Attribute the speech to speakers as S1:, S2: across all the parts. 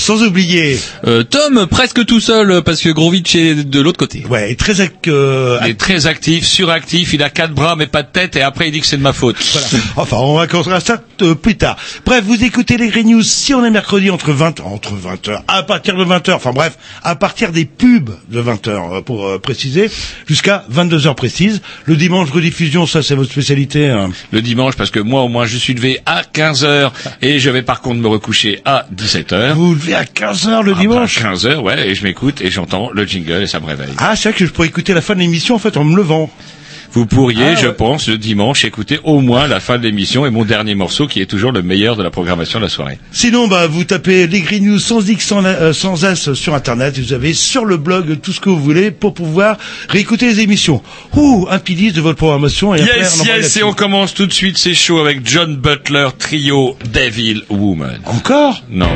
S1: Sans oublier,
S2: Euh, Tom presque tout seul parce que Grovitch est de l'autre côté.
S1: ouais, très ac- euh,
S2: Il est très actif, suractif, il a quatre bras mais pas de tête et après il dit que c'est de ma faute.
S1: Voilà. Enfin, on va ça euh, plus tard. Bref, vous écoutez les Grey News si on est mercredi entre 20 entre 20h, à partir de 20h, enfin bref, à partir des pubs de 20h euh, pour euh, préciser, jusqu'à 22h précise. Le dimanche rediffusion, ça c'est votre spécialité. hein.
S2: Le dimanche parce que moi au moins je suis levé à 15h et je vais par contre me recoucher à 17h.
S1: Vous vous levez à 15h le dimanche?
S2: À 15h, ouais, et je m'écoute et j'entends le jingle et ça me réveille.
S1: Ah, c'est vrai que je pourrais écouter la fin de l'émission en fait en me levant.
S2: Vous pourriez,
S1: Ah,
S2: je
S1: ouais.
S2: pense, le dimanche écouter au moins la fin de l'émission et mon dernier morceau qui est toujours le meilleur de la programmation de la soirée.
S1: Sinon, bah, vous tapez les Green News sans X, sans, euh, sans S sur Internet. et Vous avez sur le blog tout ce que vous voulez pour pouvoir réécouter les émissions. Ouh, un liste de votre programmation. Et après,
S2: Yes,
S1: parle
S2: yes, et on commence tout de suite, c'est chaud avec John Butler, trio Devil Woman.
S1: Encore?
S2: Non.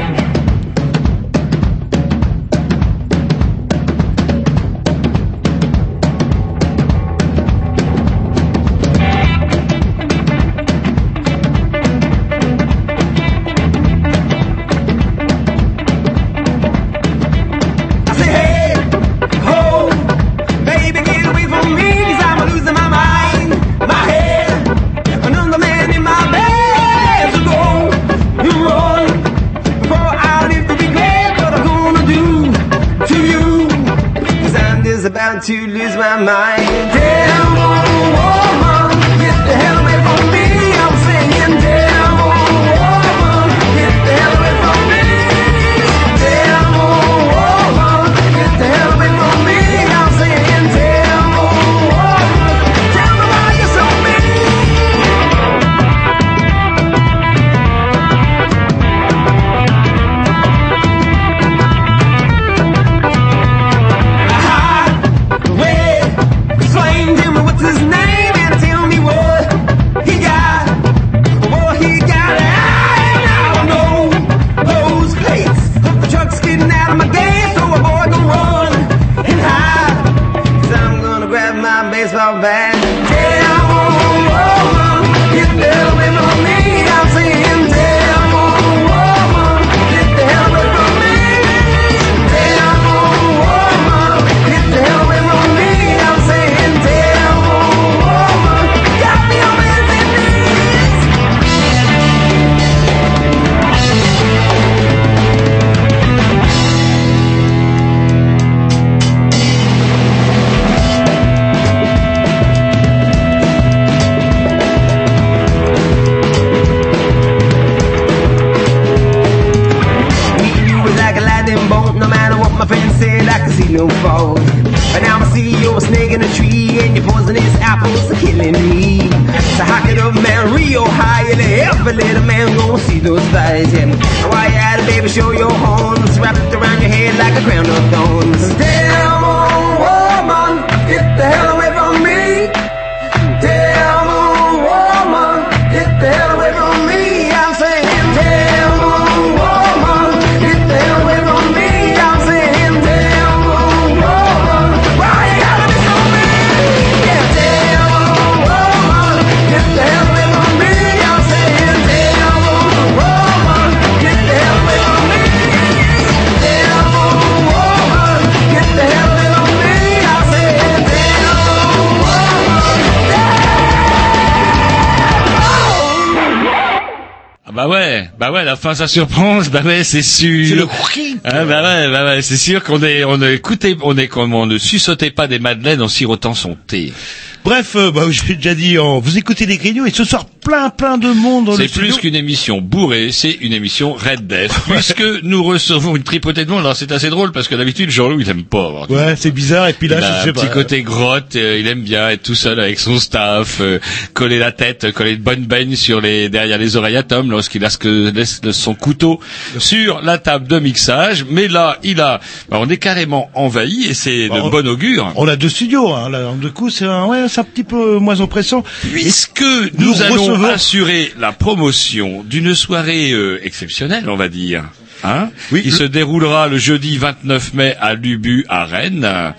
S2: Bah ouais, la fin ça surprend, bah ouais, c'est sûr.
S1: C'est le.
S2: Ah bah ouais, bah ouais, c'est sûr qu'on est, on écoutez, on est comme on ne suçotait pas des madeleines en sirotant son thé.
S1: Bref, euh, bah, je l'ai déjà dit, en- vous écoutez les grignots et ce soir plein plein de monde dans le
S2: C'est plus qu'une émission bourrée, c'est une émission Red Death, puisque nous recevons une tripotée de monde. Alors c'est assez drôle parce que d'habitude Jean-Loup il aime pas avoir
S1: Ouais, c'est bizarre. Et puis là,
S2: il a
S1: je sais
S2: un petit côté grotte, euh, il aime bien être tout seul avec son staff, euh, coller la tête, coller une bonne baigne sur les derrière les oreilles à Tom lorsqu'il laisse, que- laisse son couteau sur la table de mixage. Mais là, il a, bah, on est carrément envahi et c'est de
S1: Bon,
S2: bon augure.
S1: On a deux studios, hein. Là, du coup, c'est un, ouais, c'est un petit peu moins oppressant.
S2: Puisque
S1: nous
S2: nous allons assurer la promotion d'une soirée euh, exceptionnelle, on va dire. Hein
S1: Oui,
S2: qui
S1: le-
S2: se déroulera le jeudi 29 mai à Lubu à Rennes.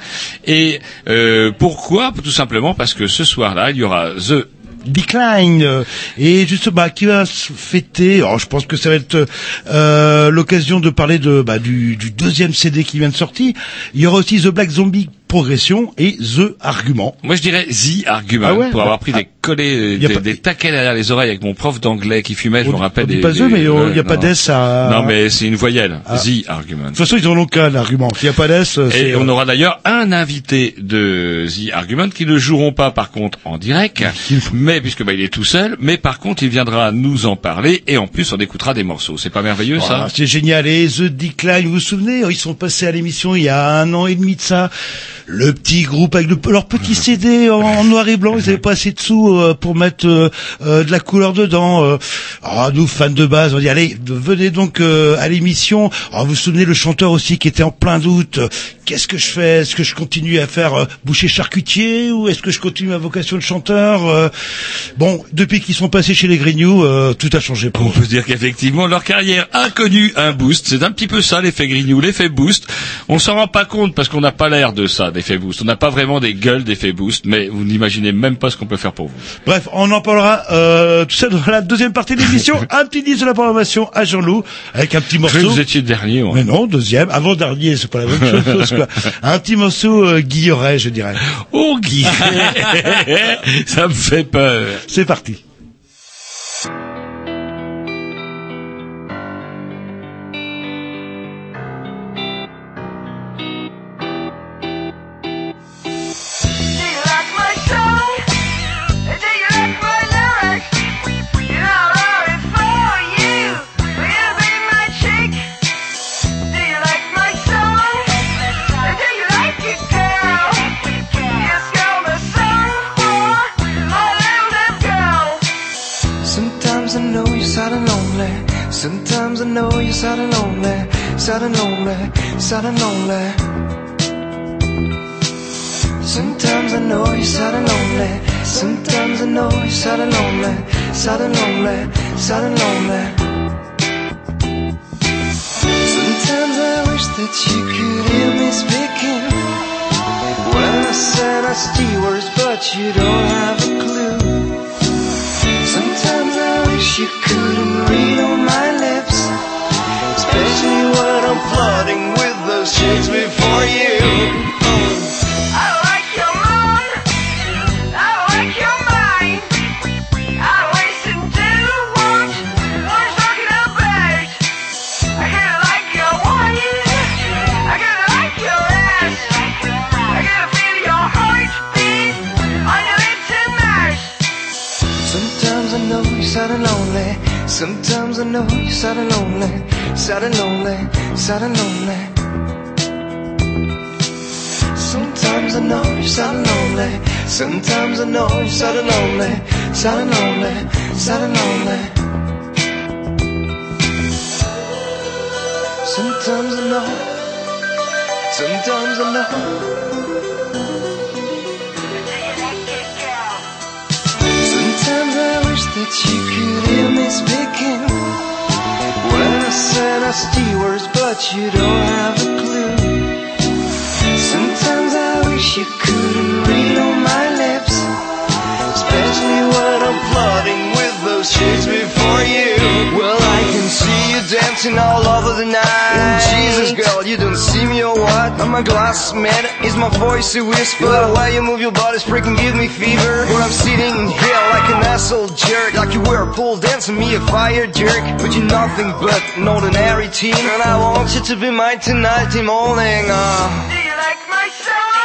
S2: Et euh, pourquoi? Tout simplement parce que ce soir-là, il y aura The
S1: Decline et juste bah qui va se fêter? Alors je pense que ça va être euh, l'occasion de parler de bah, du, du deuxième CD qui vient de sortir. Il y aura aussi The Black Zombie Progression et The Argument.
S2: Moi, je dirais The Argument
S1: Ah ouais
S2: pour avoir pris des collés,
S1: a
S2: des,
S1: pas-
S2: des taquets derrière les oreilles avec mon prof d'anglais qui fumait. Je
S1: On
S2: me rappelle.
S1: on dit
S2: des-
S1: pas The, mais il
S2: ouais,
S1: n'y a pas
S2: non.
S1: d'S à.
S2: Non, mais c'est une voyelle.
S1: Ah.
S2: The Argument.
S1: De toute façon, ils en ont qu'un argument. S'il n'y a pas d'S, euh.
S2: Et on aura d'ailleurs un invité de The Argument qui ne joueront pas par contre en direct, mais puisque bah, il est tout seul, mais par contre il viendra nous en parler et en plus on écoutera des morceaux. C'est pas merveilleux
S1: Voilà,
S2: ça
S1: c'est génial. Et The Decline, vous vous souvenez, ils sont passés à l'émission il y a un an et demi de ça. Le petit groupe avec le- leur petit CD en, en noir et blanc, ils avaient pas assez de sous euh, pour mettre euh, euh, de la couleur dedans. euh. Ah, nous, fans de base, on dit, allez, venez donc euh, à l'émission. Ah, vous vous souvenez, le chanteur aussi qui était en plein doute. Qu'est-ce que je fais? Est-ce que je continue à faire euh, boucher charcutier ou est-ce que je continue ma vocation de chanteur Euh, Bon, depuis qu'ils sont passés chez les Grignoux, euh, tout a changé pour
S2: On
S1: eux.
S2: peut dire qu'effectivement leur carrière a connu un boost. C'est un petit peu ça l'effet Grignou, l'effet boost. On s'en rend pas compte parce qu'on n'a pas l'air de ça boost. On n'a pas vraiment des gueules d'effet boost, mais vous n'imaginez même pas ce qu'on peut faire pour vous.
S1: Bref, on en parlera euh, tout ça dans la deuxième partie de l'émission. un petit disque de la programmation à Jean-Loup avec un petit
S2: Je
S1: morceau.
S2: que vous étiez dernier. moi.
S1: Mais non, deuxième, avant dernier, c'est pas la même chose. Quoi. Un petit morceau euh, Guilleret, je dirais.
S2: Oh Guy, ça me fait peur.
S1: C'est parti.
S3: Sometimes I know you're sad and lonely. Sad and lonely, sad and lonely. Sometimes I know you're sad and lonely. Sometimes I know you're sad and lonely. Sad and lonely, sad and lonely. Sometimes I wish that you could hear me speaking. When I said I see words, but you don't have a clue. Sometimes I wish you couldn't read on my especially when I'm flirting with those chicks before you. Sometimes I know you're sad and lonely. Sad and lonely, sad and lonely. Sometimes I know you're sad and lonely. Sometimes I know you're sad and lonely. Sad and lonely,
S4: sad and lonely. Sometimes I know, sometimes I know. Wish that you could hear me speaking. When I said nasty words, but you don't have a clue. Sometimes I wish you couldn't read on my lips. Especially when I'm flirting with those chicks before dancing all over the night. Jesus, girl, you don't see me or what? I'm a glass man, is my voice a whisper? The way you move your body's freaking give me fever. Where I'm sitting here like an asshole jerk, like you were a pole dancing me a fire jerk. But you're nothing but an ordinary teen, and I want you to be mine tonight, till morning. Uh.
S5: Do you like my song?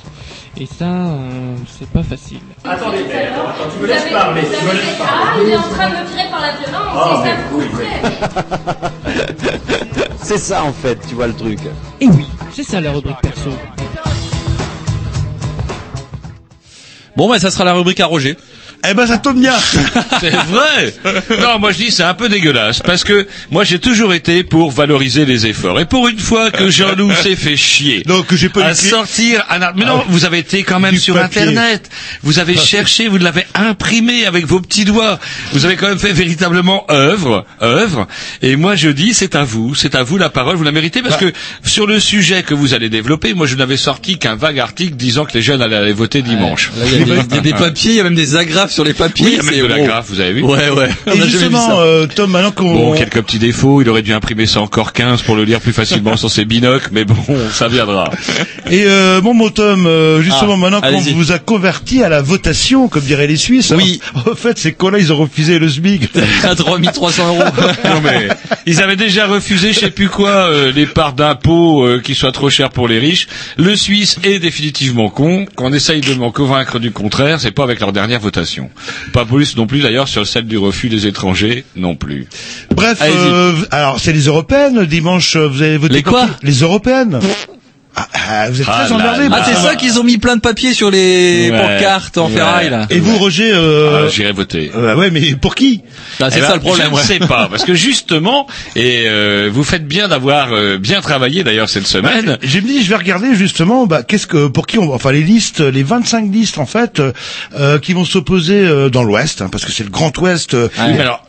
S6: Et ça, euh, c'est pas facile.
S7: Attendez, attends, tu me laisses parler, tu me laisses parler.
S8: Ah, il est en train de me tirer par la violence,
S7: Ah,
S8: c'est ça
S7: oui.
S9: C'est ça en fait, tu vois le truc.
S6: Et oui, c'est ça la rubrique perso.
S10: Bon, bah, ça sera la rubrique à Roger.
S1: Eh ben, ça tombe bien.
S2: C'est vrai. Non, moi je dis c'est un peu dégueulasse parce que moi j'ai toujours été pour valoriser les efforts. Et pour une fois que Jean-Loup s'est fait chier
S1: Donc, j'ai pas
S2: à sortir un ar- mais non
S1: Ah,
S2: vous avez été quand même
S1: du
S2: sur
S1: papier.
S2: internet. Vous avez cherché vous l'avez imprimé avec vos petits doigts. Vous avez quand même fait véritablement œuvre œuvre. Et moi je dis c'est à vous. C'est à vous la parole. Vous la méritez parce
S1: Bah.
S2: que sur le sujet que vous allez développer moi je n'avais sorti qu'un vague article disant que les jeunes allaient aller voter dimanche.
S10: Là, il y a des, des- des papiers, il y a même des agrafes sur les papiers.
S2: oui, il y a même
S10: c'est
S2: de la vous avez vu
S10: Ouais, ouais. On a
S1: Et justement, euh, Tom, maintenant qu'on...
S2: Bon, quelques petits défauts, il aurait dû imprimer ça encore 15 pour le lire plus facilement sur ses binocles, mais bon, ça viendra.
S1: Et euh, bon, mon Tom, euh, justement,
S10: Ah,
S1: maintenant qu'on vous a converti à la votation, comme diraient les Suisses.
S10: Oui.
S1: alors, en fait, ces cons-là, ils ont refusé le SMIC.
S10: à 3300 euros.
S2: Non mais, ils avaient déjà refusé, je sais plus quoi, euh, les parts d'impôts euh, qui soient trop chères pour les riches. Le Suisse est définitivement con. Quand on essaye de m'en convaincre du contraire, c'est pas avec leur dernière votation. Pas plus non plus d'ailleurs sur celle du refus des étrangers, non plus.
S1: Bref, euh, alors, c'est les européennes. Dimanche, euh, vous avez voté
S10: Les
S1: pour
S10: quoi
S1: qui? Les européennes. Ah, ah, vous êtes
S2: Ah
S1: très
S2: là.
S1: bah,
S10: Ah, c'est
S1: ça
S10: qu'ils ont mis plein de papiers sur les
S2: Ouais.
S10: pancartes en
S2: Ouais.
S10: ferraille, là.
S1: Et vous, Roger euh,
S2: Ah, J'irai voter.
S1: euh, ouais, mais pour qui?
S10: Ah, c'est
S2: Eh ben,
S10: ça le problème,
S2: Je ne sais pas, parce que justement, et euh, vous faites bien d'avoir euh, bien travaillé d'ailleurs cette semaine.
S1: J'ai dit, je vais regarder justement, bah, qu'est-ce que, pour qui on, enfin les listes, les 25 listes en fait, euh, euh, qui vont s'opposer euh, dans l'Ouest, hein, parce que c'est le Grand Ouest. euh,
S2: Oui, mais alors,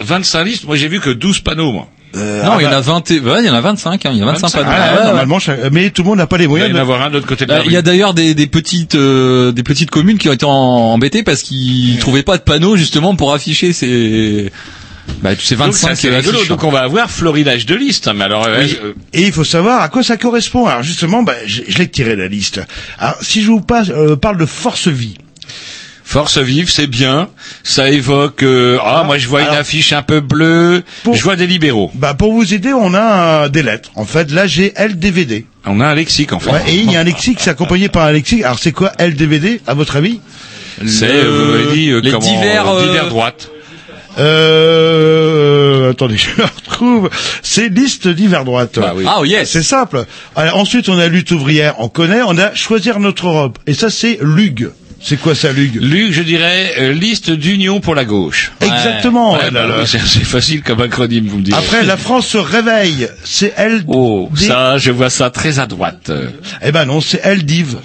S2: 25 listes, moi j'ai vu que 12 panneaux, moi.
S1: Euh,
S10: Non,
S1: ah
S10: il y en
S1: bah,
S10: a 20, et- ouais, il y en a 25, hein, il y a 25
S2: 25,
S10: panneaux.
S1: ah,
S10: Ouais, ouais.
S1: normalement, mais tout le monde n'a pas les
S2: Il va
S1: moyens.
S2: y en
S1: de-
S2: avoir un de l'autre côté de la
S10: Bah,
S2: rue.
S10: Il y a d'ailleurs des, des petites euh, des petites communes qui ont été embêtées parce qu'ils trouvaient pas de panneaux justement pour afficher ces bah ces
S2: Donc
S10: 25
S2: ça c'est rigolo. Donc on va avoir florilège de listes. hein, Mais alors, euh,
S1: Oui.
S2: euh,
S1: Et il faut savoir à quoi ça correspond. Alors justement, bah, je, je l'ai tiré la liste. Alors si je vous passe, euh, parle de force vie.
S2: Force vive, c'est bien. Ça évoque. euh, ah, moi je vois
S1: Alors-
S2: une affiche un peu bleue.
S1: Pour-
S2: Je vois des libéraux.
S1: Bah pour vous aider, on a euh, des lettres. En fait, là j'ai LDVD.
S2: On a un lexique en fait.
S1: Ouais, et il y a un lexique, c'est accompagné par un lexique. Alors c'est quoi LDVD à votre avis?
S2: C'est, euh, vous m'avez dit, euh,
S10: les
S2: comment,
S10: divers,
S2: euh,
S10: euh,
S2: divers droites.
S1: Euh, attendez, je la retrouve. C'est liste d'hiver droite.
S2: Bah oui.
S10: Ah oh, yes.
S1: C'est simple. Alors, ensuite, on a lutte ouvrière, on connaît. On a choisir notre Europe. Et ça, c'est LUG. C'est quoi ça, LUG
S2: Luc, je dirais euh, liste d'union pour la gauche.
S1: Exactement.
S2: Ouais, bah oui, c'est assez facile comme acronyme, vous me direz.
S1: Après, la France se réveille. C'est L.
S2: Oh, ça, je vois ça très à droite.
S1: Eh ben non, c'est LDIV.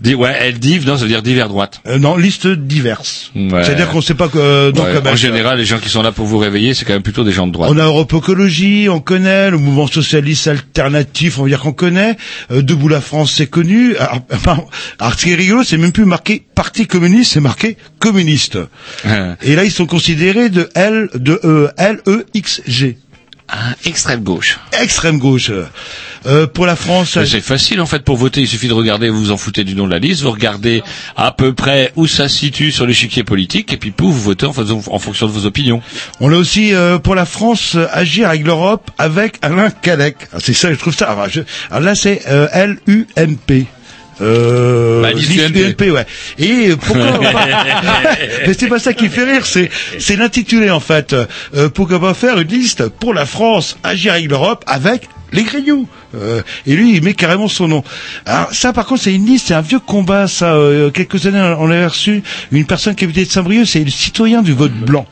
S2: Di- ouais, elle div, non, ça veut dire divers droite.
S1: Euh, non, liste diverse.
S2: Ouais.
S1: C'est-à-dire qu'on sait pas que donc
S2: Ouais,
S1: euh, ben,
S2: en général, les gens qui sont là pour vous réveiller, c'est quand même plutôt des gens de droite.
S1: On a Europe Écologie, on connaît le mouvement socialiste alternatif, on va dire qu'on connaît. Euh, Debout la France, c'est connu. Alors, ce qui est rigolo, c'est même plus marqué Parti communiste, c'est marqué communiste. Et là, ils sont considérés de L de E L E X G,
S2: Ah, extrême gauche.
S1: extrême gauche. Euh, pour la France,
S2: C'est facile en fait pour voter, il suffit de regarder, vous vous en foutez du nom de la liste, vous regardez à peu près où ça se situe sur l'échiquier politique, et puis pouf, vous votez en, faisant- en fonction de vos opinions.
S1: on a aussi euh, pour la France euh, agir avec l'Europe avec Alain Cadec. Ah, c'est ça, je trouve ça. Alors, je- alors là, c'est euh, L U M P. Euh,
S2: Bah, UMP.
S1: ouais. Et pourquoi pas Mais c'est pas ça qui fait rire, c'est c'est l'intitulé en fait. Euh, pourquoi pas faire une liste pour la France, agir avec l'Europe, avec les Grignoux euh, Et lui, il met carrément son nom. Alors ça, par contre, c'est une liste, c'est un vieux combat. Ça, euh, quelques années, on avait reçu une personne qui habitait de Saint-Brieuc, c'est le citoyen du vote blanc.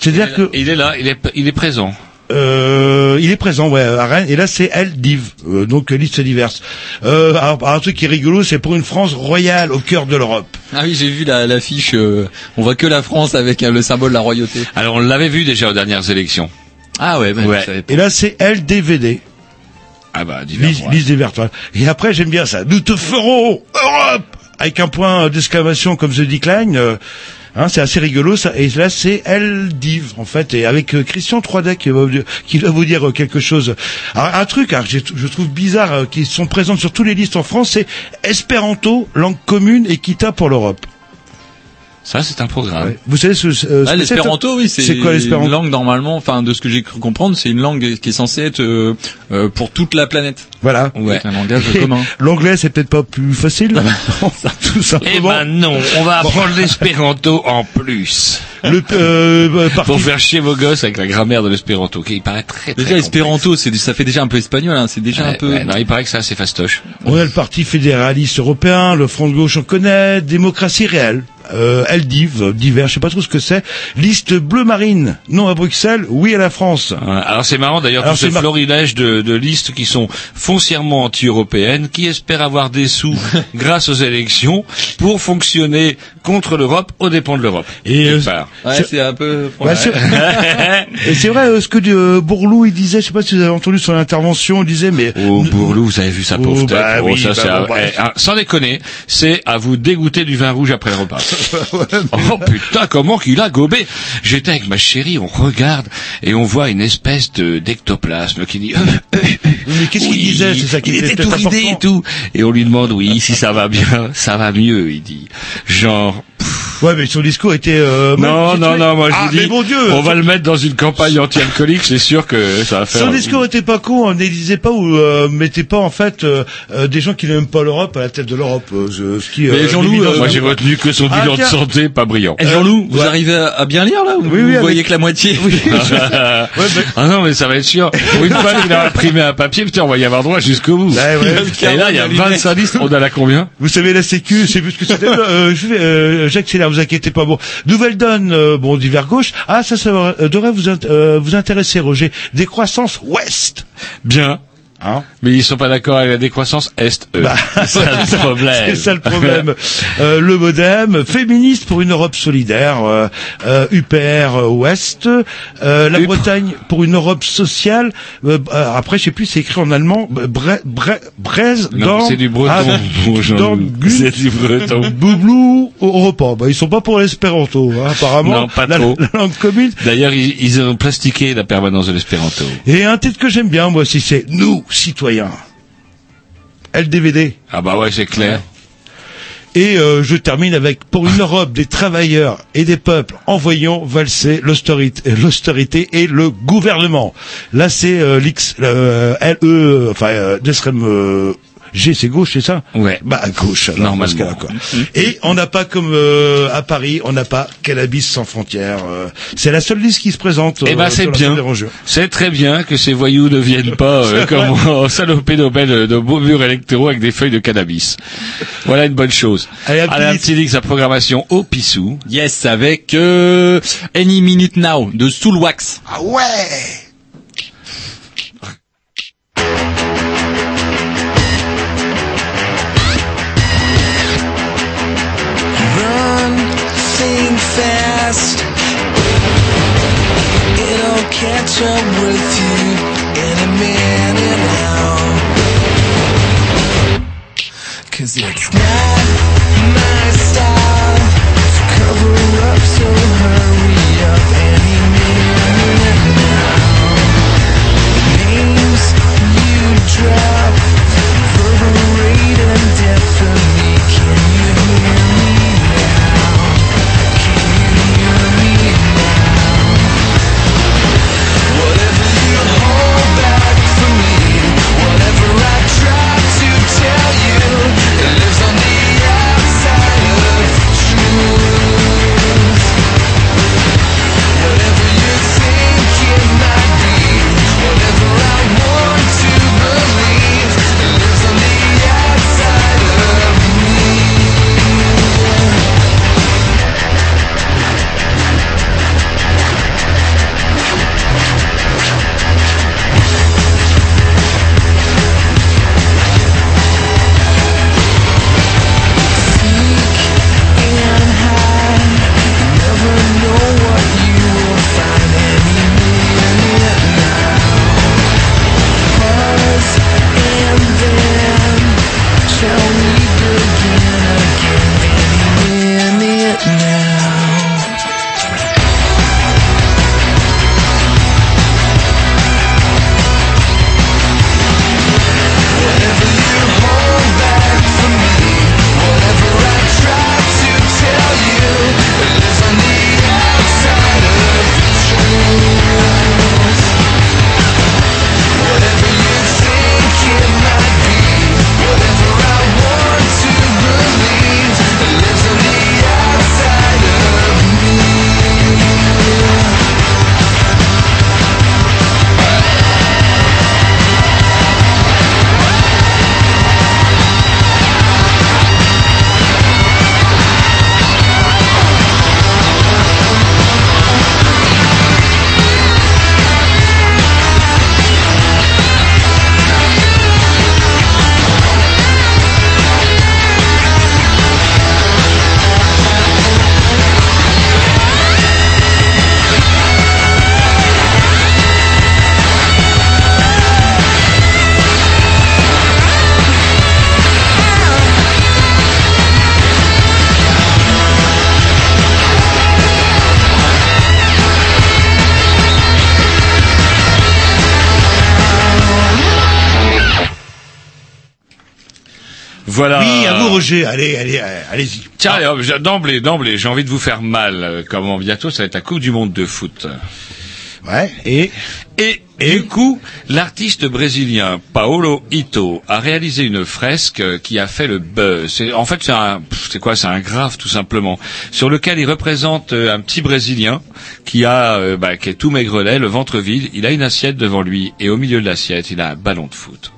S1: C'est-à-dire que
S2: Il est là, il est, il est présent.
S1: Euh, il est présent, ouais, à Rennes. Et là, c'est elle, Div, euh, donc euh, liste diverse. Euh, alors, alors, un truc qui est rigolo, c'est pour une France royale au cœur de l'Europe.
S10: Ah oui, j'ai vu la- l'affiche. euh, on voit que la France avec euh, le symbole de la royauté.
S2: Alors on l'avait vu déjà aux dernières élections.
S10: Ah ouais, bah,
S2: Ouais.
S10: je savais pas.
S1: Et là, c'est LDVD,
S2: Ah bah, divers
S1: liste,
S2: droite.
S1: liste diverse. voilà. Et après, j'aime bien ça. Nous te ferons Europe avec un point d'exclamation comme The Decline. Euh, Hein, c'est assez rigolo ça. Et là, c'est Elle Div en fait, et avec euh, Christian Troidet qui va, vous dire- qui va vous dire euh, quelque chose. Un truc, j'ai- je trouve bizarre, euh, qui sont présentes sur toutes les listes en France, c'est Espéranto, langue commune et Kita pour l'Europe.
S2: Ça, c'est un programme.
S1: Ouais. Vous savez ce, ce
S10: Ah,
S1: que c'est,
S10: l'espéranto, oui, c'est
S1: C'est quoi l'espéranto
S10: une langue normalement, enfin de ce que j'ai cru comprendre, c'est une langue qui est censée être euh, euh, pour toute la planète.
S1: Voilà.
S10: Ouais. C'est un langage
S1: Et
S10: commun.
S1: L'anglais, c'est peut-être pas plus facile. Non, tout
S2: Eh
S1: simplement.
S2: ben non, on va apprendre l'espéranto en plus.
S1: Le, euh, parti-
S2: Pour faire chier vos gosses avec la grammaire de l'espéranto, qui paraît très très
S10: Déjà espéranto, c'est ça fait déjà un peu espagnol, hein, c'est déjà un peu.
S2: ouais, non, il paraît que ça, c'est fastoche.
S1: On a le parti fédéraliste européen, le Front de gauche, on connaît, démocratie réelle. Euh, LDIV, euh, divers, je sais pas trop ce que c'est. Liste bleu marine, non à Bruxelles, oui à la France.
S2: Ouais, Alors c'est marrant d'ailleurs tout ce
S1: mar-
S2: florilège de, de listes qui sont foncièrement anti-européennes, qui espèrent avoir des sous grâce aux élections pour fonctionner contre l'Europe aux dépens de l'Europe.
S1: Et, euh.
S10: Ouais, c'est un peu.
S1: Ouais, c'est- Et c'est vrai, euh, ce que euh, Bourlou, il disait, je sais pas si vous avez entendu son intervention, il disait, mais...
S2: Oh Bourlou, vous avez vu sa pauvre
S1: Oh,
S2: tête.
S1: bah
S2: Oh,
S1: oui,
S2: ça,
S1: bah bon,
S2: à- eh, ah, sans déconner, c'est à vous dégoûter du vin rouge après le repas. oh putain, comment qu'il a gobé J'étais avec ma chérie, on regarde et on voit une espèce de d'ectoplasme qui dit. euh, euh,
S1: Mais qu'est-ce qu'il disait C'est ça qui
S2: il
S1: était
S2: était tout ridé et tout. Et on lui demande oui, si ça va bien, ça va mieux, il dit. Genre.
S1: Ouais, mais son discours était... Euh,
S2: Non,
S1: mal
S2: non, non, moi je
S1: ah,
S2: dis,
S1: mais mon Dieu
S2: on va le mettre dans une campagne anti-alcoolique, c'est sûr que ça va faire.
S1: Son discours était pas con, ne disait pas ou euh, mettez pas en fait euh, euh, des gens qui n'aiment pas l'Europe à la tête de l'Europe. euh, ce qui,
S10: Mais
S1: euh,
S10: Jean-Loup, euh,
S2: Moi j'ai retenu que son
S1: Ah,
S2: de santé pas brillant.
S10: Eh, Jean-Loup, vous
S1: ouais.
S10: arrivez à, bien lire là ou
S1: Oui,
S10: vous
S1: oui, avec-
S10: voyez que la moitié
S2: ah non mais ça va être. Pour une fois qu'il a imprimé un papier, putain, on va y avoir droit jusqu'au bout.
S1: Ouais, ouais.
S2: Et là, il y a 25 listes, on a combien?
S1: Vous savez la Sécu, je sais plus ce que c'était. euh, je vais, euh, j'accélère, vous inquiétez pas. Bon, nouvelle donne, euh, bon, divers gauche. Ah, ça, ça euh, devrait vous int- euh, vous intéresser, Roger. Décroissance ouest.
S2: Bien.
S1: Hein
S2: Mais ils sont pas d'accord avec la décroissance Est, eux.
S1: Bah,
S2: c'est ça le problème.
S1: C'est ça le problème. Euh, le MoDem, féministe pour une Europe solidaire, euh, euh, UPR euh, Ouest, euh, la. Bretagne pour une Europe sociale. après, je sais plus, c'est écrit en allemand. Bre, bre, Braise
S2: Non,
S1: dans.
S2: c'est du breton.
S1: Ah,
S2: c'est du breton.
S1: Boublou au repas. Bah, ils sont pas pour l'espéranto, hein, apparemment.
S2: Non, pas
S1: la,
S2: trop.
S1: la langue commune.
S2: D'ailleurs, ils, ils ont plastiqué la permanence de l'espéranto.
S1: Et un titre que j'aime bien, moi aussi, c'est Nous, citoyens. LDVD.
S2: Ah bah ouais, c'est clair.
S1: Et euh, je termine avec Pour une Europe des travailleurs et des peuples, envoyons valser l'austérité l'austérité et le gouvernement. Là, c'est euh, l'X, euh, LE, enfin, euh, d'extrême euh, G, c'est gauche, c'est ça
S2: Ouais.
S1: Bah, à gauche, alors,
S2: Normalement.
S1: dans ce cas-là, quoi. Et on n'a pas comme euh, à Paris, on n'a pas cannabis sans frontières. euh, c'est la seule liste qui se présente.
S2: Eh ben,
S1: euh,
S2: c'est
S1: la
S2: bien. C'est très bien que ces voyous ne viennent pas euh, comme en salopé Nobel de beaux murs électoraux avec des feuilles de cannabis. Voilà une bonne chose.
S1: Allez, petit
S2: link, sa programmation au pissou.
S10: Yes, avec euh, Any Minute Now de Soulwax.
S1: Ah ouais
S3: fast It'll catch up with you in a minute now Cause it's not my style. To cover up so hurry up.
S2: Voilà.
S1: Oui, à vous, Roger. Allez, allez, euh, allez-y.
S2: Tiens, hop, j'ai- d'emblée, d'emblée, j'ai envie de vous faire mal. euh, Comment bientôt, ça va être la Coupe du Monde de foot.
S1: Ouais. Et
S2: Et, du coup, l'artiste brésilien Paolo Ito a réalisé une fresque euh, qui a fait le buzz. En fait, c'est un, c'est quoi C'est un graphe tout simplement, sur lequel il représente euh, un petit Brésilien qui a, euh, bah, qui est tout maigrelet, le ventre vide. Il a une assiette devant lui et au milieu de l'assiette, il a un ballon de foot.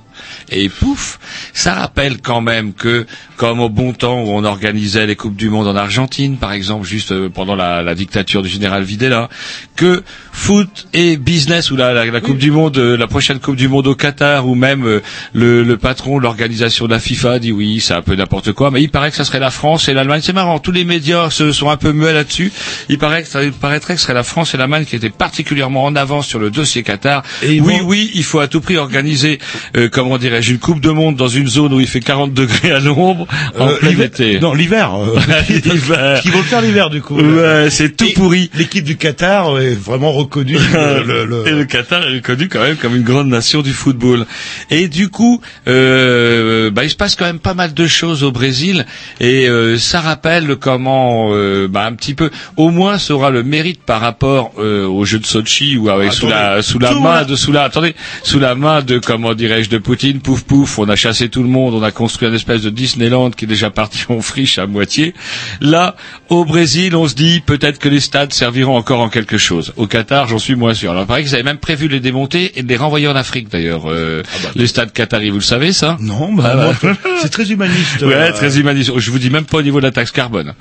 S2: Et pouf, ça rappelle quand même que, comme au bon temps où on organisait les Coupes du Monde en Argentine, par exemple, juste euh, pendant la, la dictature du général Videla, que foot et business, ou la, la, la Coupe du Monde, euh, la prochaine Coupe du Monde au Qatar, ou même euh, le, le patron de l'organisation de la FIFA dit oui, c'est un peu n'importe quoi, mais il paraît que ça serait la France et l'Allemagne. C'est marrant, tous les médias se sont un peu muets là-dessus. Il paraît que ça il paraîtrait que ce serait la France et l'Allemagne qui étaient particulièrement en avance sur le dossier Qatar.
S1: Et
S2: oui,
S1: vont-
S2: oui, il faut à tout prix organiser, euh, comment dirais-je, une Coupe de Monde dans une zone où il fait 40 degrés à l'ombre en
S1: Euh,
S2: plein été.
S1: Non, l'hiver. euh,
S2: L'hiver.
S1: Qui vont faire l'hiver du coup.
S2: Ouais, c'est tout
S1: Et
S2: pourri.
S1: L'équipe du Qatar est vraiment reconnue. le-
S2: Et le Qatar est reconnu quand même comme une grande nation du football. Et du coup, euh, bah, il se passe quand même pas mal de choses au Brésil et ça rappelle comment, bah, un petit peu, au moins, ça aura le mérite par rapport aux Jeux de Sochi ou avec sous la sous la main de sous la attendez sous la main de comment dirais-je de Poutine, pouf pouf, on a chassé tout le monde, on a construit une espèce de Disneyland qui est déjà parti en friche à moitié. Là, au Brésil, on se dit peut-être que les stades serviront encore en quelque chose. Au Qatar, j'en suis moins sûr. Alors, il paraît qu'ils avaient même prévu de les démonter et de les renvoyer en Afrique d'ailleurs. euh, les stades qataris, vous le savez ça?
S1: Non, bah,
S2: Ah, bah.
S1: c'est très humaniste.
S2: Ouais,
S1: euh,
S2: très humaniste. Je vous dis même pas au niveau de la taxe carbone.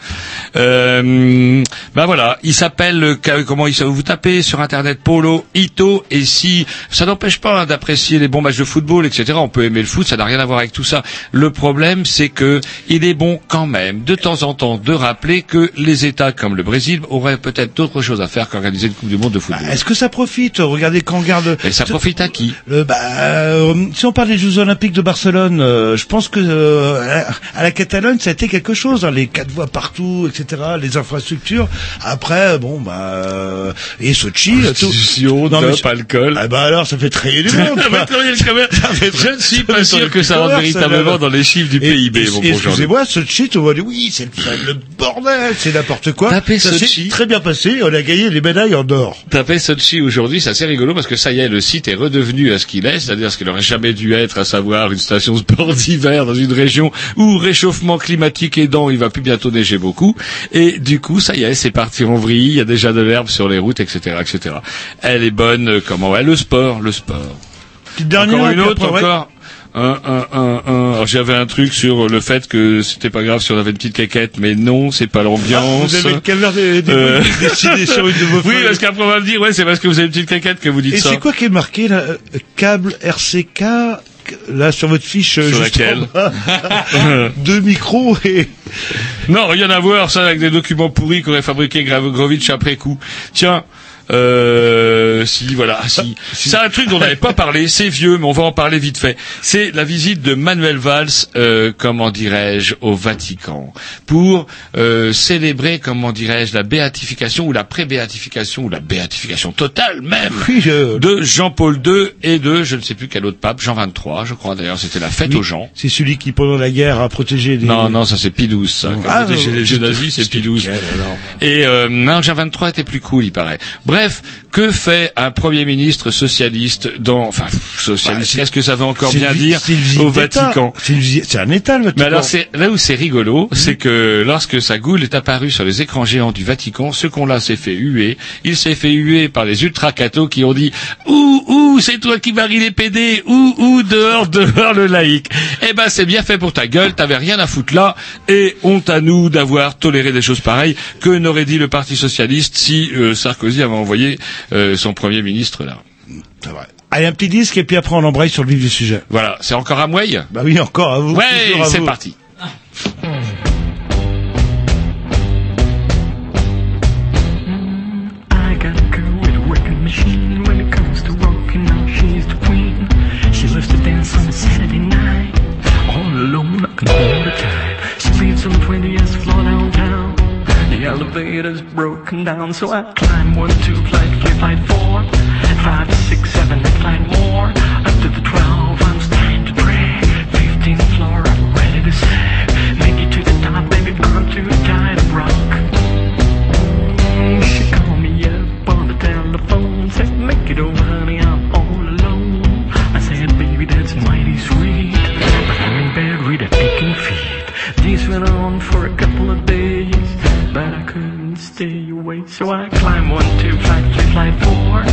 S2: Euh, ben voilà, il s'appelle euh, comment il s'appelle vous tapez sur internet Polo Ito et si ça n'empêche pas hein, d'apprécier les bons matchs de football, etc. On peut aimer le foot, ça n'a rien à voir avec tout ça. Le problème, c'est que il est bon quand même, de temps en temps, de rappeler que les États comme le Brésil auraient peut-être d'autres choses à faire qu'organiser une Coupe du Monde de football.
S1: Est-ce que ça profite? Regardez quand on regarde.
S2: Et ça profite à qui?
S1: Le, bah, euh, si on parle des Jeux Olympiques de Barcelone, euh, je pense que euh, à la- à la Catalogne, ça a été quelque chose. hein, les quatre voies partout, etc. Les infrastructures. Après, bon, bah, euh, et Sochi. euh, tout. Non, mais-
S2: dope, alcool.
S1: Ah bah alors, ça fait très du monde.
S2: Ça
S1: quoi.
S2: fait Je ne suis pas sûr que ça rentre véritablement dans les chiffres du PIB.
S1: Excusez-moi, Sochi, on va dire oui, c'est le, bordel, c'est n'importe quoi.
S2: Tapez
S1: ça s'est
S2: Sochi.
S1: très bien passé. On a gagné les médailles en or.
S2: Tapez Sochi aujourd'hui, c'est assez rigolo parce que ça y est, le site est redevenu à ce qu'il est, c'est-à-dire ce qu'il aurait jamais dû être, à savoir une station sport d'hiver dans une région où réchauffement climatique aidant, il va plus bientôt neiger beaucoup. Et du coup, ça y est, c'est parti en vrille, il y a déjà de l'herbe sur les routes, etc., etc. Elle est bonne, comment ouais, le sport, le sport.
S1: Petite dernière.
S2: encore une autre,
S1: après,
S2: encore. Un, un, un, J'avais un truc sur le fait que c'était pas grave si on avait une petite caquette, mais non, c'est pas
S1: Ah,
S2: l'ambiance.
S1: vous avez le calvaire des, des
S2: Euh.
S1: décidé sur une de vos
S2: oui,
S1: feuilles.
S2: parce qu'après on va me dire, ouais, c'est parce que vous avez une petite caquette que vous dites
S1: Et
S2: ça.
S1: c'est quoi qui est marqué là euh, Câble RCK là sur votre fiche euh,
S2: Sur
S1: juste
S2: laquelle
S1: bas. Deux micros et
S2: Non, rien à voir, ça, avec des documents pourris qu'aurait fabriqué Gravovitch après coup. Tiens, euh, si, voilà, si. C'est un truc dont on n'avait pas parlé, c'est vieux, mais on va en parler vite fait. C'est la visite de Manuel Valls, euh, comment dirais-je, au Vatican, pour euh, célébrer, comment dirais-je, la béatification ou la pré-béatification ou la béatification totale même
S1: oui, je-
S2: de Jean-Paul II et de, je ne sais plus quel autre pape, Jean 23, je crois d'ailleurs, c'était la fête
S1: Oui.
S2: aux gens.
S1: c'est celui qui pendant la guerre a protégé des
S2: Non, non, ça c'est XII, ça. Quand
S1: Ah, non,
S2: les jeux nazis, c'est
S1: alors
S2: Et euh, non, Jean 23 était plus cool, il paraît. Bref, que fait un premier ministre socialiste dans, enfin, socialiste,
S1: Bah,
S2: est-ce que ça veut encore bien dire au. Vatican
S1: C'est un État le Vatican.
S2: mais alors c'est là où c'est rigolo, c'est que lorsque sa goule est apparue sur les écrans géants du Vatican, ce qu'on là s'est fait huer. Il s'est fait huer par les ultra cathos qui ont dit ouh ouh c'est toi qui marie les PD ouh ouh dehors dehors le laïc. Eh ben c'est bien fait pour ta gueule, t'avais rien à foutre là et honte à nous d'avoir toléré des choses pareilles. Que n'aurait dit le Parti socialiste si euh, Sarkozy avait envoyé euh, son premier ministre là.
S1: C'est vrai. Allez, un petit disque et puis après on embraye sur le vif du sujet.
S2: Voilà, c'est encore à Mouille
S1: Bah oui, encore à vous.
S2: Ouais, c'est
S1: vous.
S2: parti.
S11: Elevator's broken down, so I climb one, two, flight three, flight four, five, six, seven, eight, flight more. So I climb one, two, flight three, flight four,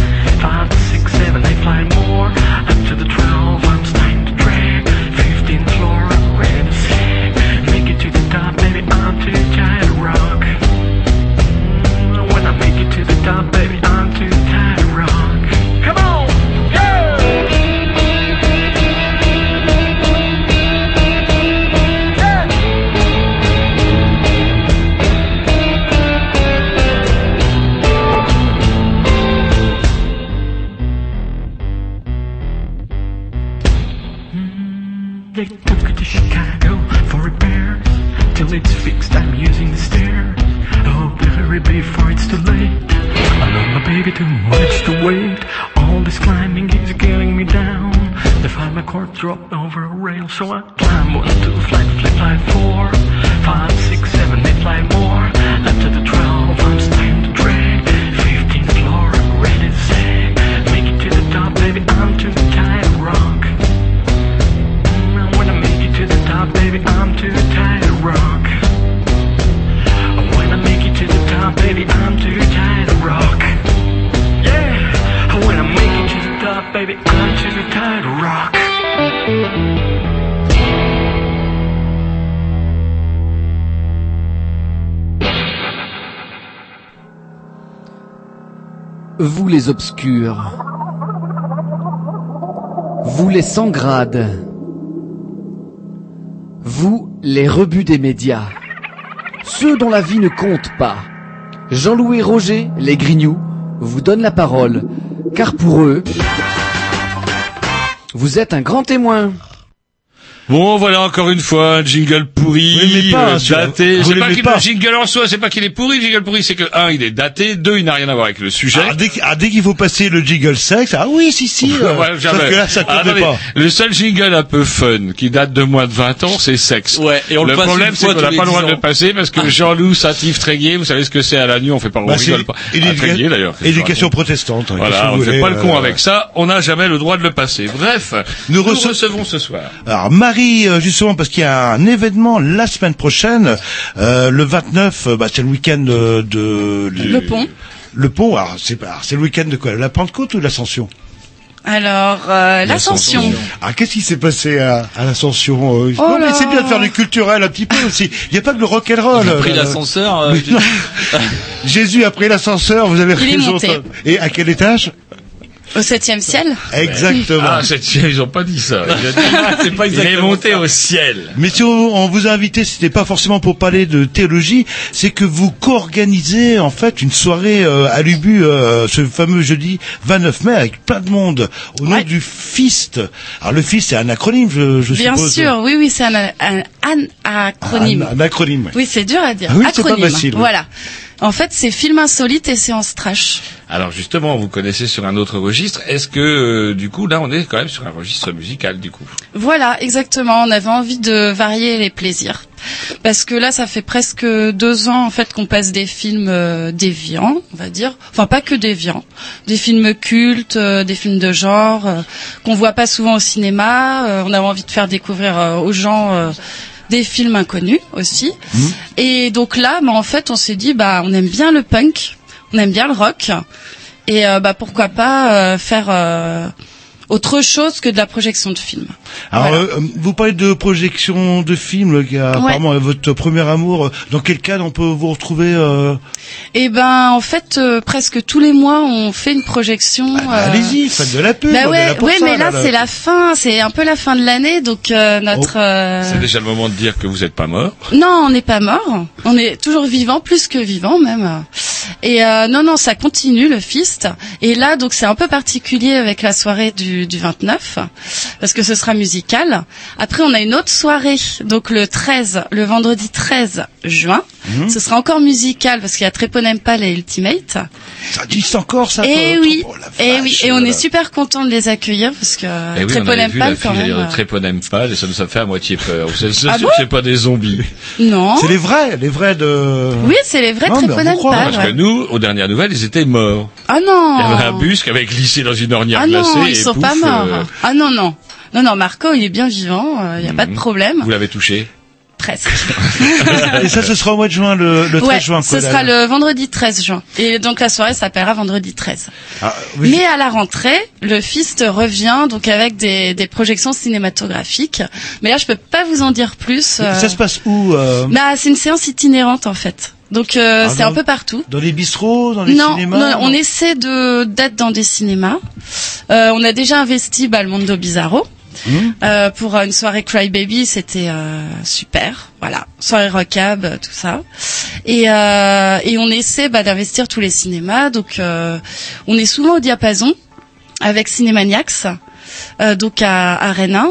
S11: five, six, seven, eight, flight more. Up to the twelve, I'm starting to drag. Fifteenth floor, I'm ready to sag. Make it to the top, baby, I'm too tired to rock. Mm, when I make it to the top, baby, I'm too much to wait. All this climbing is getting me down. They find my cord dropped over a rail, so I climb one, two, flight, flight, flight, four, five, six, seven, eight, flight more. Up to the twelve, I'm starting to drag. Fifteenth floor, I'm ready to sag. Make it to the top, baby, I'm too tired to rock. When I make it to the top, baby, I'm too tired to rock. When I make it to the top, baby, I'm too tired to rock. Tired rock.
S12: Vous les obscurs. Vous les sans grades. Vous les rebuts des médias. Ceux dont la vie ne compte pas. Jean-Louis Roger, les grignoux, vous donnent la parole. Car pour eux, vous êtes un grand témoin.
S2: Bon, voilà encore une fois un jingle pourri,
S1: pas,
S2: euh,
S1: hein,
S2: daté. C'est pas qu'il le jingle en soi, c'est pas qu'il est pourri. Le jingle pourri, c'est que un, il est daté, deux, il n'a rien à voir avec le sujet.
S1: Ah, dès, ah, dès qu'il faut passer le jingle sexe, ah oui, si, si. euh,
S2: Ouais, jamais.
S1: sauf que là, ça
S2: Ah, attendez,
S1: pas.
S2: Le seul jingle un peu fun qui date de moins de 20 ans, c'est sexe.
S10: Ouais, et on le
S2: le
S10: passe
S2: problème, c'est qu'on n'a pas le droit
S10: 10
S2: de le passer parce que Jean-Loup Satif Tréguier, vous savez ce que c'est à la nuit, on fait pas, on
S1: Bah,
S2: rigole pas. Tréguier, d'ailleurs.
S1: Éducation protestante. hein,
S2: Voilà, on fait pas le con
S1: euh,
S2: avec ça, on n'a jamais le droit de le passer. Bref, nous,
S1: rece-
S2: recevons ce soir.
S1: Alors Marie, euh, justement, parce qu'il y a un événement la semaine prochaine, euh, le 29, euh, bah, c'est le week-end euh, de...
S13: Le pont.
S1: Le pont, alors c'est le week-end de quoi La Pentecôte ou l'Ascension?
S13: Alors, euh, l'ascension.
S1: Ah, qu'est-ce qui s'est passé à, à l'Ascension euh,
S13: Oh
S1: Non, mais c'est bien de faire du culturel un petit peu aussi. Il n'y a pas que le rock'n'roll.
S10: J'ai pris
S1: euh,
S10: l'ascenseur. euh.
S1: Jésus a pris l'ascenseur, vous avez
S13: Il est
S1: raison.
S13: monté.
S1: Et à quel étage?
S13: Au septième ciel
S1: Exactement.
S2: Ah, cette ils ont pas dit ça. Il, a dit-
S10: C'est pas
S2: il est
S10: exactement
S2: monté
S10: ça.
S2: au ciel.
S1: Mais si on, on vous a invité, c'était pas forcément pour parler de théologie, c'est que vous co-organisez en fait une soirée euh, à l'Ubu euh, ce fameux jeudi 29 mai avec plein de monde au nom
S13: Ouais.
S1: du FIST. Alors le FIST c'est un acronyme, je, je
S13: Bien
S1: suppose.
S13: sûr, oui, oui, c'est un, un, un acronyme.
S1: Un, un acronyme.
S13: Oui, c'est dur à dire.
S1: Ah oui, c'est pas
S13: acronyme.
S1: facile, oui.
S13: Voilà. En fait, c'est film insolite et séance trash.
S2: Alors justement, vous connaissez sur un autre registre. Est-ce que euh, du coup là, on est quand même sur un registre musical du coup?
S13: Voilà, exactement. On avait envie de varier les plaisirs. Parce que là, ça fait presque deux ans en fait qu'on passe des films euh, déviants, on va dire. Enfin, pas que déviants. Des films cultes, euh, des films de genre qu'on voit pas souvent au cinéma. On avait envie de faire découvrir aux gens des films inconnus aussi. Et donc là, bah, en fait, on s'est dit, bah, on aime bien le punk, on aime bien le rock, et euh, bah, pourquoi pas euh, faire euh, autre chose que de la projection de films.
S1: Alors
S13: Voilà.
S1: euh, vous parlez de projection de films, qui a apparemment votre premier amour. Dans quel cadre on peut vous retrouver euh...
S13: Et ben, en fait, euh, presque tous les mois, on fait une projection. euh,
S1: Allez-y, faites de la pub.
S13: Bah ouais,
S1: là pour
S13: ouais,
S1: ça,
S13: mais là,
S1: là.
S13: c'est la fin, c'est un peu la fin de l'année, donc euh, notre. euh,
S2: C'est déjà le moment de dire que vous n'êtes pas mort.
S13: Non, on n'est pas mort. On est toujours vivant, plus que vivant même. Et euh, non, non, ça continue le fist. Et là, donc c'est un peu particulier avec la soirée du, du 29, parce que ce sera musical. Après, on a une autre soirée, donc le 13, le vendredi 13 juin.
S1: Mhm.
S13: Ce sera encore musical parce qu'il y a Treponempal et Ultimate.
S1: Ça existe encore ça.
S13: Et
S1: quoi.
S13: oui,
S1: Oh, la
S13: et
S1: vache,
S13: oui, et on
S1: là.
S13: est super content de les accueillir parce que
S2: Et Eh oui,
S13: quand même. euh,
S2: Treponempal et ça nous a fait à moitié peur. C'est c'est
S13: Ah
S2: sûr
S13: bon
S2: c'est pas des zombies.
S13: Non.
S1: C'est les vrais, les vrais de.
S13: Oui, c'est les vrais
S1: vous
S13: Treponempal.
S2: Parce que nous, aux dernières nouvelles, ils étaient morts.
S13: Ah non.
S2: Il y avait un bus qui avait glissé dans une ornière
S13: Ah
S2: glacée.
S13: non,
S2: et
S13: ils sont
S2: pouf,
S13: pas
S2: euh,
S13: Ah non, non. Non, non, Marco, il est bien vivant, il n'y a pas de problème.
S2: vous l'avez touché.
S13: Presque.
S1: Et ça, ce sera au mois de juin, le, le 13
S13: ouais,
S1: juin.
S13: ce
S1: quoi,
S13: sera
S1: là.
S13: le vendredi 13 juin. Et donc la soirée s'appellera vendredi 13.
S1: Ah, oui.
S13: Mais à la rentrée, le Fist revient donc avec des, des projections cinématographiques. Mais là, je peux pas vous en dire plus. euh.
S1: Ça se passe où euh,
S13: Bah, c'est une séance itinérante en fait. Donc euh,
S1: Ah,
S13: c'est un peu partout.
S1: Dans les bistrots, dans les
S13: non,
S1: cinémas
S13: non, on essaie de d'être dans des cinémas. Euh, on a déjà investi bah, le Mondo Bizarro.
S1: Hum.
S13: Euh, pour une soirée Cry Baby, c'était euh, super. Voilà, soirée rockab, euh, tout ça. Et, euh, et on essaie bah, d'investir tous les cinémas. Donc, euh, on est souvent au diapason avec Cinémaniacs, euh, donc à, à Rennes.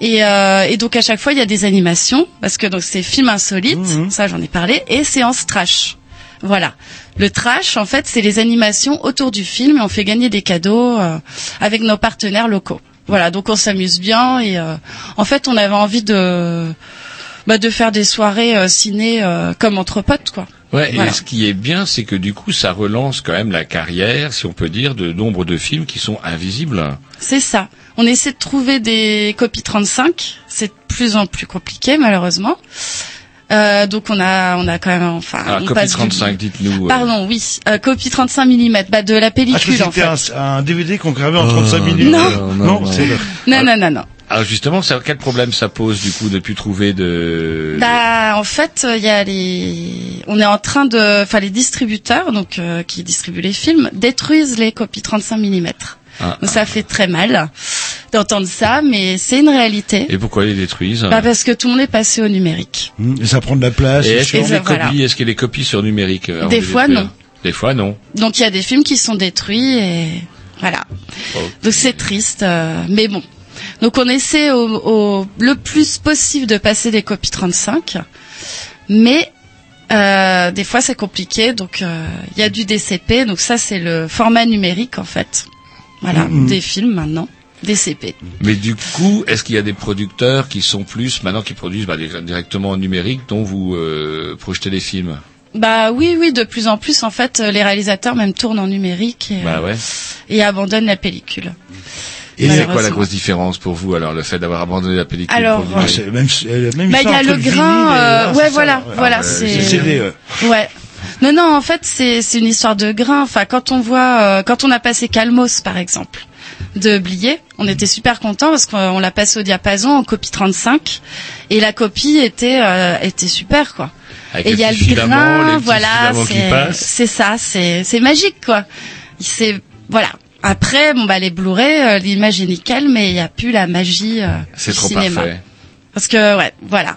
S13: Et, euh, et donc à chaque fois, il y a des animations parce que donc c'est film insolite, ça j'en ai parlé, et séance trash. Voilà. Le trash, en fait, c'est les animations autour du film et on fait gagner des cadeaux euh, avec nos partenaires locaux. Voilà, donc on s'amuse bien et euh, en fait, on avait envie de bah, de faire des soirées euh, ciné euh, comme entre potes, quoi.
S2: Ouais,
S13: Voilà.
S2: et ce qui est bien, c'est que du coup, ça relance quand même la carrière, si on peut dire, de nombre de films qui sont invisibles.
S13: C'est ça. On essaie de trouver des copies 35. C'est de plus en plus compliqué, malheureusement. Euh, donc on a, on a quand même, enfin,
S2: Ah,
S13: on
S2: copie
S13: passe du-
S2: 35, dites-nous. euh,
S13: Pardon, oui, euh, copie 35 mm, bah, de la
S1: Ah,
S13: pellicule
S1: crois
S13: en
S1: que c'était
S13: fait.
S1: un, un DVD qu'on gravait en 35 minutes.
S13: Non.
S1: Euh, non, c'est le...
S13: Non, non, non, non.
S2: Alors justement, ça, quel problème ça pose du coup de plus trouver de...
S13: Bah, en fait, il y a les, on est en train de, enfin, les distributeurs, donc euh, qui distribuent les films, détruisent les copies 35 mm.
S2: Ah,
S13: Donc ça fait très mal. D'entendre ça, mais c'est une réalité.
S2: Et pourquoi ils les détruisent
S13: Bah parce que tout le monde est passé au numérique.
S1: Hum, Et ça prend de la place.
S2: Et est-ce qu'il y
S13: voilà.
S2: copies Est-ce qu'il y a des copies sur numérique euh,
S13: Des fois, non.
S2: Des fois, non.
S13: Donc il y a des films qui sont détruits et voilà. Donc c'est triste, euh, mais bon. Donc on essaie au, au- le plus possible de passer des copies 35, mais euh, des fois c'est compliqué. Donc euh, il y a du DCP. Donc ça c'est le format numérique en fait. Voilà,
S2: Mhm.
S13: des films maintenant, DCP.
S2: Mais du coup, est-ce qu'il y a des producteurs qui sont plus maintenant qui produisent bah, directement en numérique, dont vous euh, projetez les films?
S13: Bah oui, oui, de plus en plus en fait, euh, les réalisateurs même tournent en numérique et,
S2: Bah ouais.
S13: et abandonnent la pellicule.
S2: Et c'est quoi la grosse différence pour vous alors le fait d'avoir abandonné la pellicule
S13: Alors, euh,
S1: C'est même, euh, même
S13: Bah, il y
S1: histoire
S13: a le grain, euh,
S1: ah,
S13: ouais, voilà,
S1: ça,
S13: voilà,
S1: ouais,
S13: c'est-
S1: le CD, ouais.
S13: Ouais. Non, non, en fait, c'est c'est une histoire de grain. Enfin, quand on voit, euh, quand on a passé Calmos, par exemple, de Blier, on était super contents parce qu'on l'a passé au diapason en copie 35 et la copie était euh, était super quoi.
S2: Avec
S13: et il y a le grain, voilà, c'est ça, c'est c'est magique quoi. C'est voilà. Après, bon bah les Blu-ray, euh, l'image est nickel, mais il y a plus la magie euh,
S2: C'est
S13: du
S2: trop
S13: cinéma.
S2: parfait.
S13: Parce que ouais, voilà.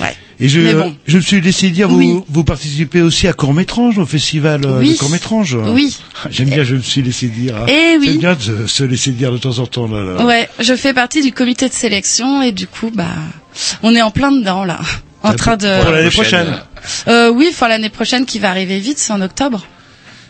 S13: Ouais.
S1: Et je,
S13: bon.
S1: je me suis laissé dire, vous,
S13: Oui.
S1: vous participez aussi à Court-Métrange, au festival euh,
S13: Oui.
S1: de.
S13: Oui.
S1: J'aime bien, je me suis laissé dire. hein.
S13: Eh oui.
S1: J'aime bien de se- se laisser dire de temps en temps. Là, là.
S13: Ouais, je fais partie du comité de sélection et du coup, bah, on est en plein dedans là, en train
S1: pour- pour
S13: de.
S1: l'année prochaine.
S13: Euh, oui, enfin l'année prochaine qui va arriver vite, c'est en octobre.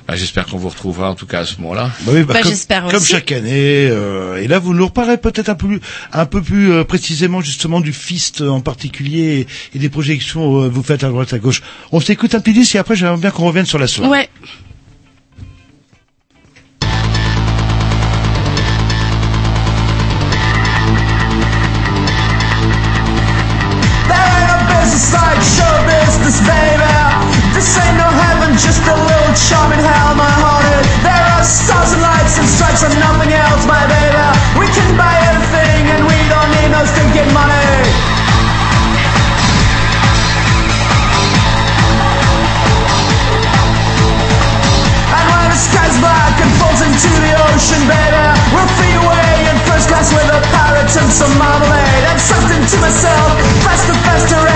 S2: Bah, J'espère qu'on vous retrouvera en tout cas à ce moment-là.
S1: Bah oui, bah,
S13: Bah,
S1: comme,
S13: j'espère
S1: comme
S13: aussi.
S1: chaque année. euh, et là, vous nous reparlerez peut-être un peu, plus- un peu plus euh, précisément justement du Fist en particulier et, et des projections euh, vous faites à droite à gauche. On s'écoute un petit disque et après j'aimerais bien qu'on revienne sur la soirée.
S13: Ouais.
S14: There ain't no business like show business, baby. This ain't no heaven, just a little charm in hell, my hearted. There are stars and lights and stripes and nothing else, my baby. We can buy everything and we don't need no stinking money. And when the sky's black and falls into the ocean, baby, we'll flee away in first class with a pirates and some marmalade. And something to myself, faster, faster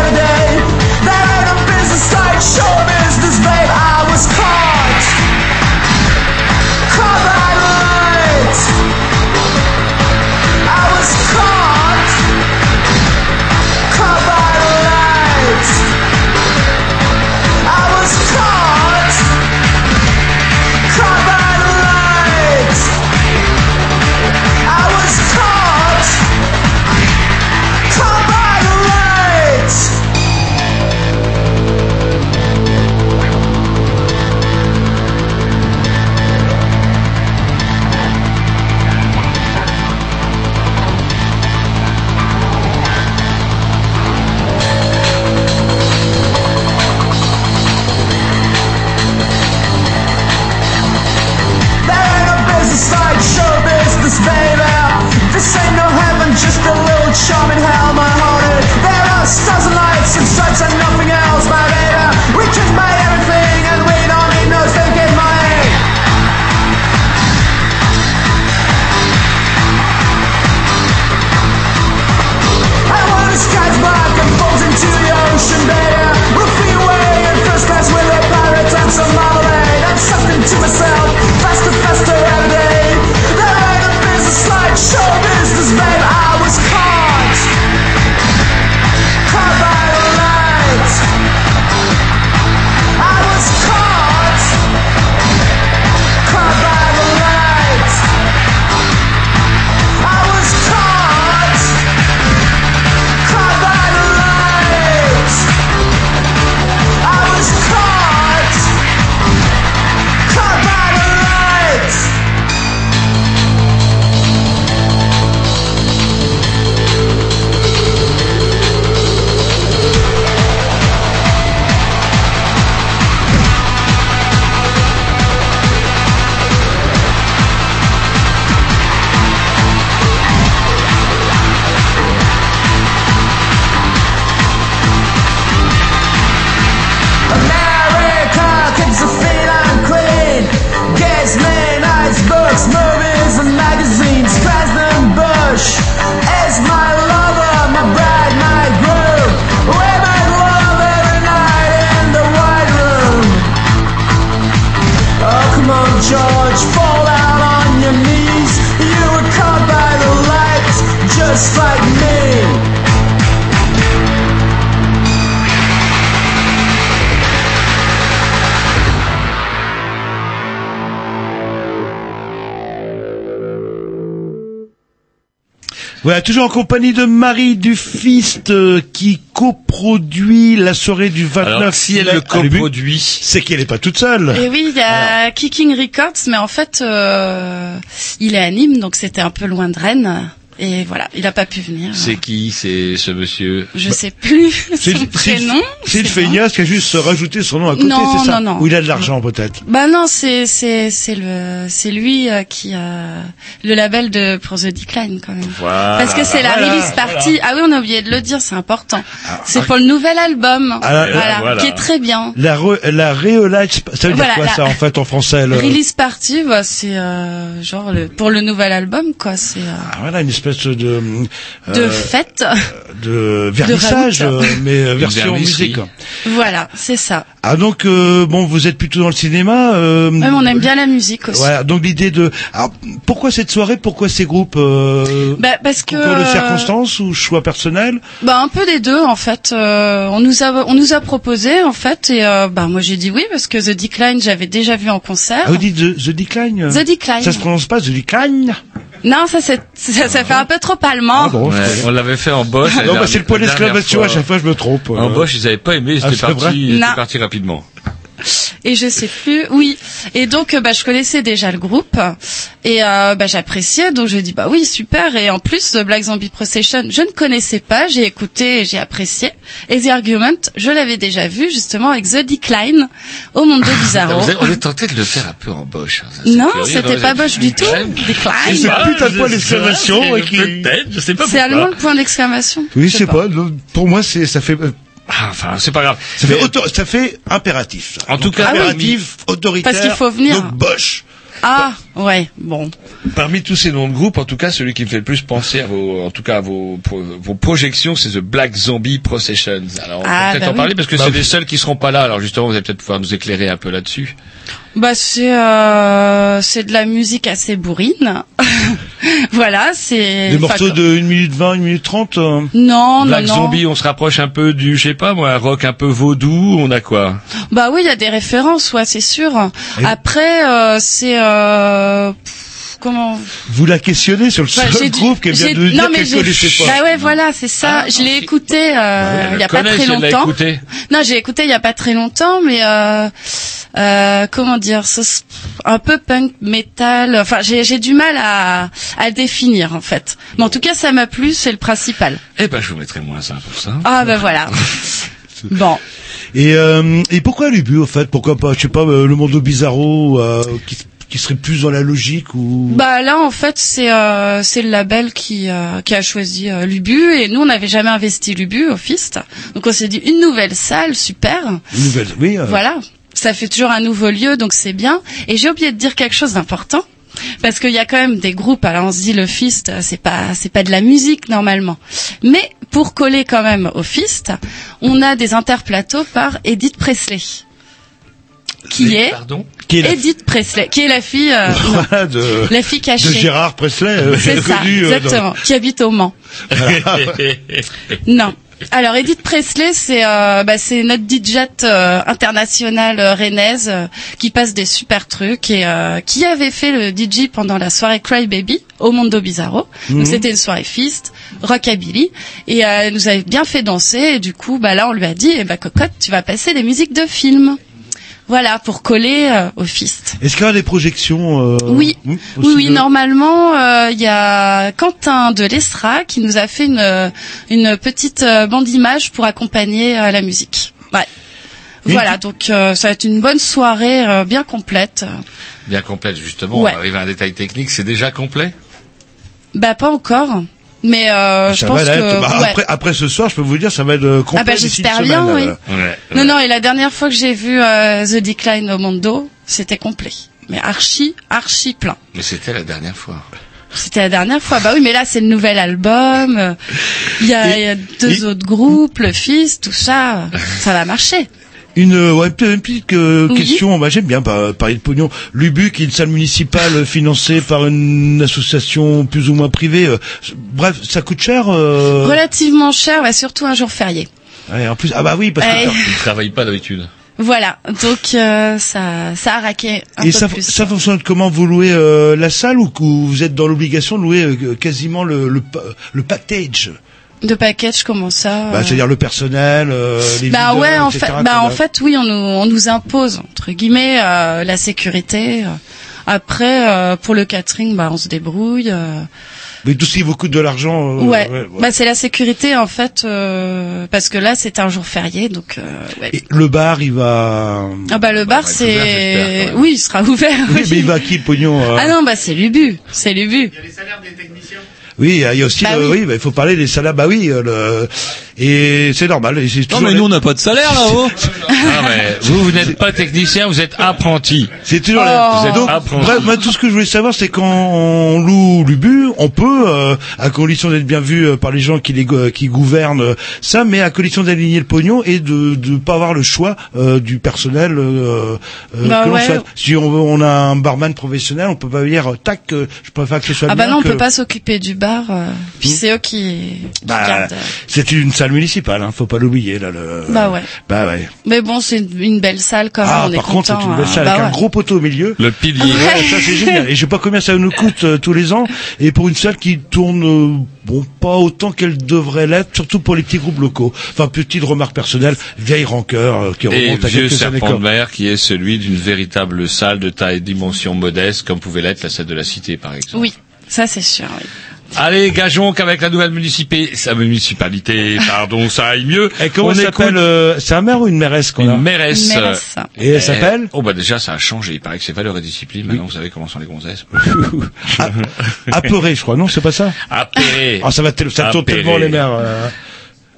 S1: toujours en compagnie de Marie Dufiste euh, qui coproduit la soirée du 29
S2: Alors, si elle le coproduit,
S1: c'est qu'elle n'est pas toute seule.
S13: Et oui, il y a Kicking Records, mais en fait, euh, il est à Nîmes, donc c'était un peu loin de Rennes. Et voilà, il a pas pu venir.
S2: c'est qui, c'est ce monsieur
S13: Je sais plus
S1: C'est
S13: son
S1: c'est-
S13: prénom.
S1: c'est
S13: bon.
S1: feignasse qui a juste rajouté son nom à côté, c'est ça
S13: non, non.
S1: Ou il a de l'argent peut-être.
S13: Bah non, c'est c'est c'est le c'est lui euh, qui a le label de pour The Decline quand même.
S2: Voilà.
S13: Parce que c'est la
S1: Voilà,
S13: release party. Ah oui, on a oublié de le dire, c'est important. c'est pour le nouvel album,
S1: Ah, là,
S13: voilà,
S2: voilà.
S13: qui est très bien.
S1: La, re, la Reolite, ça veut dire quoi
S13: la-
S1: ça en fait en français le-
S13: Release party, bah, c'est euh, genre le, pour le nouvel album quoi. C'est euh,
S1: Ah, Voilà, une espèce de...
S13: de
S1: euh,
S13: fête.
S1: de vernissage, euh, mais euh, version musique.
S13: voilà, c'est ça.
S1: Ah donc euh, bon, vous êtes plutôt dans le cinéma. Euh,
S13: Ouais, mais on aime bien la musique aussi.
S1: Voilà, donc l'idée de. Alors, pourquoi cette soirée Pourquoi ces groupes euh,
S13: Bah, parce que
S1: de
S13: euh,
S1: circonstances ou choix personnel?
S13: Bah un peu des deux en fait. Euh, on nous a on nous a proposé en fait et euh, bah moi j'ai dit oui parce que The Decline j'avais déjà vu en concert.
S1: Ah, vous dites The, The Decline? Euh,
S13: The Decline.
S1: Ça se prononce pas The Decline
S13: Non ça c'est ça, ça fait un peu trop allemand.
S1: Ah bon,
S2: Ouais, on l'avait fait en Bosch.
S1: Non, bah, c'est le point d'exclamation, à chaque fois je me trompe.
S2: En
S1: euh.
S2: Bosch, ils avaient pas aimé,
S1: Ah,
S2: c'était
S1: vrai
S2: parti, parti rapidement.
S13: Et je sais plus. Oui. Et donc euh, bah je connaissais déjà le groupe et euh, bah j'appréciais donc je dis bah oui super et en plus The Black Zombie Procession je ne connaissais pas j'ai écouté et j'ai apprécié et The Argument je l'avais déjà vu justement avec The Decline au Mondo Bizarro.
S2: Vous avez- on est tenté de le faire un peu en Bosch. hein,
S13: Non, c'était
S2: non,
S13: pas Bosch du tout.
S2: Decline.
S1: C'est ce putain de point d'exclamation
S2: Peut-être, je sais pas
S13: C'est allemand le point d'exclamation.
S1: Oui,
S13: Je sais
S1: c'est pas. Pour moi, c'est ça fait.
S2: Ah, enfin, c'est pas grave.
S1: Ça fait, auto- ça fait impératif. ça.
S2: En tout
S1: Donc,
S2: cas,
S1: impératif, autoritaire.
S13: Parce qu'il faut venir.
S1: Donc Bosch.
S13: Ah, ouais, bon.
S15: Parmi tous ces noms de groupes, en tout cas, celui qui me fait le plus penser à vos, en tout cas, à vos, pro- vos projections, c'est The Black Zombie Processions. Alors, on
S13: Ah,
S15: peut peut-être
S13: bah
S15: en parler
S13: oui.
S15: parce que
S1: Bah
S15: c'est
S1: oui.
S15: les seuls qui seront pas là. Alors, justement, vous allez peut-être pouvoir nous éclairer un peu là-dessus.
S13: Bah c'est euh, c'est de la musique assez bourrine. voilà, c'est
S1: Des morceaux de 1 minute 20, 1 minute 30. euh.
S13: Non,
S15: Black
S13: non, non.
S15: Zombie, on se rapproche un peu du, je sais pas moi, un rock un peu vaudou. On a quoi?
S13: Bah oui, il y a des références, ouais, c'est sûr.
S1: Et-
S13: Après euh, c'est euh, pff, comment
S1: Vous la questionnez sur le
S13: Bah,
S1: seul groupe qui vient de dire
S13: non, mais
S1: qu'elle connaissait pas.
S13: Bah ouais, voilà, c'est ça. je l'ai écouté euh, il y a pas très longtemps. Non, j'ai écouté il y a pas très longtemps, mais euh, euh, comment dire, ce- un peu punk metal. Enfin, j'ai j'ai du mal à définir en fait. Mais en tout cas, ça m'a plu, c'est le principal.
S15: Eh ben, je vous mettrai moins un pour ça.
S13: Ah ben voilà. Bon.
S1: Et, euh, et pourquoi Lubu, au fait? Pourquoi pas, je sais pas, euh, le Mondo Bizarro, euh, qui, qui serait plus dans la logique ou...
S13: Bah là en fait c'est euh, c'est le label qui euh, qui a choisi euh, Lubu et nous on n'avait jamais investi Lubu au Fist. Donc on s'est dit une nouvelle salle super.
S1: Une nouvelle, oui. euh,
S13: Voilà, ça fait toujours un nouveau lieu, donc c'est bien. Et j'ai oublié de dire quelque chose d'important. Parce qu'il y a quand même des groupes, alors on se dit le Fist, euh, c'est pas c'est pas de la musique normalement. Mais pour coller quand même au Fist, on a des interplateaux par Edith Presley. Qui est
S15: Pardon
S1: Qui est la,
S13: Edith Presley, qui est la fille euh,
S1: voilà, de,
S13: la fille
S1: de
S13: cachée.
S1: Gérard Presley, euh,
S13: C'est ça,
S1: connu, euh, dans-
S13: exactement, qui habite au Mans. Non. Alors Edith Presley, c'est euh, bah, c'est notre DJ euh, internationale euh, rennaise euh, qui passe des super trucs et euh, qui avait fait le DJ pendant la soirée Cry Baby au Mondo Bizarro. Donc c'était une soirée fist, rockabilly et euh, elle nous avait bien fait danser et du coup bah là on lui a dit eh bah cocotte tu vas passer des musiques de films. Voilà pour coller euh, au fist.
S1: Est-ce qu'il y a des projections euh,
S13: Oui, oui, oui.
S1: de-
S13: Normalement, euh, il y a Quentin de l'Estra qui nous a fait une une petite euh, bande image pour accompagner euh, la musique. Ouais. Voilà, donc euh, ça va être une bonne soirée euh, bien complète.
S15: Bien complète, justement.
S13: Ouais.
S15: On arrive à un détail technique. C'est déjà complet?
S13: Bah pas encore, mais euh, je
S1: Ça
S13: pense
S1: va
S13: que.
S1: Bah,
S13: ouais.
S1: après, après ce soir, je peux vous dire, ça va être euh, complet
S13: Ah bah, j'espère bien,
S1: semaine,
S13: oui.
S1: euh.
S15: Ouais.
S13: Non non, et la dernière fois que j'ai vu euh, The Decline au Mondo, c'était complet. Mais archi archi plein.
S15: Mais c'était la dernière fois.
S13: C'était la dernière fois. Bah oui, mais là c'est le nouvel album. euh, Il y a, il y a deux
S1: et-
S13: autres groupes, le Fils, tout ça. Ça va marcher.
S1: Une, euh, ouais, une petite euh,
S13: Oui.
S1: question, bah, j'aime bien par- parler de pognon. L'UBU, qui est une salle municipale financée par une association plus ou moins privée. euh, bref, ça coûte cher. euh,
S13: Relativement cher, ouais, surtout un jour férié.
S1: ouais, en plus, ah bah oui, parce que
S13: Ouais.
S15: Ils travaillent pas d'habitude.
S13: Voilà, donc euh, ça, ça a raqué un
S1: Et
S13: peu
S1: ça,
S13: plus.
S1: ça fonctionne comment Vous louez euh, la salle ou que vous êtes dans l'obligation de louer euh, quasiment le, le, le package?
S13: De package, comment ça
S1: bah,
S13: euh,
S1: C'est-à-dire le personnel, euh, les
S13: Bah
S1: videurs,
S13: ouais, en
S1: etc.,
S13: fait, bah en fait, oui, on nous, on nous impose entre guillemets euh, la sécurité. Après, euh, pour le catering, bah on se débrouille. euh.
S1: Mais tout ce qui vous coûte de l'argent. euh,
S13: ouais,
S1: ouais, ouais.
S13: bah c'est la sécurité en fait, euh, parce que là c'est un jour férié, donc euh, ouais.
S1: Et le bar, il va.
S13: Ah bah le bar
S1: ouvert, j'espère,
S13: c'est, oui, il sera ouvert.
S1: Oui, mais il va à qui le pognon euh
S13: Ah non, bah c'est l'ubu, c'est l'ubu.
S1: Oui, il y a- il y a aussi,
S13: Bah
S1: le-
S13: oui.
S1: oui, bah, il faut parler des salaires. Bah oui, euh, le... et c'est normal. et c'est
S10: Non, mais
S1: les-
S10: nous, on n'a pas de salaire, là-haut.
S2: Ah, mais vous, vous n'êtes pas technicien, vous êtes apprenti.
S1: C'est toujours
S13: Oh.
S1: la-
S2: Vous êtes
S1: Donc,
S2: apprenti.
S1: bref, moi, tout ce que je voulais savoir, c'est quand on loue l'Ubu, on peut, euh, à condition d'être bien vu euh, par les gens qui, les, qui gouvernent euh, ça, mais à condition d'aligner le pognon et de ne pas avoir le choix euh, du personnel euh, euh,
S13: Bah
S1: que l'on
S13: ouais.
S1: souhaite. Si on, veut- on a un barman professionnel, on peut pas dire tac, euh, je préfère que ce soit
S13: Ah bah non, on
S1: que-
S13: peut pas s'occuper du bar. euh, puis c'est eux qui, qui
S1: Bah,
S13: gardent.
S1: c'est une salle municipale, hein, faut pas l'oublier là. Le...
S13: Bah ouais.
S1: Bah ouais.
S13: Mais bon, c'est une, une belle salle quand même.
S1: Ah,
S13: on est
S1: par contre, c'est une belle
S13: hein.
S1: salle
S13: Bah
S1: avec un
S13: ouais.
S1: gros poteau au milieu.
S2: Le pilier.
S1: Ouais, ça c'est génial. Et je sais pas combien ça nous coûte euh, tous les ans. Et pour une salle qui tourne, euh, bon, pas autant qu'elle devrait l'être, surtout pour les petits groupes locaux. Enfin, petite remarque personnelle, vieille rancœur euh, qui
S2: Et
S1: remonte à
S2: vieux
S1: quelques années.
S2: serpent de mer qui est celui d'une véritable salle de taille et dimension modeste, comme pouvait l'être la salle de la Cité, par exemple.
S13: Oui, ça c'est sûr. Oui.
S2: Allez, gageons qu'avec la nouvelle municipalité, sa municipalité, pardon, ça aille mieux.
S1: Et comment
S2: On
S1: elle s'appelle
S2: écoute
S1: euh, C'est un maire ou une mairesse qu'on a
S2: Une mairesse.
S13: Une mairesse.
S1: Et elle s'appelle
S2: Oh bah déjà ça a changé. Il paraît que c'est valeur et discipline. Maintenant vous savez comment sont les gonzesses.
S1: Ah, Apeuré, je crois. Non, c'est pas ça.
S2: Apéré.
S1: Ah, ça va, ça tourne
S2: Apéré.
S1: tellement les maires. euh.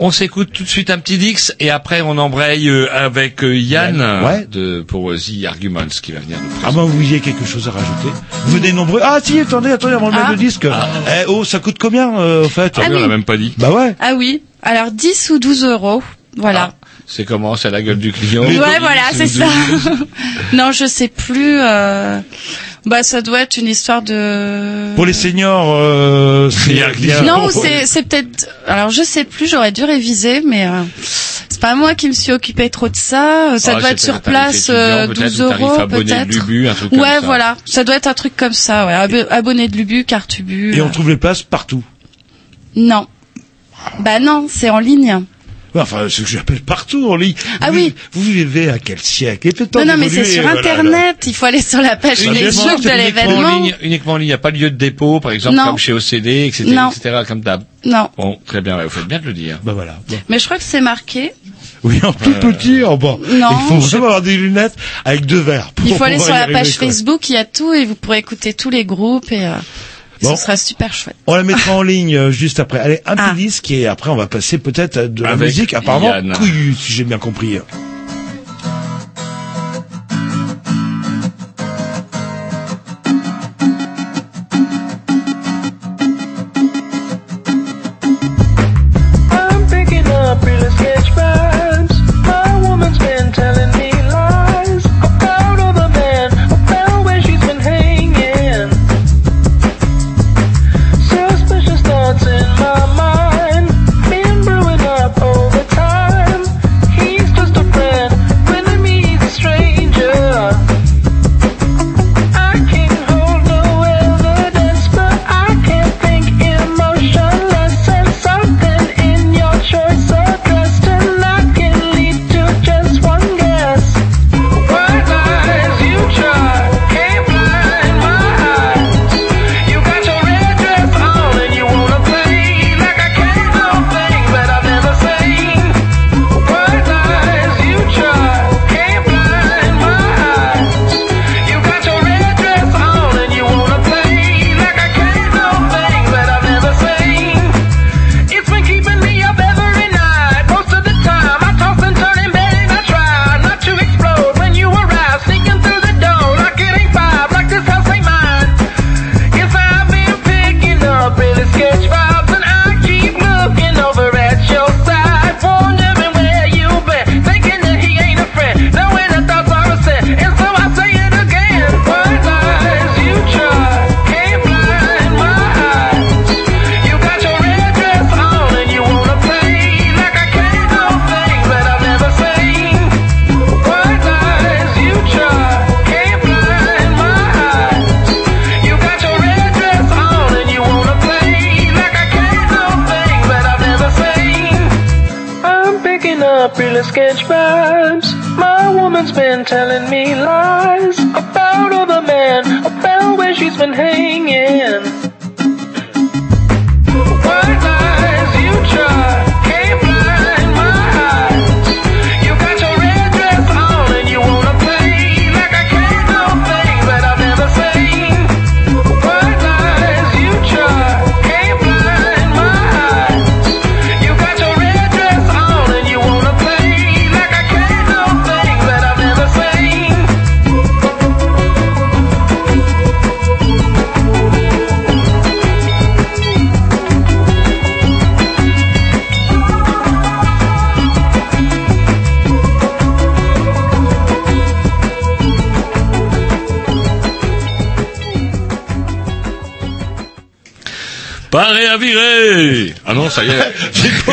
S2: On s'écoute tout de suite un petit Dix et après on embraye euh, avec euh, Yann
S1: Yann, ouais.
S2: de, pour euh, The Arguments qui va venir nous
S1: Ah
S2: présenter.
S1: ben vous y avez quelque chose à rajouter. Vous venez nombreux. Ah si, attendez, attendez, avant de mettre
S13: Ah.
S1: le disque. Eh oh, ça coûte combien euh, au fait
S13: Ah
S2: on l'a
S13: oui.
S2: même pas dit.
S1: Bah ouais.
S13: Ah oui. Alors 10 ou 12 euros. Voilà.
S2: C'est comment? C'est la gueule du client?
S13: ouais, voilà, c'est ça. non, je sais plus. Euh... Bah, ça doit être une histoire de.
S1: Pour les seniors, euh, c'est.
S13: Non, c'est c'est peut-être. Alors, je sais plus. J'aurais dû réviser, mais euh, c'est pas moi qui me suis occupé trop de ça. Ça
S2: Ah,
S13: doit être sur place, euh,
S2: peut-être,
S13: 12
S2: ou tarif
S13: euros peut-être.
S2: l'Ubu, un truc comme
S13: Ouais,
S2: ça.
S13: voilà. Ça doit être un truc comme ça. Ouais. Ab- Abonné de l'Ubu, carte Ubu.
S1: Et on
S13: euh.
S1: trouve les places partout.
S13: Non. Bah non, c'est en ligne.
S1: Enfin, ce que j'appelle partout en ligne.
S13: Ah
S1: vous,
S13: oui.
S1: Vous vivez à quel siècle
S13: Non, non, mais c'est sur
S1: voilà,
S13: Internet. Il faut aller sur la page Facebook de
S2: Uniquement en
S13: l'événement.
S2: uniquement en ligne. Il n'y a pas de lieu de dépôt, par exemple,
S13: Non.
S2: comme chez OCD, etc.,
S13: Non.
S2: etc., comme d'hab.
S13: Non.
S2: Bon, très bien, vous faites bien de le dire.
S1: Bah voilà. Bon.
S13: Mais je crois que c'est marqué.
S1: Oui, en tout petit. Oh, bon.
S13: Non,
S1: Il faut
S13: je-
S1: avoir des lunettes avec deux verres.
S13: Il faut aller sur la page
S1: quoi.
S13: Facebook, il y a tout et vous pourrez écouter tous les groupes et euh,
S1: Bon.
S13: ce sera super chouette.
S1: On la mettra en ligne euh, juste après. Allez, un
S13: Ah.
S1: petit disque et après on va passer peut-être à de la
S2: Avec
S1: musique apparemment
S2: Yann.
S1: couillue, si j'ai bien compris.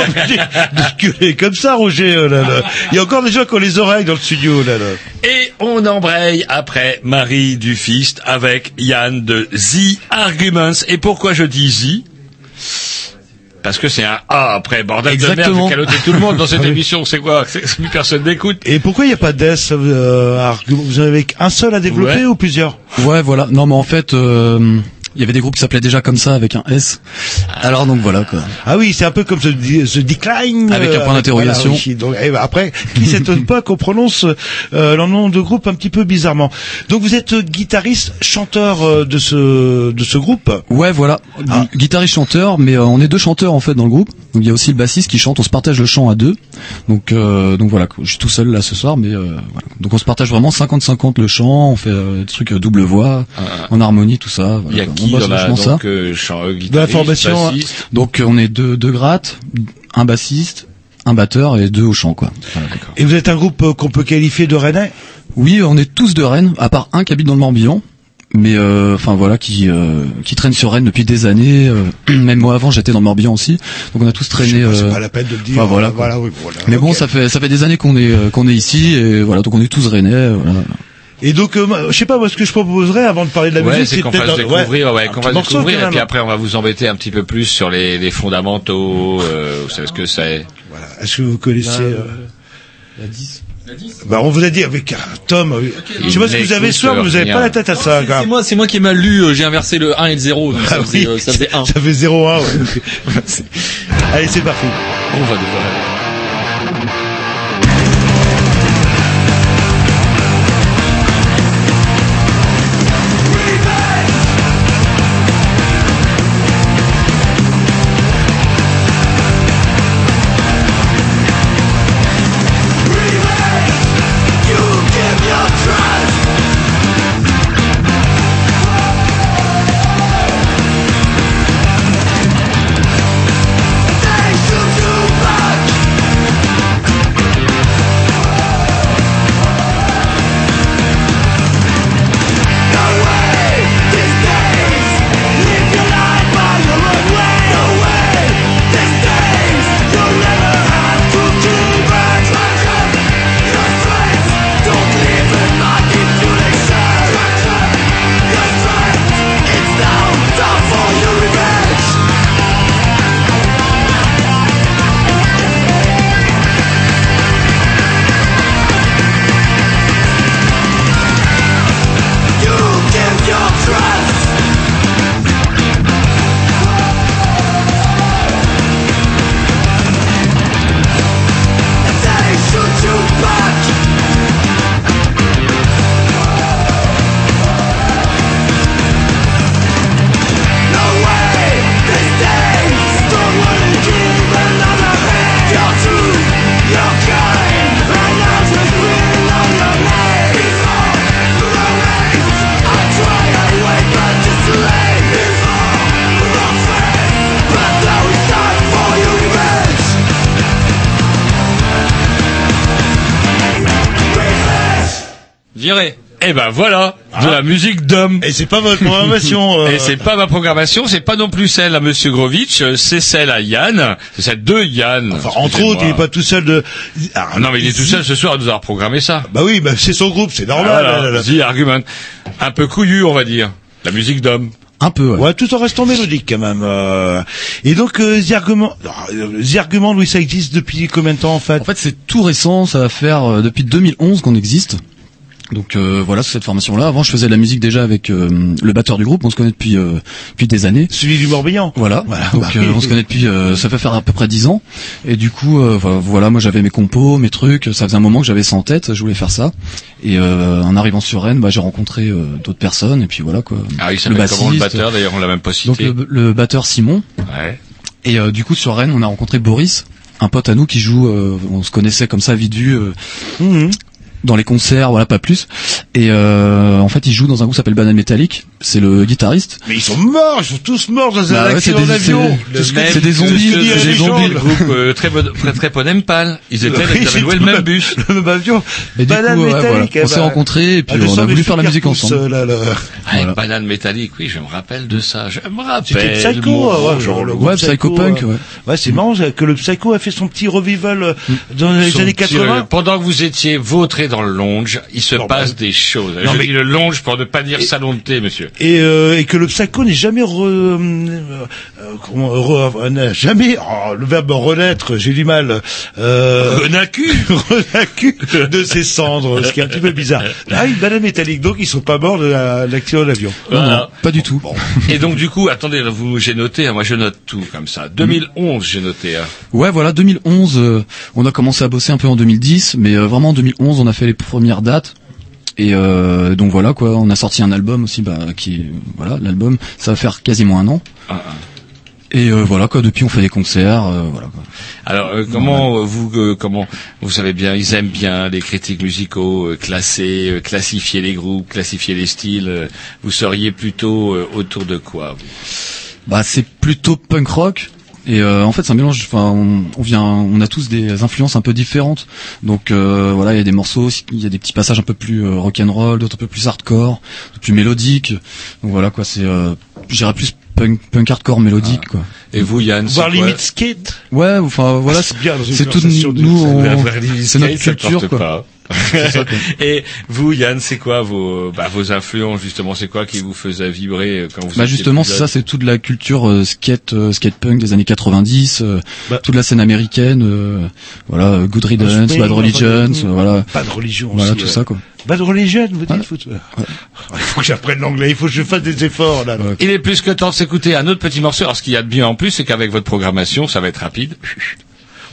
S1: gueuler comme ça, Roger. oh là là. Il y a encore des gens qui ont les oreilles dans le studio. Là, là.
S2: Et on embraye après Marie Dufist avec Yann de The Arguments. Et pourquoi je dis The Parce que c'est un A après, bordel de
S16: Exactement.
S2: merde, j'ai caloté tout le monde dans cette
S1: Oui.
S2: émission, c'est quoi? Plus personne n'écoute.
S1: Et pourquoi il n'y a pas d'S euh, Vous en avez un seul à développer
S16: Ouais.
S1: ou plusieurs?
S16: Ouais, voilà. Non, mais en fait, euh, il y avait des groupes qui s'appelaient déjà comme ça avec un S. Alors donc voilà quoi.
S1: Ah oui, c'est un peu comme ce, ce decline.
S16: Avec un point d'interrogation.
S1: voilà, oui. Donc, eh ben, après, qui s'étonne pas qu'on prononce euh, leur nom de groupe un petit peu bizarrement. Donc vous êtes euh, guitariste, chanteur euh, de ce de ce groupe?
S16: Ouais, voilà.
S1: Ah.
S16: Gu- Guitariste chanteur, mais euh, on est deux chanteurs en fait dans le groupe. Donc il y a aussi le bassiste qui chante. On se partage le chant à deux. Donc euh, donc voilà, je suis tout seul là ce soir, mais euh, voilà. Donc on se partage vraiment 50-50 le chant. On fait euh, des trucs euh, double voix, en harmonie, tout ça.
S2: Il y a qui
S16: on bosse
S2: dans la
S16: vachement ça.
S2: donc, euh, chant- euh,
S16: De la
S2: guitariste,
S16: formation.
S2: bassiste
S16: Donc euh, on est deux, deux grattes, un bassiste, un batteur et deux au chant quoi. Voilà.
S1: Et vous êtes un groupe euh, qu'on peut qualifier de rennais?
S16: Oui, on est tous de Rennes, à part un qui habite dans le Morbihan. Mais euh, enfin voilà, qui euh, qui traîne sur Rennes depuis des années. euh, même moi avant, j'étais dans le Morbihan aussi. Donc on a tous traîné.
S1: C'est
S16: euh,
S1: pas la peine de le dire.
S16: voilà.
S1: Euh,
S16: quoi.
S1: voilà, oui, voilà.
S16: Mais bon, ça fait ça fait des années qu'on est euh, qu'on est ici et voilà, donc on est tous Rennais. euh, Voilà.
S1: Et donc, euh, je sais pas, moi, ce que je proposerais avant de parler de la
S2: Ouais,
S1: musique,
S2: c'est qu'on
S1: peut-être
S2: fasse
S1: un-
S2: découvrir, ouais, qu'on
S1: morceau,
S2: découvrir, et puis après on va vous embêter un petit peu plus sur les, les fondamentaux, euh, vous savez ce que c'est.
S1: Voilà. Est-ce que vous connaissez
S2: Là,
S1: euh,
S16: La 10.
S1: Bah, on vous a dit avec un Tom. euh, Je sais pas que vous avez ce soir, mais vous avez pas la tête à ça. quand
S10: C'est moi, c'est moi qui ai mal lu. euh, J'ai inversé le 1 et le 0. Donc ça,
S1: Ah
S10: faisait,
S1: oui,
S10: euh, ça faisait 1.
S1: ça fait 0-1. ouais. Allez, c'est parti.
S2: On va devoir. Voilà, de la musique d'homme.
S1: Et c'est pas votre programmation. euh,
S2: Et c'est pas ma programmation, c'est pas non plus celle à Monsieur Grovitch, c'est celle à Yann, c'est celle de Yann.
S1: Enfin, entre autres, il est pas tout seul de. Ah,
S2: Non mais il est tout seul ce soir à nous avoir programmé ça.
S1: Bah oui, bah c'est son groupe, c'est normal.
S2: Voilà,
S1: là, là, là.
S2: The Argument. Un peu couillu, on va dire. La musique d'homme.
S16: Un peu, ouais.
S1: Ouais, tout en restant mélodique quand même. euh. Et donc, euh, The Argument, euh, The Argument, oui, ça existe depuis combien de temps en fait?
S16: En fait, c'est tout récent, ça va faire euh, depuis 2011 qu'on existe. Donc euh, voilà, sous cette formation-là. Avant, je faisais de la musique déjà avec euh, le batteur du groupe. On se connaît depuis euh, depuis des années.
S1: Celui du Morbihan.
S16: Voilà. Donc
S1: bah
S16: euh, on se connaît depuis, euh, ça fait faire à peu près 10 ans. Et du coup, euh, voilà, voilà, moi j'avais mes compos, mes trucs. Ça faisait un moment que j'avais ça en tête. Je voulais faire ça. Et euh, en arrivant sur Rennes, bah, j'ai rencontré euh, d'autres personnes. Et puis voilà quoi.
S2: Ah, il s'appelle comment le batteur? D'ailleurs, on l'a même pas
S16: Donc le, le batteur Simon.
S2: Ouais.
S16: Et euh, du coup sur Rennes, on a rencontré Boris, un pote à nous qui joue. euh, on se connaissait comme ça vite vu. euh,
S1: Mhm.
S16: Dans les concerts, voilà, pas plus. Et euh, en fait, il joue dans un groupe qui s'appelle Banane Métallique. C'est le guitariste.
S1: Mais ils sont morts, ils sont tous morts dans un
S16: Bah ouais,
S1: accident
S16: c'est des-
S1: d'avion.
S16: c'est- des zombies, c'est des
S1: gens,
S16: zombies.
S1: le
S2: groupe euh, très bon, très très. Ils étaient,
S1: Oui,
S2: ils avaient loué
S1: c'est
S2: le
S1: le
S2: même bus.
S1: Le même avion.
S16: Et du
S1: Banane
S16: coup, ouais, voilà, on
S1: eh
S16: s'est
S1: ben,
S16: rencontrés et puis
S1: ah,
S16: on a
S1: des
S16: voulu faire la musique ensemble.
S1: euh, là, là.
S2: Ouais, Banane métallique, oui, je me rappelle de ça. Je me rappelle.
S1: C'était Psycho,
S2: mon
S1: ouais,
S2: bon
S1: genre le groupe
S16: Ouais, Psycho Punk,
S1: euh,
S16: ouais.
S1: Ouais, c'est marrant ça, que le Psycho a fait son petit revival euh, dans les années
S2: petit, euh,
S1: 80.
S2: pendant que vous étiez vautré dans le longe, il se
S1: Non,
S2: passe
S1: bah,
S2: des choses.
S1: non,
S2: je
S1: mais-
S2: dis le longe pour ne pas dire salon de thé, monsieur.
S1: Et, euh, et que le psycho n'est jamais re, euh, euh, comment, re- n'a jamais oh, le verbe renaître j'ai du mal euh,
S2: Renacu
S1: renacu de ses cendres ce qui est un petit peu bizarre ah une banane métallique donc ils sont pas morts de la- de l'accident d'avion
S16: Non, non, pas du tout.
S2: Et donc du coup, attendez, vous j'ai noté, hein, moi je note tout comme ça. 2011, j'ai noté. Hein.
S16: Ouais, voilà, 2011, euh, on a commencé à bosser un peu en 2010, mais euh, vraiment en 2011, on a fait les premières dates. Et euh, donc voilà quoi, on a sorti un album aussi, bah, qui voilà, l'album, ça va faire quasiment un an.
S2: Ah, ah.
S16: Et euh, voilà quoi, depuis on fait des concerts, euh, voilà quoi.
S2: Alors euh, comment vous comment vous savez bien, ils aiment bien les critiques musicaux, classer, classifier les groupes, classifier les styles. vous seriez plutôt autour de quoi vous?
S16: Bah c'est plutôt punk rock. Et euh, en fait, c'est un mélange. Enfin, on, on vient, on a tous des influences un peu différentes. Donc euh, voilà, il y a des morceaux, il y a des petits passages un peu plus euh, rock and roll, d'autres un peu plus hardcore, plus mélodiques. Donc voilà quoi, c'est, euh, je dirais plus punk, punk hardcore mélodique quoi.
S2: Et vous, Yann, c'est quoi
S1: limite skate
S16: Ouais, enfin voilà, c'est,
S1: bien dans une
S16: c'est tout nous, on- c'est notre culture quoi.
S2: pas. Et vous, Yann, c'est quoi vos bah, vos influences justement? C'est quoi qui vous faisait vibrer euh, quand vous
S16: Bah justement, ça, c'est toute la culture euh, skate, euh, skate punk des années 90, euh,
S1: Bah.
S16: toute la scène américaine, euh, voilà, Good Riddance,
S1: Spring,
S16: Bad Religion, euh, voilà,
S1: pas de religion
S16: voilà
S1: aussi,
S16: tout
S1: ouais.
S16: ça quoi.
S1: Bad Religion vous dites faut- il faut que j'apprenne l'anglais il faut que je fasse des efforts là, là.
S2: Il est plus que temps de s'écouter un autre petit morceau. Alors, ce qu'il y a de bien en plus, c'est qu'avec votre programmation, ça va être rapide.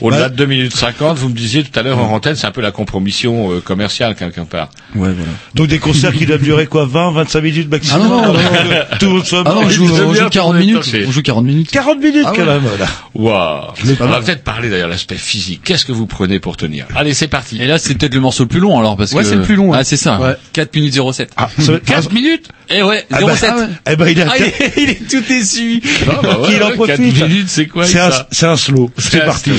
S2: Au-delà
S1: Ouais.
S2: de 2 minutes 50, vous me disiez tout à l'heure en antenne, c'est un peu la compromission euh, commerciale quelque part.
S16: Ouais, voilà.
S1: donc des concerts qui doivent durer quoi 20 25 minutes
S16: Ah
S1: maximum
S16: non, non, non, non.
S1: tout le monde soit
S16: Ah non, on joue, on joue
S2: pour
S16: 40
S2: le
S16: minutes, on joue 40 minutes.
S1: 40 minutes
S16: Ah
S1: quand même voilà.
S2: Waouh
S16: Mais
S2: On
S16: pas
S2: va peut-être parler d'ailleurs de l'aspect physique. Qu'est-ce que vous prenez pour tenir? Allez, c'est parti.
S10: Et là, c'est peut-être le morceau le plus long alors parce
S16: Ouais,
S10: que
S16: c'est le plus long, ouais.
S10: Ah, c'est ça.
S16: Ouais.
S10: 4 minutes 07.
S1: Ah, ça va-
S2: 4 minutes
S10: Et ouais,
S1: Ah bah,
S10: 07.
S1: ah ouais. Eh ben, il a
S10: Ah, il, est, il est tout essuie.
S2: Bah ouais,
S1: Qu'il en profite.
S2: quatre minutes, c'est quoi
S1: c'est un,
S2: ça
S1: c'est un slow c'est
S2: un
S1: parti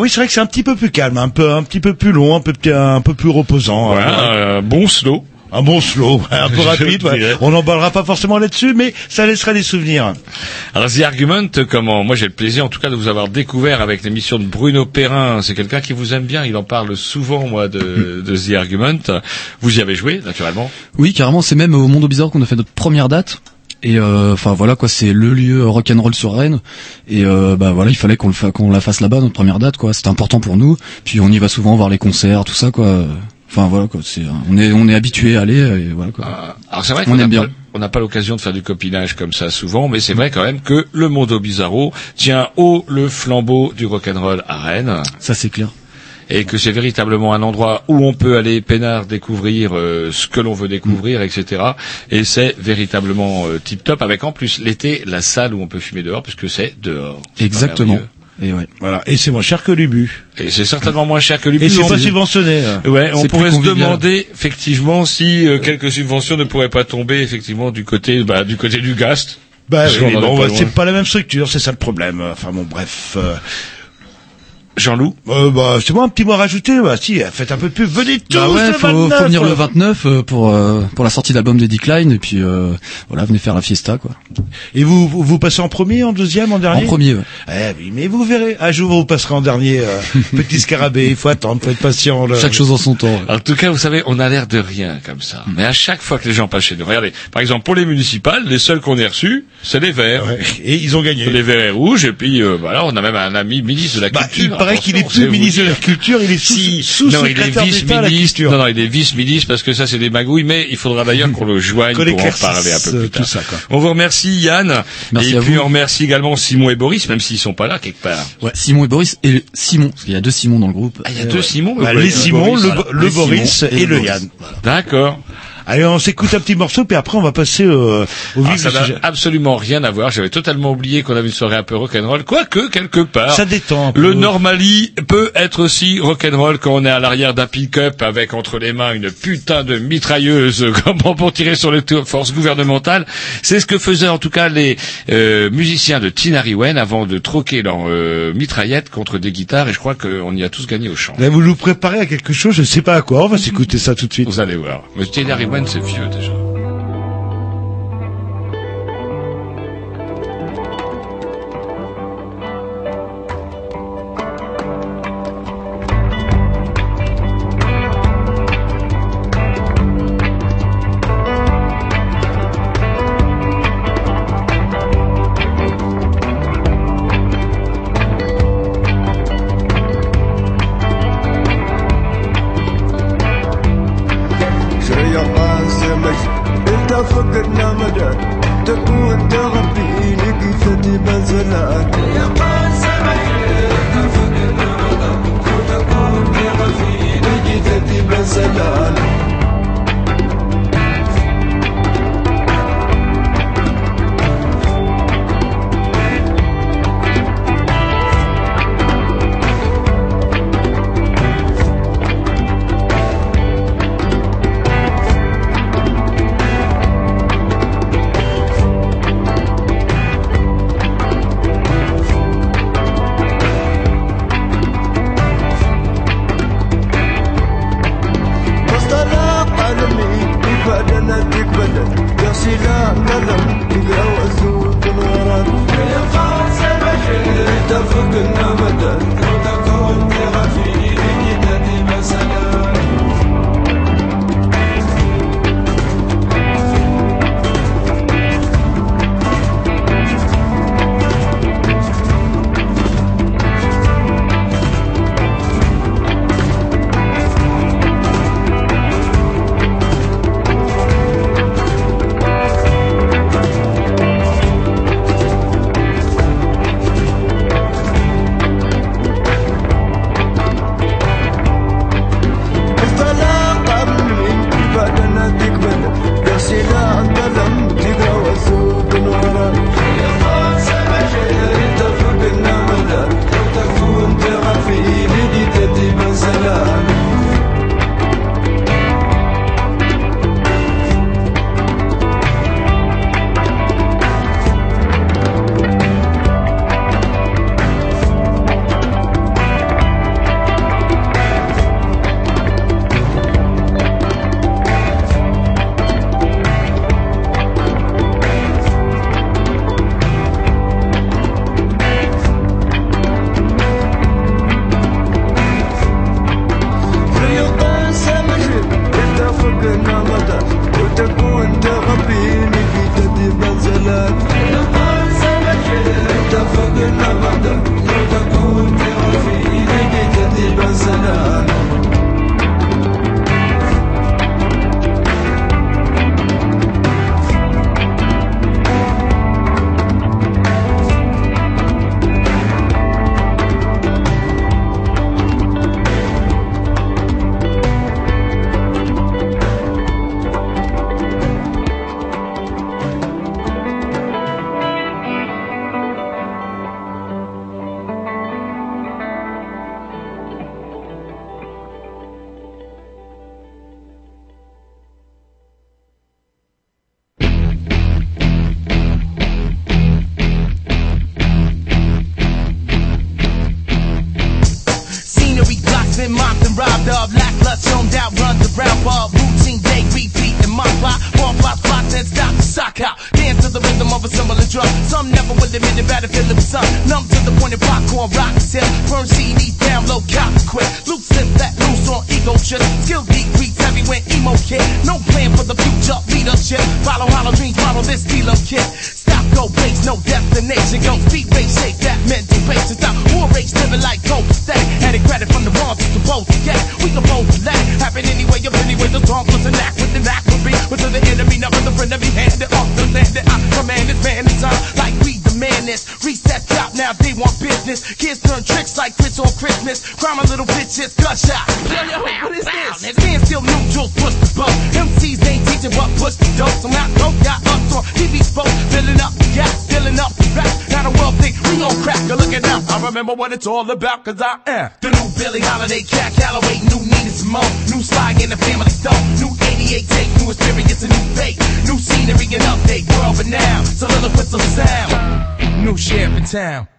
S1: oui, c'est vrai que c'est un petit peu plus calme, un peu, un petit peu plus long, un peu, un peu plus reposant.
S2: Voilà, un bon slow.
S1: Un bon slow, un peu rapide. Ouais. On n'embarquera pas forcément là-dessus, mais ça laissera des souvenirs.
S2: Alors The Argument, comment Moi j'ai le plaisir en tout cas de vous avoir découvert avec l'émission de Bruno Perrin. C'est quelqu'un qui vous aime bien. Il en parle souvent moi de, de The Argument. Vous y avez joué naturellement.
S16: Oui, carrément, c'est même au Monde au Bizarre qu'on a fait notre première date. Et euh, enfin voilà quoi, c'est le lieu rock'n'roll sur Rennes. Et euh, bah voilà, il fallait qu'on le fa- qu'on la fasse là-bas notre première date quoi. C'était important pour nous. Puis on y va souvent voir les concerts, tout ça quoi. Enfin voilà quoi, c'est on est on est habitué à aller et voilà quoi.
S2: Alors c'est vrai
S16: On
S2: qu'on
S16: aime bien.
S2: pas, on n'a pas l'occasion de faire du copinage comme ça souvent, mais c'est vrai quand même que le Mondo Bizarro tient haut le flambeau du rock'n'roll à Rennes.
S16: Ça c'est clair.
S2: Et que c'est véritablement un endroit où on peut aller peinard découvrir euh, ce que l'on veut découvrir, etc. Et c'est véritablement tip top avec en plus l'été la salle où on peut fumer dehors puisque c'est dehors.
S16: Exactement. Et ouais.
S1: Voilà. Et c'est moins cher que l'Ubu.
S2: Et c'est certainement moins cher que l'Ubu.
S1: Et c'est
S2: On-
S1: pas subventionné. hein.
S2: Ouais, on pourrait se demander effectivement si euh, quelques subventions ne pourraient pas tomber effectivement du côté bah, du côté du Gast.
S1: Bah oui, bon, c'est pas la même structure, c'est ça le problème. Enfin bon, bref. euh,
S2: Jean-Loup
S1: euh, bah, c'est moi un petit mot à rajouter. Bah si, faites un peu de pub. Venez tous
S16: Bah ouais,
S1: le
S16: faut,
S1: 29.
S16: faut venir le 29 euh, pour euh, pour la sortie de l'album de Decline et puis euh, voilà, venez faire la fiesta quoi.
S1: Et vous, vous, vous passez en premier, en deuxième, en dernier
S16: En premier, ouais.
S1: Eh oui, mais vous verrez. Un jour, vous passerez en dernier. euh, petit scarabée, il faut attendre, faut être patient. là.
S16: Chaque chose en son temps. ouais.
S2: En tout cas, vous savez, on a l'air de rien comme ça. Mais à chaque fois que les gens passent chez nous, regardez, par exemple pour les municipales, les seuls qu'on ait reçus, c'est les Verts.
S1: Ouais. Et ils ont gagné.
S2: Les Verts et rouges, et puis euh, voilà, on a même un ami ministre de la
S1: Bah,
S2: culture.
S1: il paraît qu'il est plus ministre de la culture, il est sous,
S2: Si,
S1: sous
S2: non, il est
S1: secrétaire d'État à la
S2: vice-ministre.
S1: culture.
S2: Non, non, il est vice-ministre parce que ça, c'est des magouilles, mais il faudra d'ailleurs qu'on le joigne pour en parler un peu
S1: euh,
S2: plus tard.
S1: tout ça, quoi.
S2: On vous remercie, Yann.
S16: Merci
S2: et
S16: à
S2: puis
S16: vous.
S2: on remercie également Simon et Boris, même s'ils sont pas là quelque part.
S16: Ouais, Simon et Boris et le- Simon, parce qu'il y a deux Simon dans le groupe.
S2: Ah, il y a deux Simons.
S1: Bah, les Simon, le, Boris et,
S16: et
S1: le
S16: le
S1: Yann.
S2: D'accord.
S1: Allez, on s'écoute un petit morceau, puis après on va passer euh, au
S2: Ah,
S1: vif
S2: ça n'a absolument rien à voir. J'avais totalement oublié qu'on avait une soirée un peu rock'n'roll. Quoique, quelque part.
S1: Ça détend un peu.
S2: Le Normally peut être aussi rock'n'roll quand on est à l'arrière d'un pick-up avec entre les mains une putain de mitrailleuse comment pour tirer sur les to- forces gouvernementales. C'est ce que faisaient en tout cas les euh, musiciens de Tinariwen avant de troquer leur euh, mitraillette contre des guitares et je crois qu'on y a tous gagné au chant.
S1: Là, vous nous préparez à quelque chose, je sais pas à quoi. On va s'écouter ça tout de suite.
S2: Vous allez voir. Mais Tinariwen c'est vieux déjà.
S17: all about cause I am. The new Billy Holiday, Cat Calloway, new Nina Simone, new Sly in the family stone, new 88 take, new experience, a new
S18: fake,
S17: new scenery and update, world renowned, soliloquist of sound, new sheriff in town.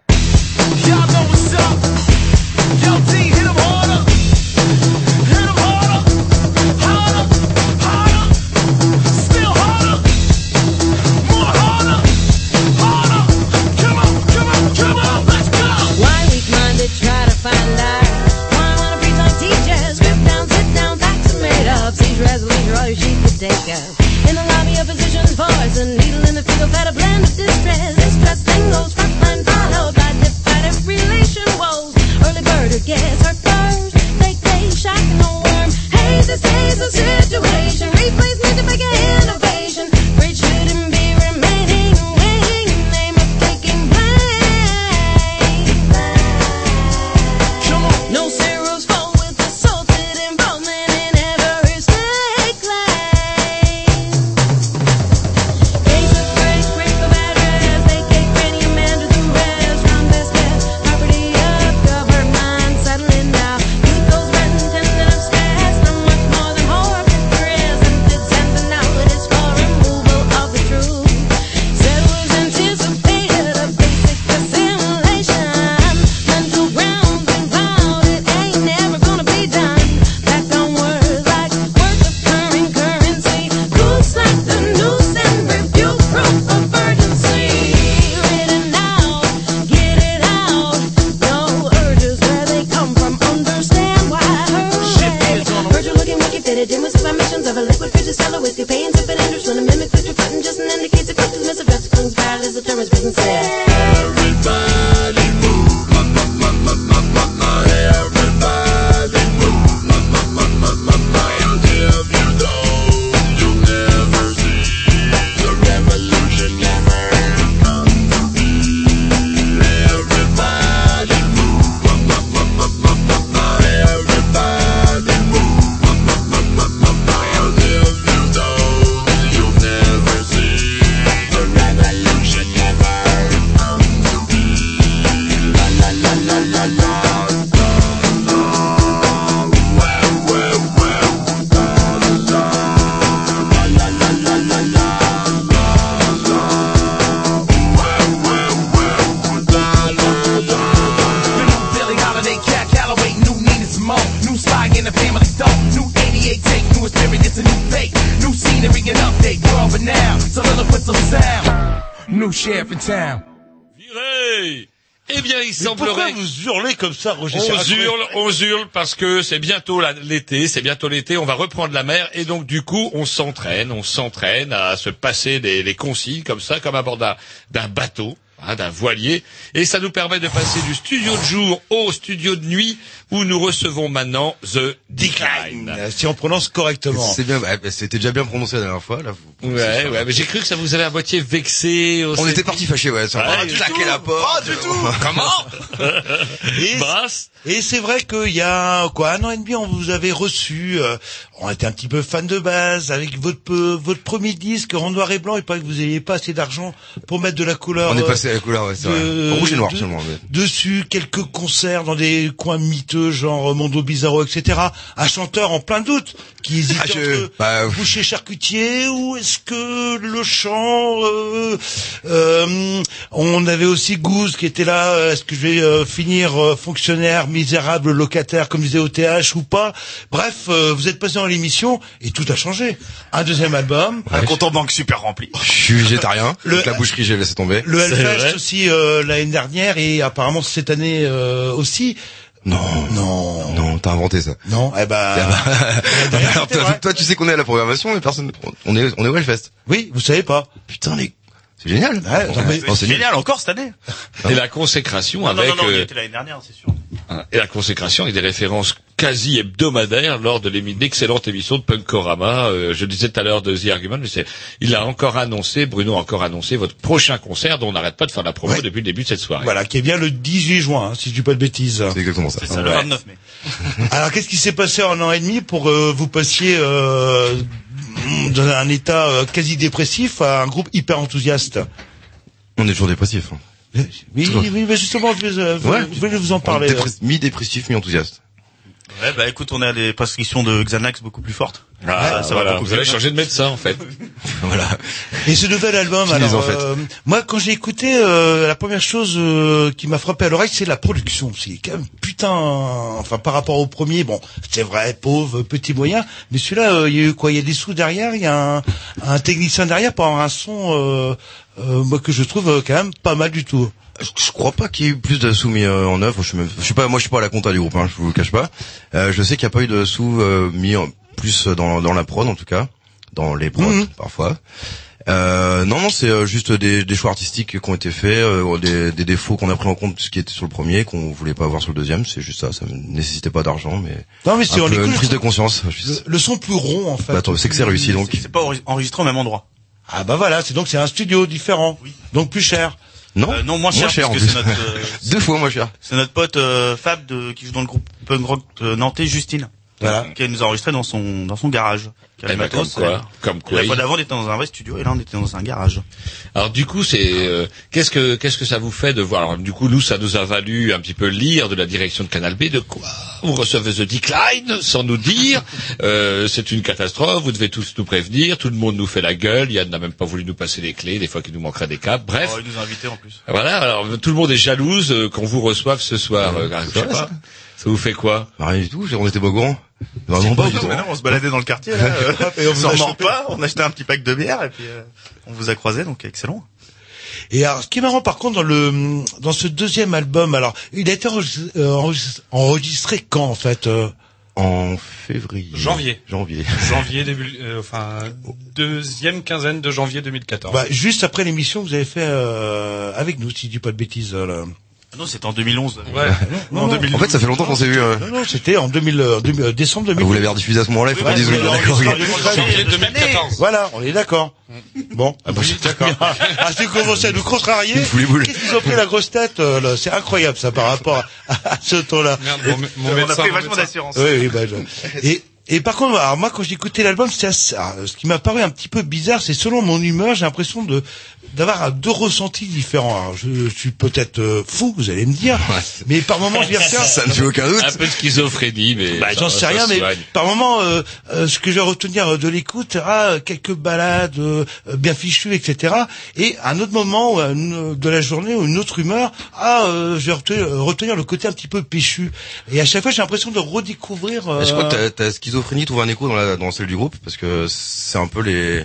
S15: On hurle, on hurle parce que c'est bientôt l'été, c'est bientôt l'été, on va reprendre la mer et donc du coup on s'entraîne, on s'entraîne à se passer des, des consignes comme ça, comme à bord d'un bateau d'un voilier. Et ça nous permet de passer du studio de jour au studio de nuit où nous recevons maintenant The Decline.
S1: Euh, si on prononce correctement.
S19: C'est bien, eh ben, c'était déjà bien prononcé la dernière fois. Là,
S15: ouais, ouais, mais j'ai cru que ça vous avait à moitié vexé.
S19: On était parti fâché, ouais. Ça ouais,
S15: claquer
S19: la porte.
S1: Pas du tout.
S15: Comment
S1: bah, et c'est vrai qu'il y a quoi un an et demi, on vous avait reçu. Euh, on était un petit peu fan de base avec votre votre premier disque en noir et blanc et pas que vous n'ayez pas assez d'argent pour mettre de la couleur.
S19: On est
S1: euh,
S19: passé à la couleur, ouais, c'est vrai. Rouge et noir
S1: de,
S19: seulement. Ouais.
S1: Dessus quelques concerts dans des coins miteux genre euh, Mondo Bizarro, etc. Un chanteur en plein doute qui hésite
S19: ah, je,
S1: entre
S19: bah,
S1: boucher charcutier ou est-ce que le chant. Euh, euh, on avait aussi Goose qui était là. Euh, est-ce que je vais finir fonctionnaire? Misérable locataire, comme disait OTH ou pas. Bref, euh, vous êtes passé dans l'émission et tout a changé. Un deuxième album.
S19: Un compte en banque super rempli. Je suis végétarien.
S1: Le-
S19: Donc la boucherie, j'ai laissé tomber.
S1: Le. Hellfest aussi euh, l'année dernière et apparemment cette année euh, aussi.
S19: Non. Non. Non, t'as inventé ça.
S1: Non, eh ben.
S19: Alors, toi, toi, tu sais qu'on est à la programmation, mais personne, on est, on est au Hellfest.
S1: Oui, vous savez pas.
S19: Putain, les, c'est génial. Oh,
S15: C'est génial encore cette année. Et la consécration
S20: Non, non,
S15: avec
S20: non, non, il
S15: euh,
S20: était l'année dernière, c'est sûr.
S15: Et la consécration avec des références quasi hebdomadaires lors de l'excellente émission de Punkorama. Euh, je disais tout à l'heure de The Argument, mais il a encore annoncé, Bruno a encore annoncé votre prochain concert dont on n'arrête pas de faire la promo depuis le début de cette soirée.
S1: Voilà, qui est bien le 18 juin, hein, si je dis pas de bêtises.
S19: C'est exactement ça.
S20: C'est ça, le
S15: Ouais.
S20: 29 mai.
S1: Alors, qu'est-ce qui s'est passé en un an et demi pour euh, vous passiez euh, dans un état euh, quasi dépressif à un groupe hyper enthousiaste
S19: On est toujours dépressif. hein.
S1: Oui, oui, mais justement, je vais, euh,
S19: Ouais.
S1: vous en parler.
S19: Dépress- Mi-dépressif, mi-enthousiaste.
S20: Ouais, bah écoute, on a des prescriptions de Xanax beaucoup plus fortes.
S15: Ah,
S20: Ça- ça va
S15: voilà,
S20: beaucoup
S15: vous allez changer de médecin en fait.
S19: voilà.
S1: Et ce nouvel album, alors,
S19: en fait.
S1: euh, moi, quand j'ai écouté, euh, la première chose euh, qui m'a frappé à l'oreille, c'est la production. C'est quand même putain, enfin, par rapport au premier, bon, c'est vrai, pauvre, petit moyen, mais celui-là, euh, il y a eu quoi? Il y a des sous derrière, il y a un, un technicien derrière pour avoir un son, euh, euh, moi que je trouve euh, quand même pas mal du tout.
S19: Je, je crois pas qu'il y ait eu plus de sous mis euh, en œuvre. Je suis, même, je suis pas, moi, je suis pas à la compta du groupe. Hein, je vous le cache pas. Euh, je sais qu'il n'y a pas eu de sous euh, mis en, plus dans, dans la prod, en tout cas, dans les prods
S1: Mhm.
S19: parfois. Euh, non, non, c'est euh, juste des, des choix artistiques qui ont été faits, euh, des, des défauts qu'on a pris en compte, ce qui était sur le premier, qu'on voulait pas avoir sur le deuxième. C'est juste ça. Ça ne nécessitait pas d'argent, mais,
S1: Non, mais
S19: un peu une prise de conscience.
S1: Le, le son plus rond, en fait.
S19: Bah, c'est que c'est réussi, donc.
S20: C'est pas enregistré au même endroit.
S1: Ah bah voilà, c'est donc c'est un studio différent, donc plus cher.
S19: Non,
S20: Euh, non, moins cher,
S19: cher,
S20: parce que c'est notre, euh,
S19: Deux fois moins cher.
S20: c'est notre pote euh, Fab de, qui joue dans le groupe punk rock euh, nantais, Justine.
S1: Voilà.
S20: Qui nous a enregistré dans son, dans son garage. Matos,
S15: comme quoi,
S20: euh,
S15: comme quoi,
S20: La fois d'avant, on était dans un vrai studio et là, on était dans un garage.
S15: Alors du coup, c'est euh, qu'est-ce que qu'est-ce que ça vous fait de voir? Alors, Du coup, nous, ça nous a valu un petit peu lire de la direction de Canal B de quoi vous recevez The Decline sans nous dire? Euh, c'est une catastrophe. Vous devez tous nous prévenir. Tout le monde nous fait la gueule. Yann n'a même pas voulu nous passer les clés. Des fois, qu'il nous manquerait des câbles. Bref.
S20: Oh, il nous a invités en plus.
S15: Voilà. Alors tout le monde est jalouse euh, qu'on vous reçoive ce soir. Euh, je sais pas. Ça vous fait quoi?
S19: Rien du tout. On était pas au courant. Vraiment pas du tout.
S20: Mais non, on se baladait dans le quartier, là. euh,
S1: Et on vous
S20: sans
S1: a
S20: mord
S1: chopé.
S20: pas, on achetait un petit pack de bière et puis euh, on vous a croisé, donc excellent.
S1: Et alors, ce qui est marrant par contre dans le dans ce deuxième album, alors il a été enregistré, euh, enregistré- quand en fait euh?
S19: En février.
S7: Janvier.
S19: Janvier.
S7: Janvier début, euh, enfin deuxième quinzaine de janvier 2014.
S1: bah, Juste après l'émission que vous avez fait euh, avec nous, si je dis pas de bêtises. euh, là.
S20: Non, c'était en 2011.
S7: Ouais.
S1: Non,
S20: en
S1: non.
S20: 2012.
S19: En fait, ça fait longtemps qu'on s'est vu. euh.
S1: Non, non, c'était en 2000, euh, euh, décembre
S19: Ah,
S1: 2000.
S19: Vous l'avez rediffusé à ce moment-là, il faut dire
S1: vous
S19: oui,
S1: l'avez
S19: d'accord.
S1: enregistré
S19: ok.
S1: en 2013.
S7: Janvier 2014.
S1: Voilà, on est d'accord. Bon, ah bah, d'accord. ah, c'est commencé à nous contrarier. Qu'est-ce qu'ils ont pris la grosse tête euh, là C'est incroyable ça par rapport à, à ce ton-là.
S7: Merde, mon, mon
S20: on a pris
S7: mon
S20: vachement d'assurance.
S1: Oui, oui, bah, je- et, et par contre, alors moi, quand j'ai écouté l'album, c'est ce qui m'a paru un petit peu bizarre, c'est selon mon humeur, j'ai l'impression de d'avoir deux ressentis différents. Alors, je, je suis peut-être euh, fou, vous allez me dire, mais par moments, je vais refaire.
S19: Ça ne fait aucun doute.
S15: Un peu de schizophrénie, mais
S1: Bah,
S15: ça
S1: j'en sais
S15: ça
S1: rien, mais
S15: soigne.
S1: par moment, euh, euh, ce que je vais retenir de l'écoute, ah, quelques balades euh, bien fichues, etc. Et à un autre moment ou à une- de la journée ou une autre humeur, ah, euh, je vais retenir, retenir le côté un petit peu péchu. Et à chaque fois, j'ai l'impression de redécouvrir. euh,
S19: Je crois que ta, ta schizophrénie trouve un écho dans, la, dans celle du groupe parce que c'est un peu les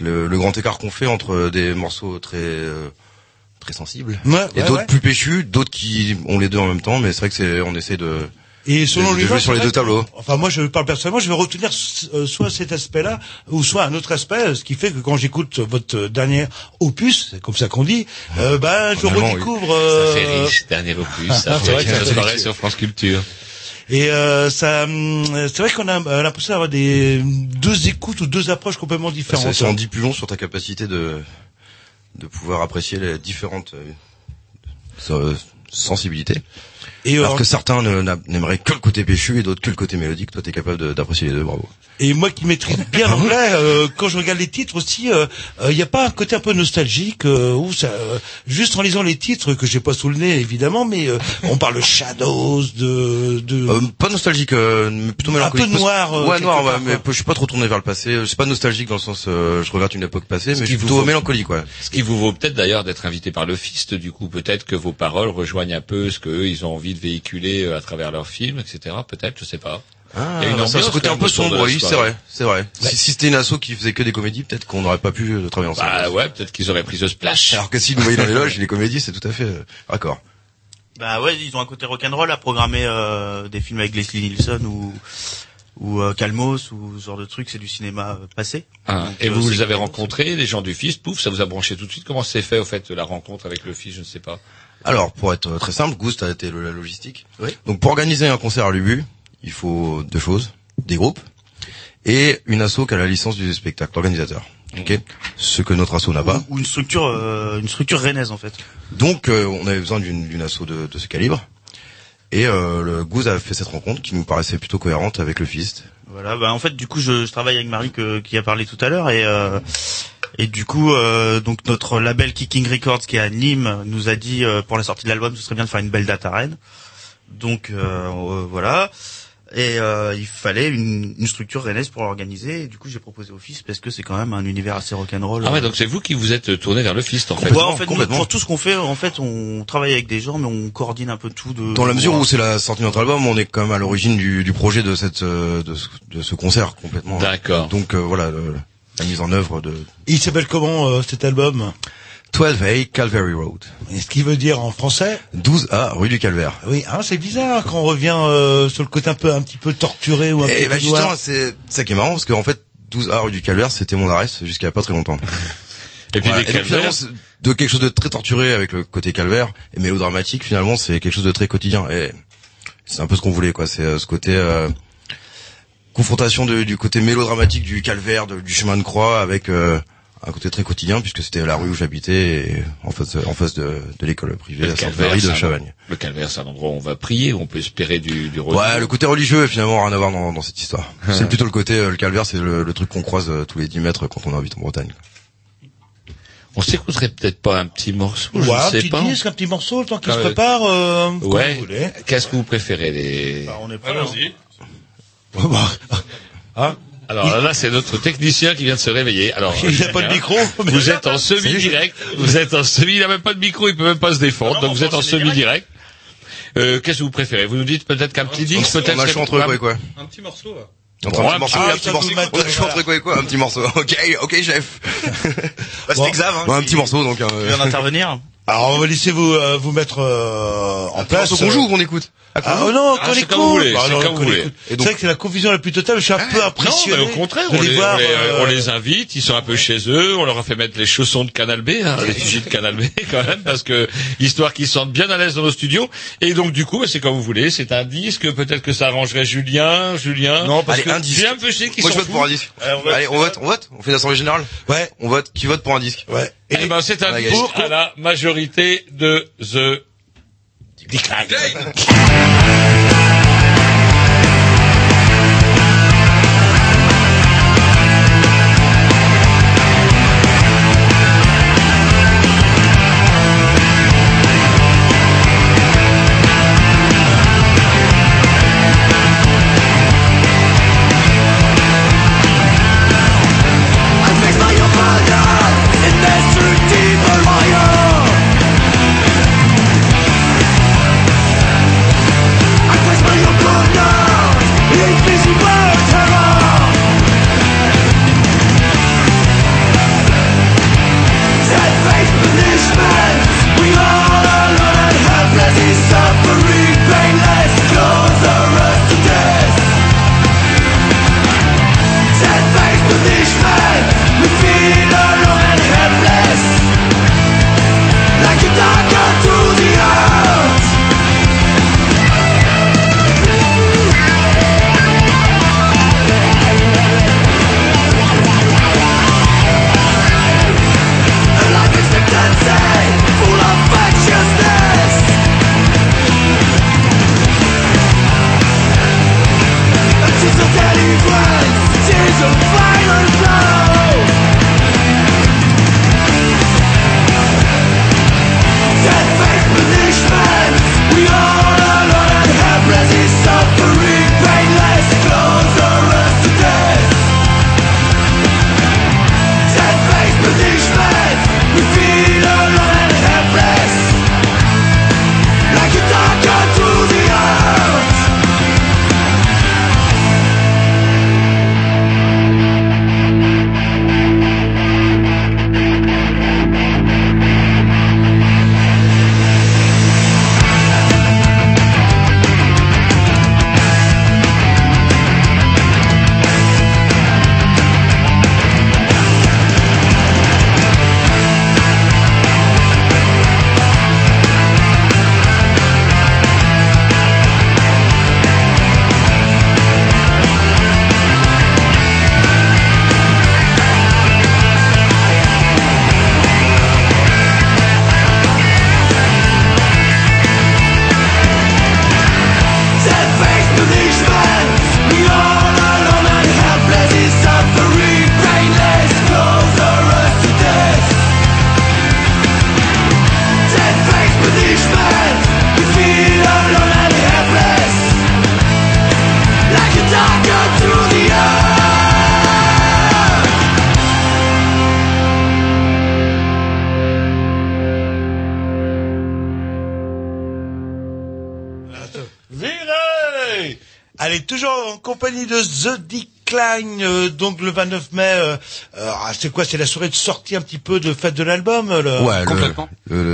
S19: le, le grand écart qu'on fait entre des morceaux très euh, très sensibles
S1: Ouais,
S19: et
S1: ouais,
S19: d'autres
S1: ouais.
S19: plus péchus, d'autres qui ont les deux en même temps. Mais c'est vrai que c'est on essaie de
S1: Et selon
S19: de- jouer sur les deux tableaux.
S1: Enfin, moi, je parle personnellement, je vais retenir euh, soit cet aspect-là, ou soit un autre aspect, ce qui fait que quand j'écoute votre dernier opus, c'est comme ça qu'on dit, euh, ben, je
S19: allemand, oui.
S1: redécouvre.
S15: Ça
S1: euh,
S15: fait riche, dernier opus. Ça
S1: c'est
S15: fait
S1: vrai que ça
S15: ça paraît
S1: riche.
S15: sur France Culture.
S1: Et euh, ça, hum, c'est vrai qu'on a euh, l'impression d'avoir des deux écoutes ou deux approches complètement
S19: ça,
S1: différentes.
S19: ça en dit plus long sur ta capacité de de pouvoir apprécier les différentes euh, sensibilités.
S1: Et, euh,
S19: Alors que certains n'aimeraient que le côté péchu et d'autres que le côté mélodique. Toi, t'es capable de- d'apprécier les deux. Bravo.
S1: Et moi qui maîtrise bien l'anglais, euh, quand je regarde les titres aussi, il euh, n'y a pas un côté un peu nostalgique euh, où ça, euh, juste en lisant les titres que j'ai pas sous le nez évidemment, mais euh, on parle de Shadows, de, de
S19: Euh, pas nostalgique, euh, mais plutôt mélancolique.
S1: peu noir, euh,
S19: ouais, noir, ouais, mais je suis pas trop tourné vers le passé. C'est pas nostalgique dans le sens, euh, je regrette une époque passée, mais je suis plutôt
S15: vaut-
S19: mélancolique, ouais.
S15: Ce qui vous vaut peut-être d'ailleurs d'être invité par le Fist, du coup, peut-être que vos paroles rejoignent un peu ce qu'eux, ils ont
S2: ont envie de véhiculer euh, à travers leurs films, etc. Peut-être, je sais pas.
S19: Ah,
S2: Il y a une
S19: bah, ça
S2: ambiance
S19: côté un peu sombre, oui, c'est vrai, c'est vrai. Si, si c'était une asso qui faisait que des comédies, peut-être qu'on n'aurait pas pu euh, travailler ensemble.
S2: Bah ouais, peut-être qu'ils auraient pris ce splash.
S19: Alors que s'ils nous voyaient dans les loges, les comédies, c'est tout à fait euh, raccord.
S20: Bah ouais, ils ont un côté rock'n'roll à programmer euh, des films avec Leslie Nielsen ou ou euh, Calmos ou ce genre de trucs, c'est du cinéma euh, passé.
S2: Ah,
S20: Donc,
S2: et
S20: euh,
S2: vous les avez rencontrés, les gens du FIS, pouf, ça vous a branché tout de suite? Comment s'est fait au fait la rencontre avec le FIS, je ne sais pas.
S19: Alors, pour être très simple, Ghost a été la logistique. Donc, pour organiser un concert à l'UBU, il faut deux choses. Des groupes et une asso qui a la licence du spectacle, l'organisateur. Ok Ce que notre asso n'a pas.
S20: Ou une structure, euh, une structure rennaise en fait.
S19: Donc, euh, on avait besoin d'une d'une asso de, de ce calibre. Et euh, le Goose a fait cette rencontre qui nous paraissait plutôt cohérente avec le Fist.
S20: Voilà, bah en fait du coup je, je travaille avec Marie que- qui a parlé tout à l'heure et euh, et du coup euh, donc notre label Kicking Records qui est à Nîmes nous a dit euh, pour la sortie de l'album ce serait bien de faire une belle date à Rennes. Donc euh, euh, voilà. Et euh, il fallait une, une structure rennaise pour l'organiser. Et du coup, j'ai proposé au fils parce que c'est quand même un univers assez rock'n'roll.
S2: Ah ouais, donc c'est vous qui vous êtes tourné vers le FIS, en fait.
S20: Ouais, en fait, nous, pour tout ce qu'on fait, en fait, on travaille avec des gens, mais on coordonne un peu tout. De,
S19: Dans la mesure où c'est la sortie de notre album, on est quand même à l'origine du, du projet de cette euh, de ce, de ce concert complètement.
S2: D'accord.
S19: Donc euh, voilà le- la mise en œuvre de
S1: Il s'appelle comment euh, cet album?
S19: 12A Calvary Road.
S1: Et ce qui veut dire en français?
S19: 12A rue du Calvaire.
S1: Oui, hein, c'est bizarre quand on revient euh, sur le côté un peu un petit peu torturé ou un
S19: Et
S1: peu
S19: bah justement, c'est ça qui est marrant parce qu'en fait 12A rue du Calvaire, c'était mon adresse jusqu'à pas très longtemps.
S2: Et puis
S19: Voilà.
S2: des calvaires.
S19: c'est de quelque chose de très torturé avec le côté calvaire et mélodramatique, finalement, c'est quelque chose de très quotidien. Et c'est un peu ce qu'on voulait, quoi. C'est euh, ce côté euh, confrontation de- du côté mélodramatique du calvaire, de- du chemin de croix, avec euh, un côté très quotidien, puisque c'était la rue où j'habitais, et en face, en face de, de l'école privée,
S2: Le
S19: la Sainte-Marie de
S2: un-
S19: Chavagne.
S2: Le calvaire, c'est un endroit où on va prier, où on peut espérer du, du
S19: Ouais,
S2: renouveau.
S19: le côté religieux, finalement, rien à voir dans, dans cette histoire.
S2: Ouais.
S19: c'est plutôt le côté, euh, le calvaire, c'est le, le truc qu'on croise euh, tous les 10 mètres quand on habite en Bretagne.
S2: On s'écouterait peut-être pas un petit morceau,
S1: Ouais,
S2: je
S1: un
S2: ne sais
S1: petit
S2: pas.
S1: disque, un petit morceau, le temps qu'il se
S2: Euh,
S1: prépare. Euh, comme
S2: Ouais.
S1: vous voulez.
S2: Qu'est-ce que vous préférez les
S20: on est
S7: pas Allons-y.
S1: Hein
S2: Alors là, là, c'est notre technicien qui vient de se réveiller. Alors,
S1: Il n'a pas de micro, mais-
S2: Vous êtes en semi-direct. Vous êtes en semi. Il n'a même pas de micro. Il peut même pas se défendre. donc vous êtes en semi-direct. Euh, Qu'est-ce que vous préférez? Vous nous dites peut-être qu'un petit disque, peut-être.
S19: On entre quoi et quoi?
S7: Un petit morceau. là.
S19: Entre
S2: Bon,
S19: un petit morceau
S2: ah,
S19: un petit morceau. On a entre quoi et quoi Un petit morceau. Ok, ok, chef.
S20: Bah, hein,
S19: Bon, un petit morceau, donc.
S20: qui vient d'intervenir.
S1: Alors on va laisser vous euh, vous mettre euh, en place.
S19: morceau qu'on joue ou qu'on écoute
S1: Ah, oh non,
S2: Ah,
S1: qu'on
S2: c'est
S1: écoute.
S2: comme vous voulez,
S1: Bah,
S2: c'est
S1: non,
S2: comme vous
S1: qu'on
S2: voulez.
S1: écoute.
S2: Et
S1: C'est
S2: donc-
S1: vrai que c'est la confusion la plus totale. Je suis un peu
S2: Non,
S1: impressionné.
S2: mais au contraire, on les,
S1: voir.
S2: on les-
S1: euh,
S2: on les invite, ils sont un peu chez eux, on leur a fait mettre les chaussons de Canal B, hein, les sujets de Canal B quand même, parce que histoire qu'ils se sentent bien à l'aise dans nos studios. Et donc du coup, bah, c'est comme vous voulez, c'est un disque, peut-être que ça arrangerait Julien, Julien.
S19: Non, parce
S2: Allez,
S19: que
S2: un disque. Julien Peuchet qui
S19: Moi, je vote pour un disque. Allez, on vote, on vote. On fait l'assemblée générale.
S1: Ouais.
S19: On vote. Qui vote pour un disque
S1: Ouais.
S2: Eh ben, c'est un
S19: gagné.
S2: à la majorité de The Decline.
S1: C'est quoi C'est la soirée de sortie un petit peu de fête de l'album euh, le-
S19: Ouais,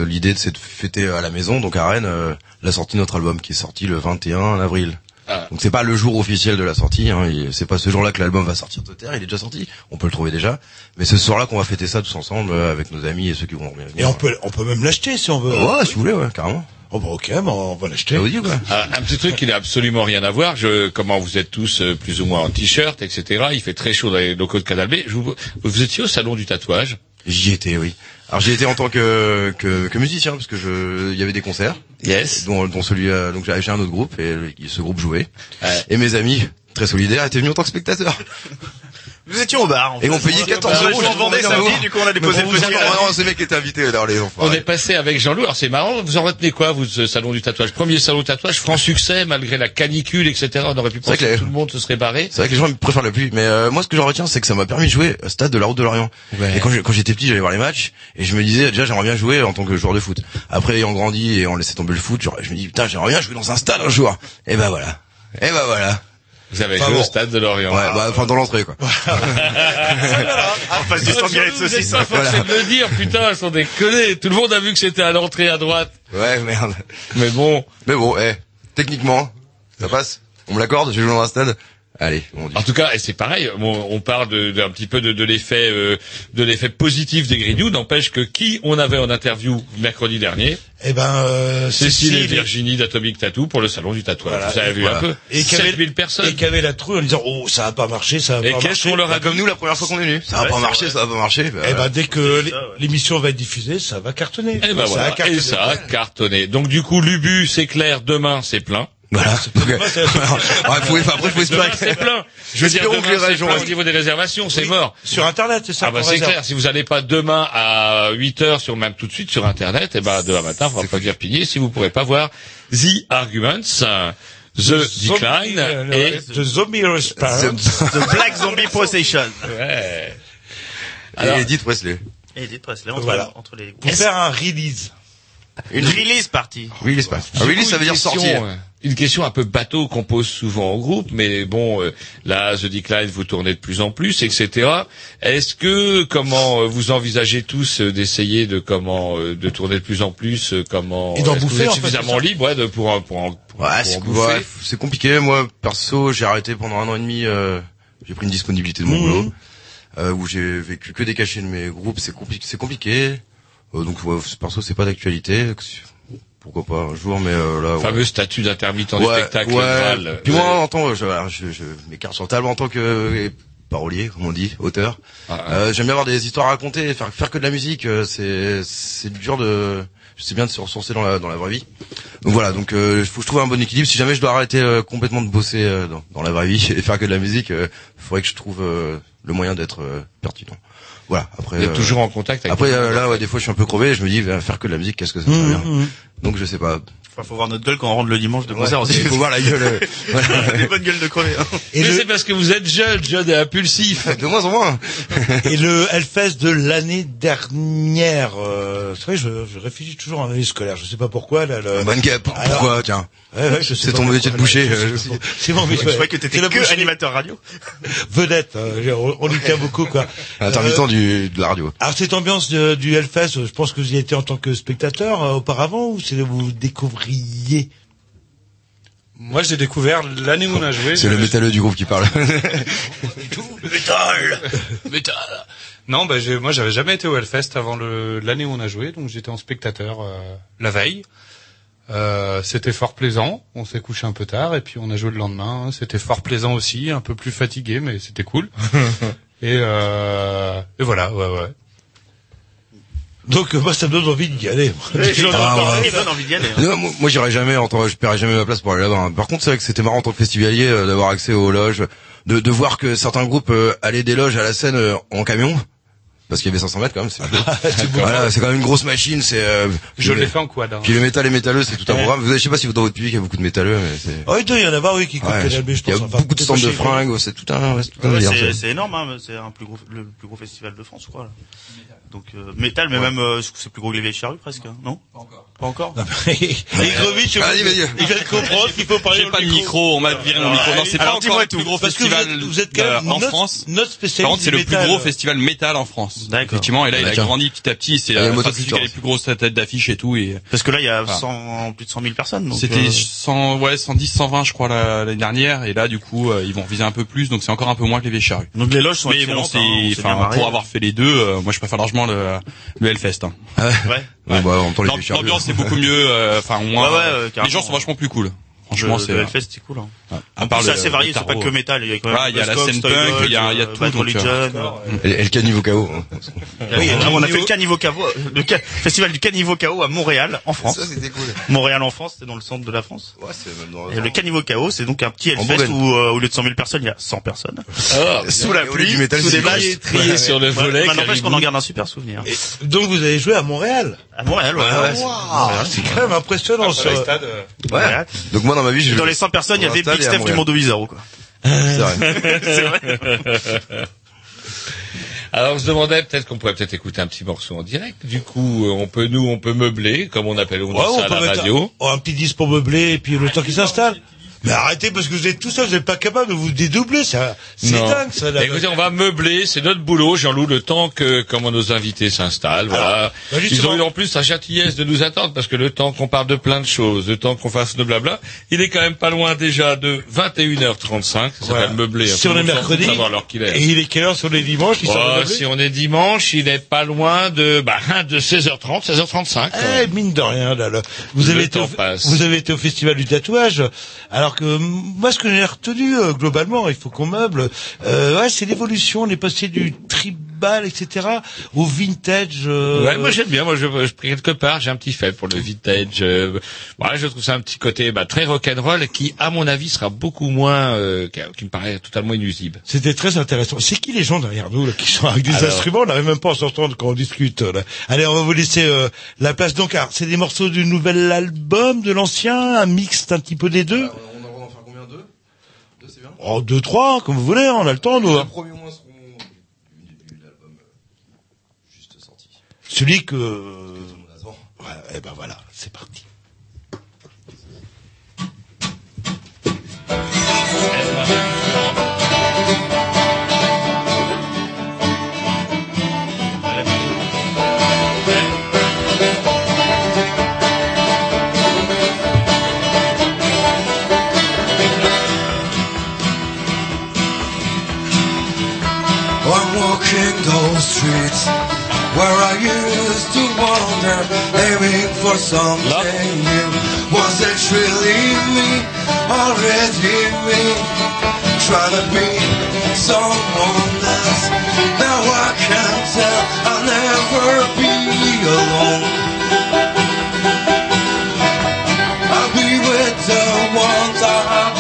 S19: l'idée c'est de fêter à la maison, donc à Rennes, euh, la sortie de notre album qui est sorti le 21 avril.
S2: Ah.
S19: Donc c'est pas le jour officiel de la sortie, hein, c'est pas ce jour-là que l'album va sortir de terre, il est déjà sorti, on peut le trouver déjà, mais c'est ce soir-là qu'on va fêter ça tous ensemble euh, avec nos amis et ceux qui vont venir.
S1: Et on peut, on peut même l'acheter si on veut.
S19: Ouais, si vous voulez, ouais, carrément.
S1: Oh bah ok, bah, on va l'acheter.
S2: Ah, un petit truc qui n'a absolument rien à voir. Je, comment vous êtes tous euh, plus ou moins en t-shirt, etc. Il fait très chaud dans les locaux de Canal B. Je vous, vous étiez au salon du tatouage
S19: J'y étais, oui. Alors j'y étais en tant que, que, que musicien parce que je, il y avait des concerts.
S2: Yes.
S19: Dont, dont celui, euh, donc j'ai un autre groupe et le- ce groupe jouait. Et mes amis, très solidaires, étaient venus en tant que spectateurs.
S20: Nous étions au bar. en
S19: Et on payait 14
S20: Bah,
S19: euros.
S20: On vendait sa vie, du coup on a déposé le petit.
S19: Non, ces mecs étaient invités dans les enfants.
S2: On est passé avec Jean-Loup. Alors c'est marrant. Vous en retenez quoi, vous, ce salon du tatouage? Premier salon du tatouage, franc succès, malgré la canicule, etc. On aurait pu penser
S19: vrai
S2: que, tout le monde se serait barré.
S19: C'est vrai que les gens préfèrent la pluie, mais euh, moi ce que j'en retiens c'est que ça m'a permis de jouer au stade de la Route de l'Orient. Et quand j'étais petit, j'allais voir les matchs et je me disais déjà j'aimerais bien jouer en tant que joueur de foot. Après ayant grandi et en laissé tomber le foot, genre, je me dis putain j'aimerais bien jouer dans un stade un jour. Et ben voilà. Et ben voilà.
S2: Vous avez
S19: Enfin,
S2: joué
S19: bon.
S2: au stade de Lorient.
S19: Ouais, bah enfin dans l'entrée quoi.
S20: En face du stand galette saucisse.
S2: forcé de le dire, putain, elles sont déconnées. Tout le monde a vu que c'était à l'entrée à droite.
S19: Ouais merde.
S2: Mais bon.
S19: Mais bon, eh, techniquement, ça passe. On me l'accorde, je joue dans un stade. Allez, on dit.
S2: En tout cas, et c'est pareil, on, on parle de- d'un petit peu de, de l'effet euh, de l'effet positif des Grignoux, n'empêche que qui on avait en interview mercredi dernier
S1: Eh ben, euh,
S2: Cécile et
S1: Cécile et-
S2: Virginie d'Atomic Tattoo pour le salon du tatouage.
S1: Voilà,
S2: Vous avez vu
S1: voilà.
S2: un peu
S1: Et qu'il y avait-
S2: 7000 personnes.
S1: Et qui avait la trouille en disant oh ça a pas marché, ça a
S2: Et
S1: pas
S2: qu'est-ce
S1: marché.
S2: qu'on leur a
S19: Bah, comme nous la première fois qu'on est venu. Ça va pas marcher, ça va pas marcher.
S1: Eh ben dès que l'é- l'émission va être diffusée, ça va cartonner.
S2: Et ben
S1: ça
S2: voilà,
S1: a cartonné.
S2: et ça a cartonné. Donc du coup, l'Ubu, c'est clair, demain c'est plein.
S19: Voilà. Euh, ouais, faut- après,
S2: Demain
S19: que-
S2: c'est plein. Je veux dire,
S19: que
S2: demain
S19: les
S2: c'est
S19: régions
S2: plein au
S19: restent-
S2: niveau des réservations, c'est mort.
S1: Sur internet, c'est ça.
S2: Ah bah c'est clair, si vous n'allez pas demain à 8 heures sur même tout de suite sur internet, et ben demain matin, on va pas dire pigner si vous pourrez pas voir The Arguments, euh, The
S1: Zombie,
S2: Decline
S1: euh,
S2: et
S1: The Zombie Response.
S20: The Black Zombie Possession.
S2: Ouais.
S19: Et Edith Presley.
S20: Et Edith Presley entre,
S1: Voilà.
S20: entre les.
S1: Pour faire un release.
S20: Une release partie.
S19: Release.
S2: Du
S19: Release
S2: coup,
S19: ça veut
S2: une
S19: dire
S2: question,
S19: sortir.
S2: euh, Une question un peu bateau qu'on pose souvent au groupe, mais bon, euh, là, The Decline, vous tournez de plus en plus, etc. Est-ce que, comment euh, vous envisagez tous euh, d'essayer de comment euh, de tourner de plus en plus, euh, comment
S1: Et d'en bouffer,
S2: vous êtes
S1: en fait,
S2: suffisamment
S1: c'est ça
S2: libre ouais, de, pour, en- pour, en- pour,
S19: Ouais,
S2: pour
S19: c'est
S2: en
S19: compliqué. Moi, perso, j'ai arrêté pendant un an et demi. euh, j'ai pris une disponibilité de mon
S1: Mhm.
S19: boulot, euh, où j'ai vécu que des cachets de mes groupes. C'est compliqué. C'est compliqué. Euh, donc, perso, c'est pas d'actualité. Pourquoi pas un jour, mais euh, là.
S2: Le
S19: ouais.
S2: fameux statut d'intermittent du
S19: Ouais,
S2: spectacle.
S19: ouais. Puis moi,
S2: Ouais.
S19: en tant, je, je, je m'écarte sur table en tant que euh, parolier, comme on dit, auteur.
S2: Ah, ah.
S19: Euh, J'aime bien avoir des histoires à raconter, faire faire que de la musique. euh, c'est c'est dur de. C'est bien de se ressourcer dans la dans la vraie vie. Donc voilà, donc euh, faut que je trouve un bon équilibre. Si jamais je dois arrêter euh, complètement de bosser euh, dans, dans la vraie vie et faire que de la musique, euh, faudrait que je trouve euh, le moyen d'être euh, pertinent. Voilà. Après.
S2: Vous êtes
S19: euh,
S2: toujours en contact avec
S19: Après euh, là, ouais, des fois, je suis un peu crevé. et Je me dis, faire que de la musique, qu'est-ce que ça serait bien. Donc je sais pas.
S20: Enfin, faut voir notre gueule quand on rentre le dimanche de
S19: Ouais,
S20: concert aussi.
S19: il faut voir la gueule. euh, voilà.
S20: Des bonnes gueules de crever. hein.
S1: Et
S2: mais
S1: le,
S2: c'est parce que vous êtes jeune, jeune et impulsif.
S19: De moins en moins.
S1: et le Hellfest de l'année dernière. Euh, c'est vrai, je, je réfléchis toujours à l'année scolaire. Je sais pas pourquoi. Là, le...
S19: Bonne gueule. Pourquoi,
S1: Alors-
S19: tiens
S1: Ouais, ouais, je sais
S19: C'est ton métier de boucher.
S1: là,
S19: euh,
S1: je sais pas. C'est mon métier.
S20: Je croyais que t'étais que animateur radio.
S1: Vedette. hein, on, on y tient beaucoup, quoi.
S19: Intermittent
S1: Euh,
S19: du, de la radio.
S1: Alors cette ambiance du Hellfest, je pense que vous y étiez en tant que spectateur euh, auparavant ou c'est vous
S7: Moi, j'ai découvert l'année où on a joué.
S19: C'est le métalleux du groupe qui parle.
S7: Métal Métal Non, bah, j'ai- moi, j'avais jamais été au Hellfest avant le- l'année où on a joué, donc j'étais en spectateur euh, la veille. Euh, c'était fort plaisant. On s'est couché un peu tard et puis on a joué le lendemain. C'était fort plaisant aussi, un peu plus fatigué, mais c'était cool. et, euh, et voilà, ouais, ouais.
S1: Donc euh, moi ça me donne envie d'y aller.
S19: Ah, moi, j'irai jamais en tant, je paierai jamais ma place pour aller là-bas. hein. Par contre, c'est vrai que c'était marrant en tant que festivalier euh, d'avoir accès aux loges, de, de voir que certains groupes euh, allaient des loges à la scène euh, en camion.
S21: parce qu'il y avait 500 mètres quand même. C'est voilà, c'est quand même une grosse machine. C'est euh,
S7: Je l'ai fait en quad. hein.
S21: Puis le métal et métalleux, c'est tout un programme. Vous, je sais pas si vous dans votre public il y a beaucoup de métalleux, mais c'est.
S1: Oh, il y en avoir, oui, qui coupent
S21: Ouais,
S1: je
S21: il y a
S1: pense.
S21: Beaucoup de
S1: pas
S21: de fringues, c'est tout un, ouais, c'est
S20: énorme, hein, c'est un plus gros, le plus gros festival de France, je crois. Là. Donc euh, métal, mais
S21: Ouais.
S20: même euh, c'est plus gros que les vieilles charrues presque, hein, non Pas encore. Pas encore.
S1: Igrovitch,
S21: Vas-y, vas-y.
S1: il vient de comprendre qu'il faut parler
S22: J'ai pas de micro, on m'a viré mon micro. Non, c'est pas encore le plus gros
S1: parce que
S22: festival
S1: vous êtes- vous êtes quand
S22: euh,
S1: même
S22: en
S1: notre-
S22: France.
S1: notre spécialiste
S22: Par contre, c'est le plus gros festival métal en France.
S20: D'accord.
S22: Effectivement, et là, il a grandi petit à petit. C'est
S21: Ah, il y a
S22: euh, qui a les plus grosses têtes d'affiche et tout. Et
S20: Parce que là, il y a
S22: Voilà.
S20: 100, plus de 100 000 personnes.
S22: c'était
S20: euh,
S22: 100, ouais, 110, 120, je crois, la- l'année dernière. Et là, du coup, euh, ils vont viser un peu plus, donc c'est encore un peu moins que les vieilles charrues.
S20: Donc les loges sont
S22: Mais bon, c'est,
S20: hein,
S22: enfin, pour avoir fait les deux, euh, moi, je préfère largement le, le Hellfest. Hein.
S21: Ah ouais.
S20: Ouais.
S21: Ouais, bah.
S22: L'ambiance est beaucoup mieux, euh, enfin, moins.
S20: Ouais, ouais, euh,
S22: les gens sont vachement plus cool. Franchement,
S20: le,
S22: c'est.
S20: le Hellfest, c'est cool. Hein.
S22: ouais.
S20: En plus, c'est
S22: le-
S20: assez varié,
S22: le
S20: c'est pas que métal. Il y a quand même
S22: Ouais, il y a la scène punk, il y a- il y a
S20: euh,
S22: tout, donc,
S20: Religion.
S22: euh,
S21: Et, et le caniveau KO.
S20: Oui, on a fait le Caniveau KO, le ca- festival du Caniveau KO à Montréal, en France.
S21: Ça, c'était cool.
S20: Montréal en France, c'est dans le centre de la France.
S21: Ouais, c'est même dans
S20: Et le Caniveau KO, c'est donc un petit Hellfest où, euh, au lieu de 100 000 personnes, il y a 100 personnes. sous la pluie,
S21: du métal,
S20: sous
S21: c'est
S20: des
S21: du
S20: vaches.
S21: trié-
S2: trié sur le volet,
S20: Ouais, n'empêche qu'on en garde un super souvenir.
S1: Donc vous avez joué à Montréal?
S20: À Montréal, ouais. C'est-
S1: Ah, c'est quand même impressionnant.
S7: Stades, euh,
S21: Ouais. Donc moi dans ma vie, j'ai
S20: Dans les 100 personnes, il y avait Big Steph du. Mondo Bizarro, quoi.
S21: C'est vrai.
S20: c'est vrai.
S2: Alors on se demandait peut-être qu'on pourrait peut-être écouter un petit morceau en direct. Du coup, euh, on peut nous, on peut meubler, comme on appelle on dit
S1: Ouais,
S2: ça
S1: on
S2: à
S1: peut
S2: la radio.
S1: un, oh, un petit disque pour meubler et puis le temps qu'il s'installe. Mais arrêtez parce que vous êtes tout seul, vous n'êtes pas capable de vous dédoubler, ça, c'est dingue ça. là.
S2: Écoutez, on va meubler, c'est notre boulot, Jean-Loup, le temps que comment nos invités s'installent. Voilà.
S1: Bah,
S2: Ils ont eu en plus la gentillesse de nous attendre parce que le temps qu'on parle de plein de choses, le temps qu'on fasse de blabla, il est quand même pas loin déjà de 21h35. Ça
S1: Voilà.
S2: s'appelle meubler.
S1: Si on est mercredi,
S2: qu'il est.
S1: et il est quelle heure sur les dimanches
S2: Oh, si on est dimanche, il est pas loin de bah, de 16h30, 16h35. quoi.
S1: Eh, mine de rien, là, là. Vous
S2: Le
S1: avez été
S2: temps
S1: au,
S2: passe.
S1: vous avez été au festival du tatouage, alors que mm, moi, ce que j'ai retenu euh, globalement, il faut qu'on meuble. Euh, ouais, c'est l'évolution. On est passé du tribal, etc., au vintage. euh,
S2: Ouais, moi j'aime bien. Moi, je, je quelque part, j'ai un petit fait pour le vintage. Euh, ouais, je trouve ça un petit côté bah, très rock'n'roll qui, à mon avis, sera beaucoup moins, euh, qui, qui me paraît totalement inusible.
S1: C'était très intéressant. C'est qui les gens derrière nous là, qui sont avec des
S2: Alors.
S1: instruments? On n'arrive même pas à s'entendre quand on discute. Là. Allez, on va vous laisser euh, la place. Donc, alors, c'est des morceaux du nouvel album, de l'ancien, un mixte un petit peu des deux?
S21: On en va en faire combien deux Deux c'est bien.
S1: Oh, deux, trois, comme vous voulez. On a le temps, nous.
S21: Les
S1: hein.
S21: premiers mois seront du début de l'album euh, juste sorti.
S1: Celui que. Ouais, eh ben voilà, c'est parti.
S19: Streets where I used to wander, aiming for something new. Was it really me, or already me, trying to be someone else? Now I can't tell I'll never be alone. I'll be with the ones I have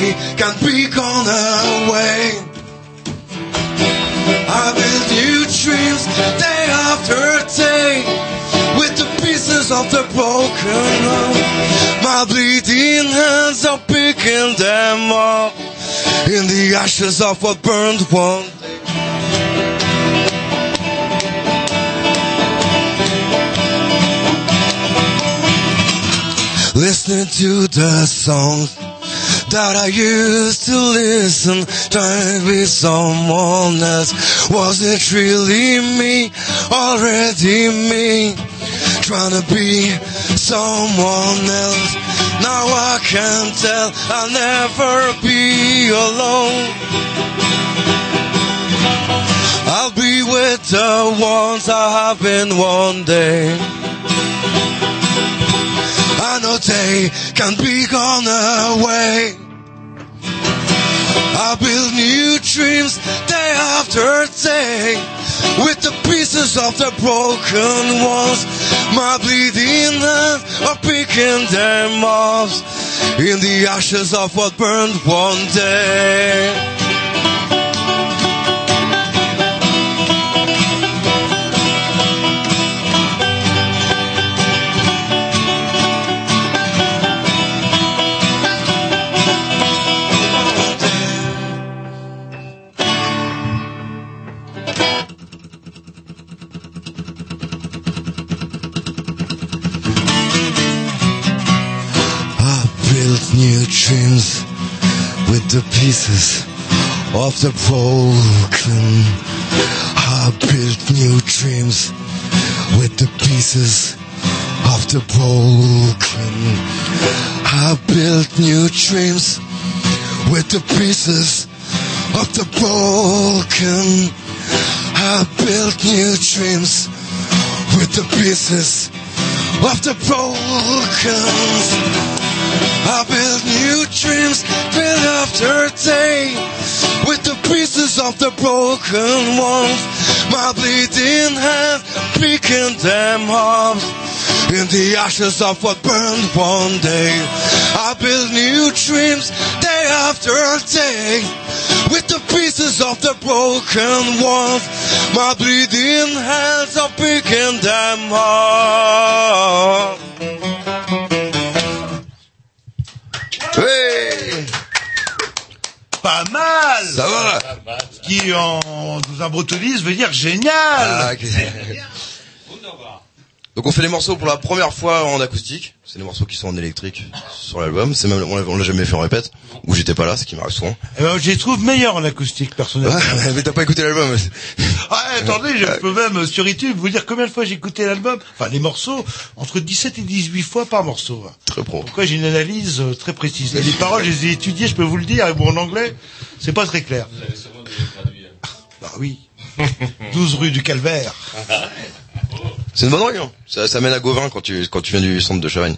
S19: know they can be gone away. I build new dreams day after day with the pieces of the broken. My bleeding hands are picking them up in the ashes of what burned one day. Listening to the songs that I used to listen, trying to be someone else. Was it really me, already me, trying to be someone else? Now I can tell I'll never be alone. I'll be with the ones I have been one day. They can be gone away. I build new dreams day after day with the pieces of the broken ones. My bleeding hands are picking them off in the ashes of what burned one day. Dreams with the pieces of the broken. I built new dreams with the pieces of the broken. I built new dreams with the pieces of the broken. I built new dreams with the pieces of the broken. I build new dreams day after day with the pieces of the broken ones. My bleeding hands picking them up in the ashes of what burned one day. I build new dreams day after day with the pieces of the broken ones. My bleeding hands are picking them up.
S1: Hey Pas mal.
S2: Ça va.
S1: Qui, en, dans un bretonise, veut dire génial.
S2: Ah, ok. Donc on fait les morceaux pour la première fois en acoustique. C'est des morceaux qui sont en électrique sur l'album. C'est même on l'a- jamais fait en répète. Ou j'étais pas là, ce qui m'arrive souvent.
S1: Eh ben, je les trouve meilleurs en acoustique, personnellement.
S2: Ouais, mais t'as pas écouté l'album.
S1: Ah, attendez, je peux même, euh, sur YouTube, vous dire combien de fois j'ai écouté l'album. Enfin, les morceaux, entre 17 et 18 fois par morceau. hein.
S2: Très pro.
S1: Pourquoi j'ai une analyse euh, très précise? Et les paroles, je les ai étudiées, je peux vous le dire, et bon, en anglais, c'est pas très clair. Bah oui. 12 rue du Calvaire.
S2: C'est une bonne rue. Hein. Ça, ça mène à Gauvin quand tu quand tu viens du centre de Chavagne.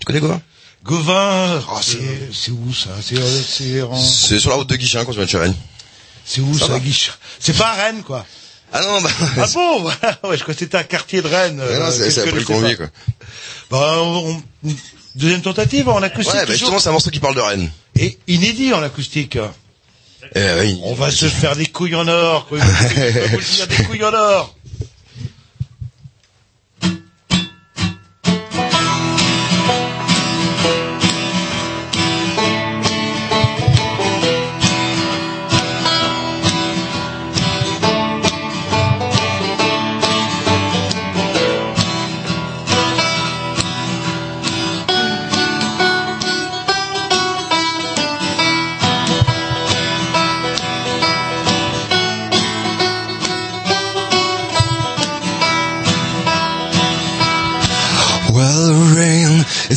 S2: Tu connais Gauvin?
S1: Gauvin, oh, c'est, où ça? C'est, euh, c'est en...
S2: Sur la route de Guichin quand tu viens de Chavagne.
S1: C'est où
S2: Ça
S1: ça,
S2: va.
S1: Guiche C'est pas à Rennes, quoi.
S2: Ah non, bah.
S1: Ah bon Ouais, je crois que c'était un quartier de Rennes.
S2: Non,
S1: euh,
S2: c'est- après le
S1: pas.
S2: quoi.
S1: Bah, on- on- deuxième tentative en acoustique.
S2: Ouais, bah
S1: toujours.
S2: justement, c'est un morceau qui parle de Rennes.
S1: Et inédit en acoustique.
S2: Eh oui.
S1: On va se faire des couilles en or. Quoi. Vous dire, des couilles en or.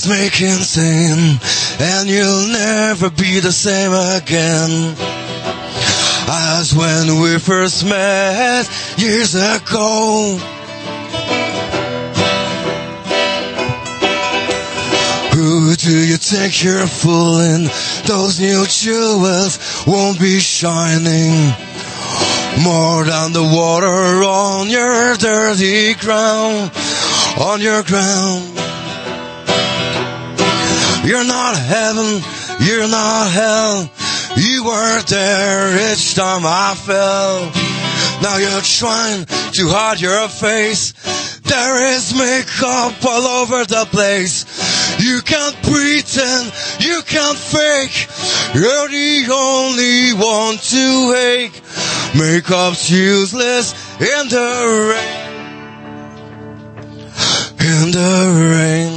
S19: Is making sin, and you'll never be the same again. As when we first met years ago. Who do you think you're fooling? Those new jewels won't be shining more than the water on your dirty ground, on your ground. You're not heaven, you're not hell. You were there each time I fell. Now you're trying to hide your face. There is makeup all over the place. You can't pretend, you can't fake. You're the only one to hate. Makeup's useless in the rain. In the rain.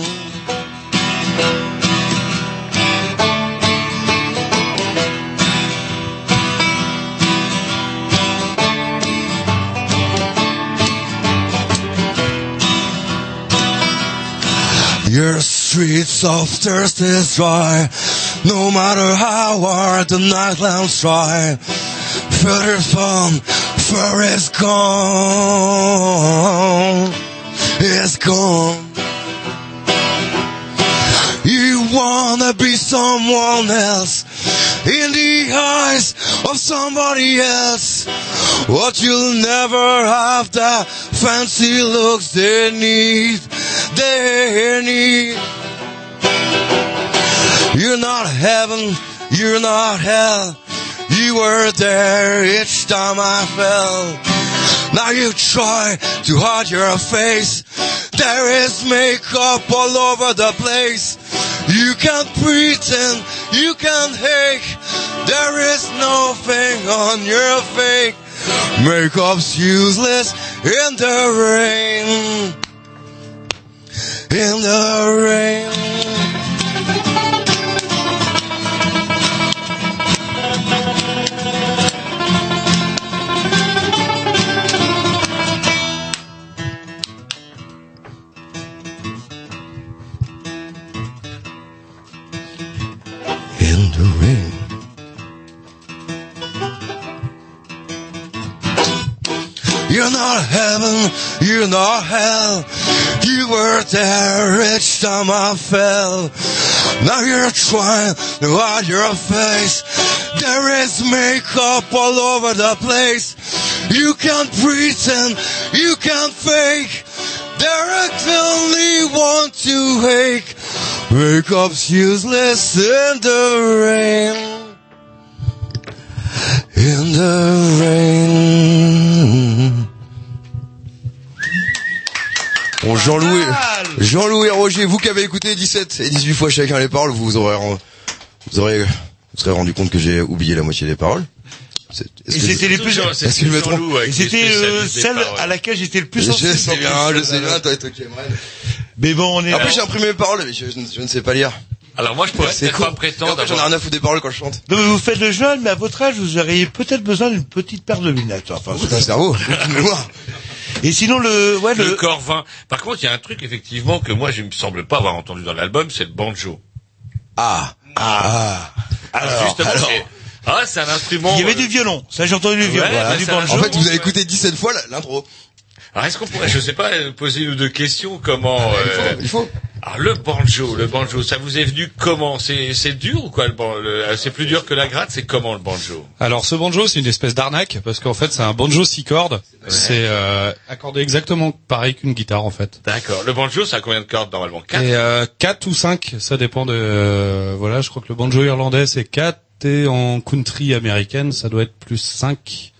S19: Streets of thirst is dry, no matter how hard the night lamps try. Further from, fur is gone, is gone. You wanna be someone else in the eyes of somebody else. What you'll never have the fancy looks they need, they need. You're not heaven, you're not hell. You were there each time I fell. Now you try to hide your face. There is makeup all over the place. You can't pretend, you can't hate. There is nothing on your face. Makeup's useless in the rain. In the rain. Rain. You're not heaven, you're not hell. You were there each time I fell. Now you're trying to hide your face. There is makeup all over the place. You can't pretend, you can't fake. There is only one to hate. Makeup's useless in the rain. In the rain. Bon, Jean-Louis, Jean-Louis et Roger, vous qui avez écouté 17 et 18 fois chacun les paroles, vous aurez, vous aurez, vous serez rendu compte que j'ai oublié la moitié des paroles.
S1: Et c'était les plus,
S19: Est-ce que je me trompe
S1: Et c'était celle à laquelle j'étais le plus
S19: Je
S1: sensible.
S19: sais bien, je sais bien, toi, toi qui aimerais.
S1: Mais bon, on est.
S19: En plus, j'ai imprimé mes paroles, mais je, je ne- je ne sais pas lire.
S2: Alors moi, je pourrais
S19: C'est
S2: peut-être
S19: con.
S2: pas prétendre
S19: J'en ai rien à foutre des paroles quand je chante.
S1: Non, mais vous faites le jeune, mais à votre âge, vous auriez peut-être besoin d'une petite paire de lunettes. Enfin,
S19: C'est un cerveau, une mémoire.
S1: Et sinon, le, ouais,
S2: le
S1: le,
S2: corps vain. Par contre, il y a un truc effectivement que moi je me semble pas avoir entendu dans l'album, c'est le banjo.
S19: Ah. Ah.
S1: Alors,
S2: Justement,
S19: alors.
S2: c'est- ah, c'est un instrument.
S1: il y avait
S2: euh,
S1: du violon. Ça, j'ai entendu du violon.
S2: Ouais,
S1: Voilà, du banjo.
S19: En fait, vous avez écouté 17 fois l'intro.
S2: Alors, est-ce qu'on pourrait, je sais pas, euh, poser une ou deux questions Comment euh,
S19: Il faut.
S2: Alors, le banjo, le banjo, ça vous est venu comment? C'est c'est dur ou quoi le, le- euh, C'est plus dur que la gratte? C'est comment le banjo?
S7: Alors ce banjo, c'est une espèce d'arnaque parce qu'en fait, c'est un banjo six cordes. C'est euh, accordé exactement pareil qu'une guitare en fait.
S2: D'accord. Le banjo, ça a combien de cordes normalement? Quatre?
S7: Et euh, 4 ou 5, ça dépend de euh, voilà, je crois que le banjo irlandais c'est 4 et en country américaine, ça doit être plus 5.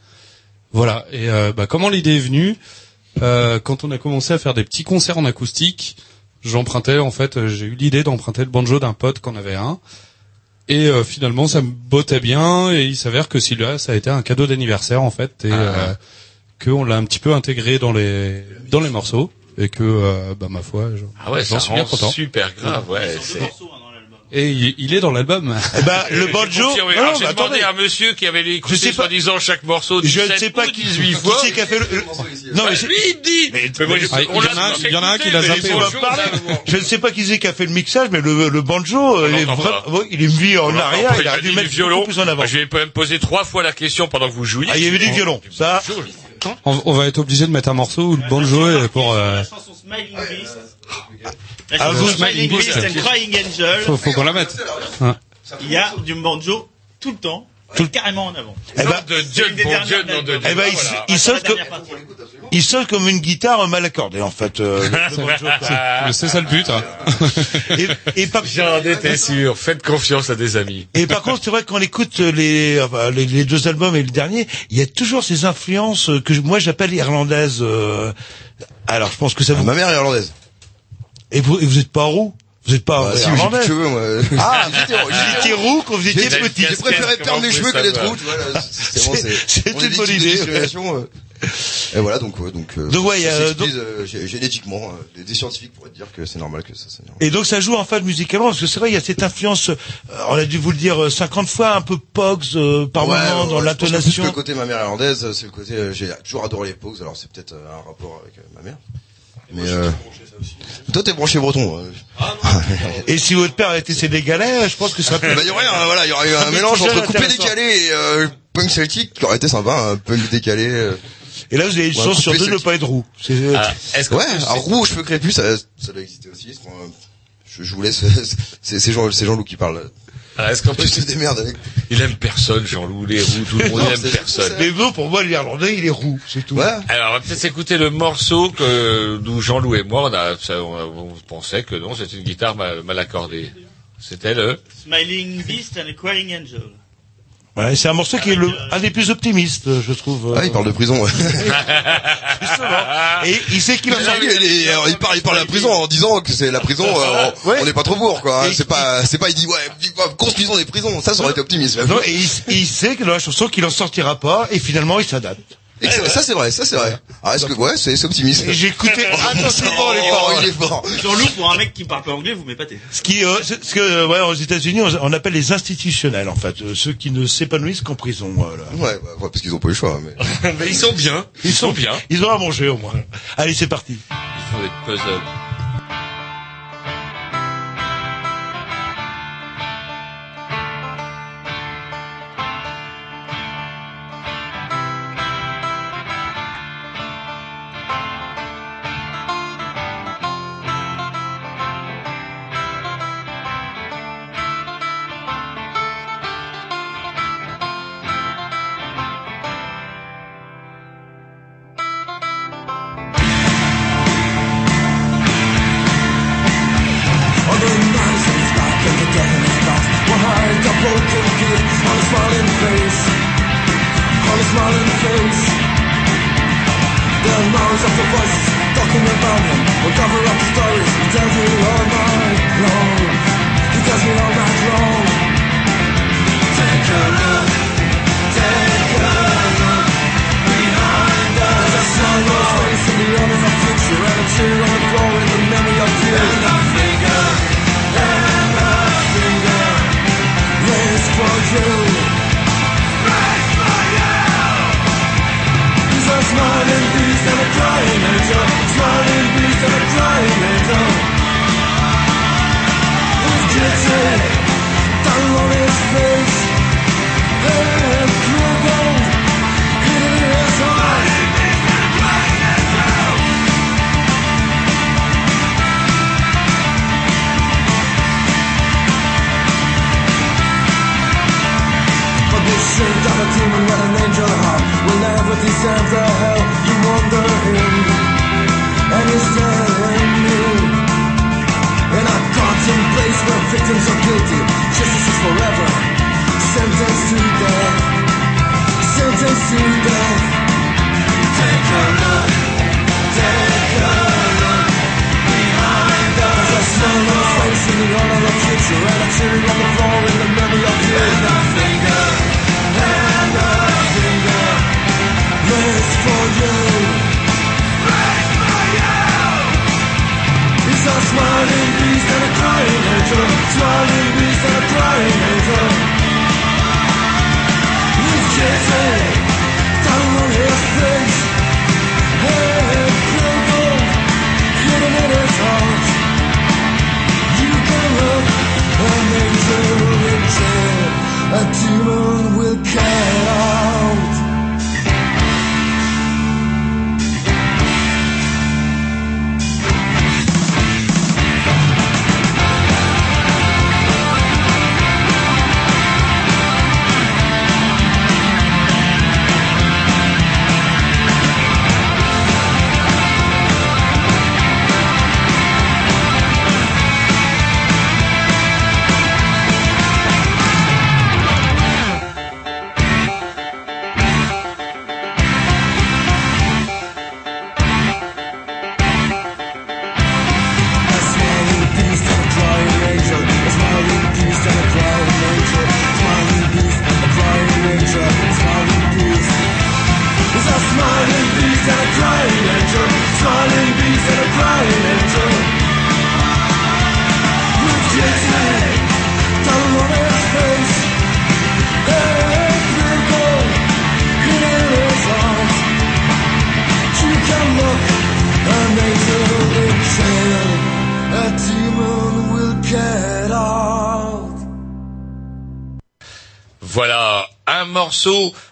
S7: Voilà, et euh, bah, comment l'idée est venue? Euh, Quand on a commencé à faire des petits concerts en acoustique, j'empruntais en fait, euh, j'ai eu l'idée d'emprunter le banjo d'un pote qu'on avait un. Et euh, finalement, ça me bottait bien et il s'avère que celui-là, ça a été un cadeau d'anniversaire en fait et euh, que on l'a un petit peu intégré dans les dans les morceaux et que euh, bah ma foi, j'en
S2: Ah ouais,
S7: j'en suis bien content.
S2: super grave. Ouais, c'est.
S7: Et il, il est dans l'album.
S1: Ben, le banjo. Non,
S2: j'ai demandé
S1: attendez.
S2: à un monsieur qui avait écouté
S1: Je sais pas-
S2: soi-disant chaque morceau
S1: Je
S2: 17
S1: ne sais pas
S2: ou
S1: qui,
S2: 18
S1: qui
S2: fois.
S1: c'est qui a fait le, le- non,
S2: Bah,
S1: mais c'est-
S2: lui, il dit.
S1: Mais-
S2: Mais moi, je-
S7: Ah, il
S2: on
S7: y en a un-
S2: tous
S7: il y en a un
S2: écouté,
S7: qui l'a zappé,
S1: Je ne sais pas qui c'est qui a fait le mixage, mais le, le banjo, euh, il est vraiment, il est mis en arrière, il a
S2: a
S1: dû mettre
S2: du violon.
S1: plus en avant.
S2: Je lui ai quand même posé trois fois la question pendant que vous jouiez.
S1: Ah, il y avait du violon. Ça,
S7: On, on va être obligé de mettre un morceau où le banjo est pour. Ah,
S20: La
S7: vous,
S20: Smiling Beast and Crying Angel.
S7: faut, faut qu'on la mette. Hein.
S20: Il y a du banjo tout le temps, carrément en avant.
S1: Eh ben,
S2: de Dieu, bon Dieu, nom de. Dieu.
S1: eh ben, il,
S2: Voilà.
S1: il sonne comme, il sonne comme une guitare mal accordée, en fait, euh, le- le banjo, quoi.
S7: Mais c'est ça le but. Hein.
S1: Et, et par,
S2: J'en étais sûr. Faites confiance à des amis.
S1: et par contre, c'est vrai qu'on écoute les, enfin, les, les deux albums et le dernier, il y a toujours ces influences que je- moi j'appelle irlandaises. euh, alors, je pense que ça vous.
S19: Ma mère est irlandaise.
S1: Et vous, et vous êtes pas roux Vous êtes pas
S19: Bah, si, j'ai de cheveux, moi.
S1: Ah,
S19: J'étais-
S1: vous étiez roux quand vous étiez petit.
S19: J'ai préféré perdre mes cheveux que d'être roux, tu vois, là, c'est
S1: C'est-
S19: c'est,
S1: c'est une bonne
S19: de
S1: idée.
S19: euh. Et voilà, donc, ouais, donc, euh,
S1: Donc, ouais, euh,
S19: euh, gé- génétiquement, euh, des, scientifiques pourraient dire que c'est normal que ça s'améliore.
S1: Et donc ça joue en fait musicalement parce que c'est vrai il y a cette influence, euh, on a dû vous le dire euh, 50 fois, un peu Pogs euh, par
S19: Ouais,
S1: moment
S19: ouais,
S1: dans l'intonation.
S19: le côté ma mère irlandaise, c'est le côté, euh, j'ai toujours adoré les Pogues, alors c'est peut-être euh, un rapport avec euh, ma mère. Mais, euh, toi t'es branché breton. euh.
S1: Et si votre père était sénégalais, je pense que ça serait
S19: Bah, il y aurait un, voilà, il y aurait eu un mélange entre coupé décalé et euh, punk celtique qui aurait été sympa, un punk décalé. euh.
S1: Et là vous avez une
S19: Ouais,
S1: chance sur deux de ne pas être roux. C'est- euh,
S2: Ah, est-ce qu'on
S19: Ouais,
S2: peut-
S19: alors roux cheveux crépus, ça, ça doit exister aussi. Je, je vous laisse, c'est c'est Jean, c'est Jean-Loup qui parle.
S2: Ah, est-ce qu'on peut
S19: Tu te démerdes avec.
S2: Il aime personne, Jean-Loup, les roux, tout le monde
S19: Non,
S2: aime
S19: c'est-
S2: personne.
S1: Mais bon, pour moi l'Irlandais il est roux, c'est tout.
S19: Ouais.
S2: Alors, on va peut-être s'écouter le morceau que d'où Jean-Loup et moi, on, a, on, on pensait que non, c'était une guitare mal, mal accordée. C'était le...
S20: Smiling Beast and Crying Angel.
S1: Ouais, c'est un morceau qui est le, un des plus optimistes, je trouve.
S19: Ah, il parle de prison. ouais.
S1: Et il sait qu'il en a
S19: il, il parle, il parle de la prison en disant que c'est la prison. euh, on-
S1: Ouais.
S19: N'est pas trop pour quoi. hein. C'est pas, c'est pas. Il dit ouais, construisons des prisons. Ça, ça aurait été optimiste.
S1: Non, et il, il sait que dans la chanson qu'il en sortira pas, et finalement il s'adapte.
S19: Et ça, ça, c'est vrai, ça c'est vrai. Ah, est-ce que ouais, c'est c'est optimiste.
S1: Et j'ai écouté attentivement les
S19: Oh,
S1: paroles.
S19: il est fort.
S20: Jean-Loup, pour un mec qui parle pas anglais, vous m'épatez.
S1: Ce qui, euh, ce que, euh, ouais, aux États-Unis, on, on appelle les institutionnels, en fait, euh, ceux qui ne s'épanouissent qu'en prison. Voilà.
S19: Ouais, ouais, ouais, parce qu'ils ont pas eu le choix. Mais...
S2: Mais ils sont bien. Ils, sont bien.
S1: Ils ont à manger au moins. Allez, c'est parti.
S2: Ils font des puzzles.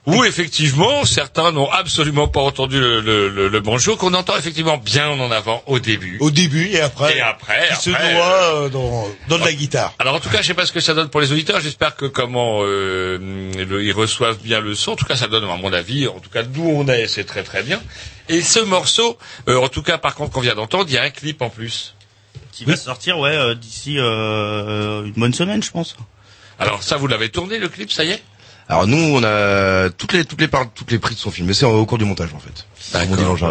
S2: Où effectivement certains n'ont absolument pas entendu le, le, le, le banjo qu'on entend effectivement bien en avant au début.
S1: Au début et après.
S2: Et après,
S1: Qui se noie
S2: euh,
S1: euh, dans, dans de la guitare.
S2: Alors en tout cas, je sais pas ce que ça donne pour les auditeurs. J'espère que comment euh, le- ils reçoivent bien le son. En tout cas, ça donne à mon avis. En tout cas, d'où on est, c'est très très bien. Et ce morceau, euh, en tout cas, par contre, qu'on vient d'entendre, il y a un clip en plus.
S20: Qui va sortir, ouais, euh, d'ici euh, une bonne semaine, je pense.
S2: Alors ça, vous l'avez tourné le clip, ça y est?
S19: Alors nous, on a toutes les toutes les parts, toutes les prises sont filmées. C'est au cours du montage en fait.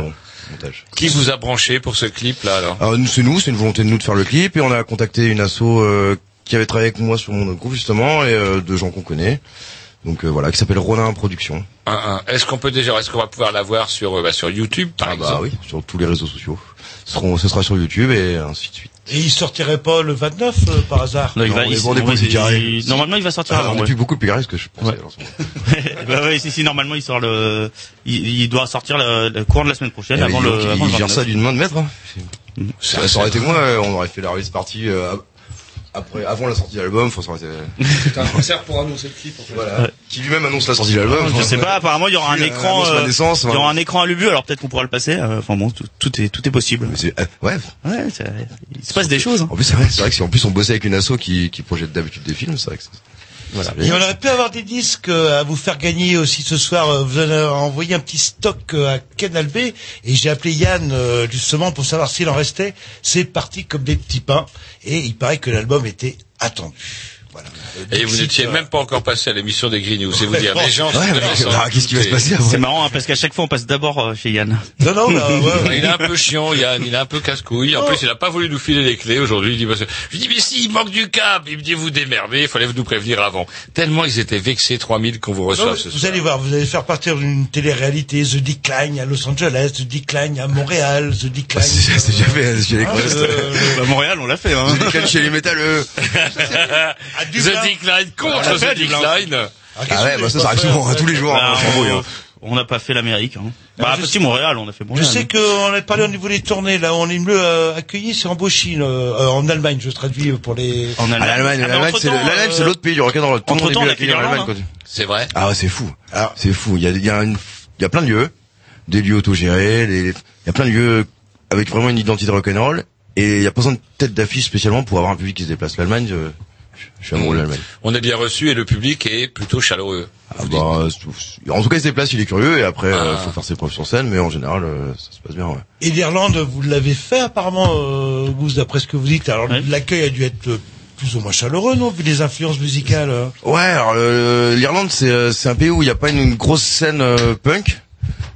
S19: On. Montage.
S2: Qui vous a branché pour ce clip là alors
S19: Alors nous, c'est nous, c'est une volonté de nous de faire le clip et on a contacté une asso euh, qui avait travaillé avec moi sur mon groupe justement et euh, de gens qu'on connaît. Donc euh, voilà, qui s'appelle Ronin Productions.
S2: Est-ce qu'on peut déjà, est-ce qu'on va pouvoir la voir sur euh, bah, sur YouTube par
S19: Ah
S2: exemple
S19: bah oui, sur tous les réseaux sociaux. Ce, seront- ce sera sur YouTube et ainsi de suite.
S1: Et il sortirait pas le 29 euh, par hasard
S20: Non, il va- il-
S19: bon, on est
S20: non,
S19: plus
S20: il-
S19: carré.
S20: il- Normalement, il va sortir
S19: Ah,
S20: avant.
S19: on est
S20: ouais.
S19: plus beaucoup plus carré que je pensais. moment.
S20: bah ouais, si, si, normalement, il sort le, il, il doit sortir le, le courant de la semaine prochaine,
S19: Eh,
S20: avant le, avant le
S19: il gère
S20: 29.
S19: ça d'une main de maître. Hein.
S20: C'est-
S19: Ça aurait été moi, on aurait fait la release party euh, après, avant la sortie de l'album. Faut été.
S1: C'est un concert pour annoncer le clip. En fait.
S19: Voilà. Qui lui-même annonce la sortie de l'album.
S20: Je sais pas, apparemment, il y aura un
S19: euh,
S20: écran, euh, il y aura un écran à l'ubu, alors peut-être qu'on pourra le passer. euh, Enfin bon, tout, tout est, tout est possible.
S19: euh, ouais.
S20: Ouais, il se passe des choses. hein.
S19: En plus, c'est vrai, c'est vrai que si en plus on bossait avec une asso qui, qui projette d'habitude des films, c'est vrai que c'est. Voilà.
S1: Et on aurait pu avoir des disques euh, à vous faire gagner aussi ce soir. Euh, Vous avez envoyé un petit stock euh, à Canal B et j'ai appelé Yann justement pour savoir s'il en restait. C'est parti comme des petits pains et il paraît que l'album était attendu.
S2: Et vous n'étiez même pas encore passé à l'émission des Green News, c'est vous dire. Les gens
S20: Ouais, ah, qu'est-ce qui va se passer C'est marrant hein, parce qu'à chaque fois on passe d'abord euh, chez Yann.
S1: Non non, bah,
S2: Il est un peu chiant, Yann, il est un peu casse-couille. En plus, il a pas voulu nous filer les clés aujourd'hui. Il dit, parce que- je lui dis, mais si, il manque du câble. Il me dit, vous démerdez, il fallait nous prévenir avant. Tellement ils étaient vexés, 3000 qu'on vous
S1: Non,
S2: reçoive ce
S1: vous
S2: soir.
S1: allez voir, vous allez faire partir d'une télé-réalité, The Decline à Los Angeles, The Decline à Montréal, The Decline.
S19: C'est déjà fait, chez les
S1: Ah, euh,
S20: Bah, Montréal on l'a fait. Hein.
S19: The Decline chez les métalleux.
S2: The Decline contre
S20: On l'a fait,
S2: The. Decline.
S19: Ah ouais, bah ça, ça arrive souvent, hein, tous les jours,
S20: Bah,
S19: on hein.
S20: N'a pas fait l'Amérique. Hein. Bah,
S1: je
S20: petit Montréal, on a fait
S1: Je
S20: Montréal.
S1: sais qu'on a parlé au niveau des tournées, là, on est mieux euh, accueilli, c'est en Chine, euh, euh, en Allemagne, je traduis pour les...
S20: En
S19: Ah, l'Allemagne,
S20: Ah, mais
S19: l'Allemagne, c'est
S20: euh,
S19: l'autre pays du rock'n'roll. Tout le monde
S20: entre-temps,
S19: est
S20: on a fait
S19: l'Allemagne,
S20: hein.
S19: quoi.
S2: C'est vrai.
S19: Ah ouais, c'est fou. C'est fou. Il y a, il y a une, il y a plein de lieux, des lieux autogérés, des- il y a plein de lieux avec vraiment une identité rock'n'roll, et il y a pas besoin de tête d'affiche spécialement pour avoir un public qui se déplace. L'Allemagne,
S2: On est bien reçu et le public est plutôt chaleureux.
S19: Ah bah, en tout cas, il se déplace, il est curieux, et après, euh,
S2: Ah.
S19: faut faire ses preuves sur scène, mais en général, euh, ça se passe bien, ouais.
S1: Et l'Irlande, vous l'avez fait apparemment, euh, vous, d'après ce que vous dites? Alors l'accueil a dû être euh, plus ou moins chaleureux, non, vu les influences musicales.
S19: Ouais, alors euh, l'Irlande c'est c'est un pays où il n'y a pas une, une grosse scène euh, punk,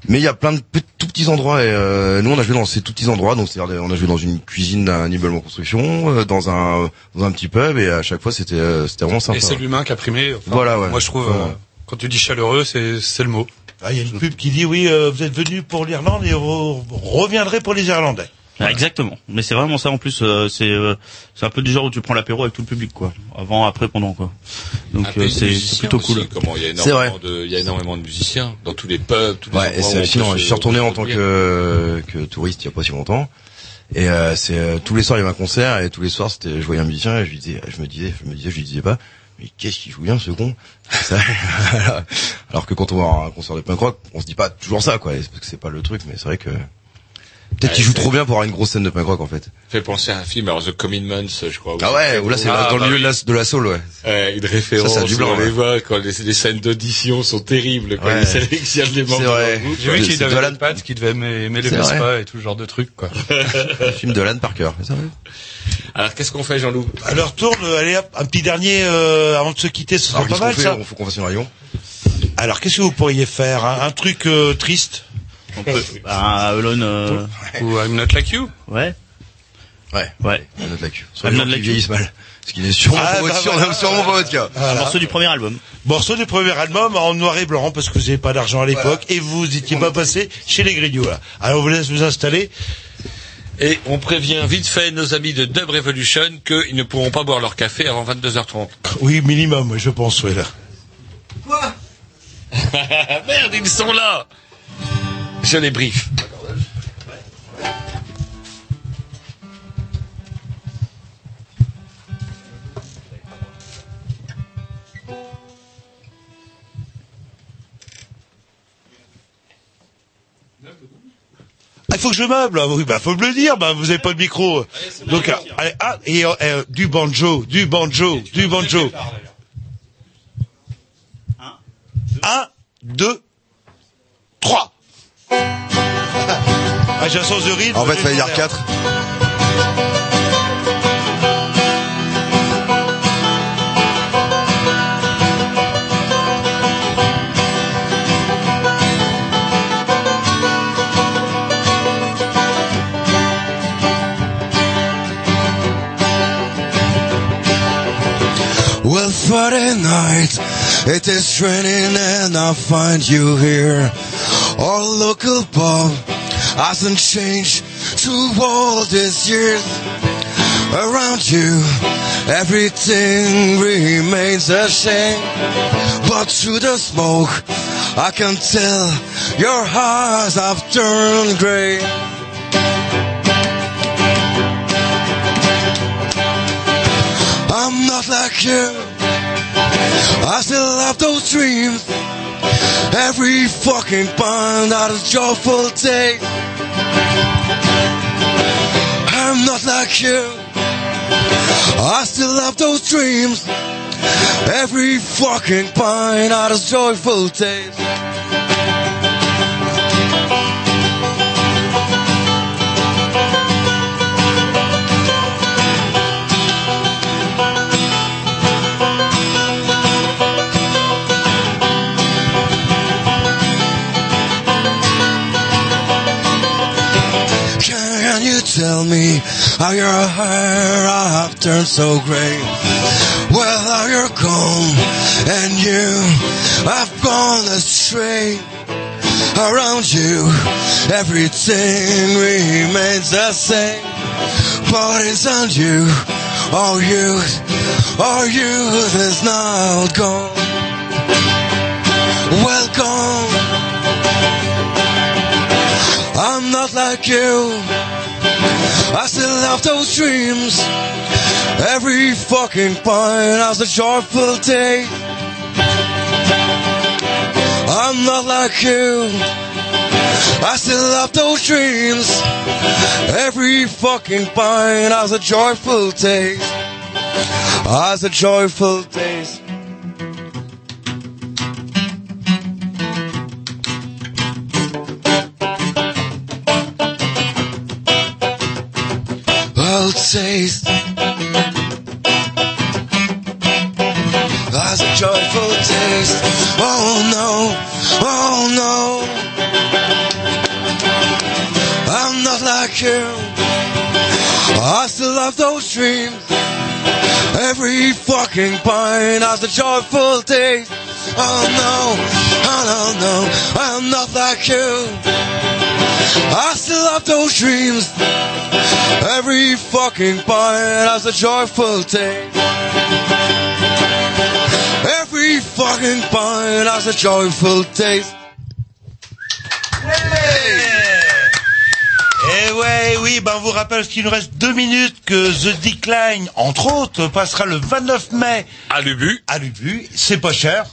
S19: mais il y a plein de pe- tout petits endroits. Et euh, nous on a joué dans ces tout petits endroits, donc c'est-à-dire on a joué dans une cuisine d'un immeuble en construction, euh, dans un dans un petit pub, et à chaque fois c'était euh, c'était vraiment sympa.
S7: Et c'est l'humain qui a primé. Enfin,
S19: Voilà, ouais.
S7: Moi, je trouve,
S19: Ouais.
S7: euh, quand tu dis chaleureux, c'est c'est le mot.
S1: Ah, Il y a une pub qui dit oui, euh, vous êtes venu pour l'Irlande et vous reviendrez pour les Irlandais.
S20: Ah, exactement. Mais c'est vraiment ça en plus. euh, c'est euh, c'est un peu du genre où tu prends l'apéro avec tout le public quoi. Avant, après, pendant quoi. Donc euh, c'est plutôt
S2: aussi,
S20: cool.
S2: Comment il y a
S19: C'est vrai.
S2: énormément de, il y a énormément de musiciens dans tous les pubs, tous les
S19: Ouais, et
S2: endroits où
S19: c'est hallucinant. Je suis retourné en tant que que touriste il y a pas si longtemps. Et euh, c'est euh, tous les soirs il y avait un concert et tous les soirs c'était je voyais un musicien et je lui disais je me disais je me disais je lui disais pas mais qu'est-ce qu'il joue bien ce con? Ça- alors que quand on va à un concert de punk rock on se dit pas toujours ça quoi parce que c'est pas le truc mais c'est vrai que peut-être
S2: Ouais,
S19: qu'il joue trop bien pour avoir une grosse scène de punk rock en fait
S2: fait penser à un film, alors The Commitments, je crois.
S19: ah ouais ou là c'est
S2: Ah,
S19: dans le
S2: bah
S19: milieu
S2: oui.
S19: de la soul ouais
S2: Ouais, une référence,
S19: Ça, c'est du blanc,
S2: on les voit quand les, les scènes d'audition sont terribles, quand
S19: Ouais.
S2: ils sélectionnent les membres
S19: vrai.
S7: J'ai vu qu'il avait pattes, qu'il devait aimer, aimer les Vespa
S19: vrai.
S7: et tout ce genre de trucs, quoi.
S19: un film de Alan Parker c'est ça ouais
S2: Alors, qu'est-ce qu'on fait, Jean-Loup?
S1: Alors tourne, allez un petit dernier euh, avant de se quitter, ce serait
S19: alors
S1: pas
S19: qu'est-ce qu'on
S1: mal
S19: fait
S1: ça.
S19: on faut qu'on fasse une réunion
S1: Alors qu'est-ce que vous pourriez faire hein? Un truc euh, triste?
S20: On peut. Bah, Alone. Euh...
S7: Ou I'm Not Like You.
S20: Ouais.
S19: ouais
S20: Ouais.
S19: un autre lac sur
S20: I'm not like you.
S19: mal ce qui est sûrement
S1: Ah,
S19: pas votre
S1: bah, voilà.
S19: votre cas
S20: Un morceau du premier album.
S1: Morceau du premier album en noir et blanc parce que vous n'avez pas d'argent à l'époque et vous étiez pas passé chez les Grignoux. là. Alors on vous laisse vous installer.
S2: Et on prévient vite fait nos amis de Dub Revolution qu'ils ne pourront pas boire leur café avant 22h30.
S1: Oui, minimum, je pense, ouais, là.
S2: Merde, ils sont là Je les brief.
S1: Ah, il faut que je meuble. Ah, oui, bah faut me le dire. Bah vous avez pas de micro. Donc ah, allez, ah, et euh, euh, du banjo, du banjo, du banjo. Un, deux, trois. Ah, j'ai un sens de rythme.
S19: en fait
S1: j'ai
S19: fallait
S1: une
S19: dire
S1: manière.
S19: 4
S23: Well, Friday night, it is raining and I find you here. Our local pub hasn't changed through all these years. Around you, everything remains the same. But through the smoke, I can tell your eyes have turned gray. I'm not like you. I still have those dreams. Every fucking pond out of joyful day. I'm not like you. I still have those dreams. Every fucking pint out of joyful days.
S19: Tell me how your hair have turned so gray. Well, how you're gone and you have gone astray. Around you, everything remains the same. But inside you, all youth, all youth is now gone. Welcome. I'm not like you. I still have those dreams. Every fucking point has a joyful day. I'm not like you. I still have those dreams. Every fucking pint has a joyful taste. Has a joyful taste. Taste has a joyful taste. Oh no, oh no. I'm not like you. I still have those dreams. Every fucking pint has a joyful taste. Oh no, oh no, no, I'm not like you. I still have those dreams. Every fucking pint has a joyful taste. Every fucking pint has a joyful taste.
S1: Eh ouais, oui, ben on vous rappelle qu'il nous reste deux minutes que The Decline, entre autres, passera le 29 mai
S2: à l'Ubu.
S1: À l'Ubu, c'est pas cher.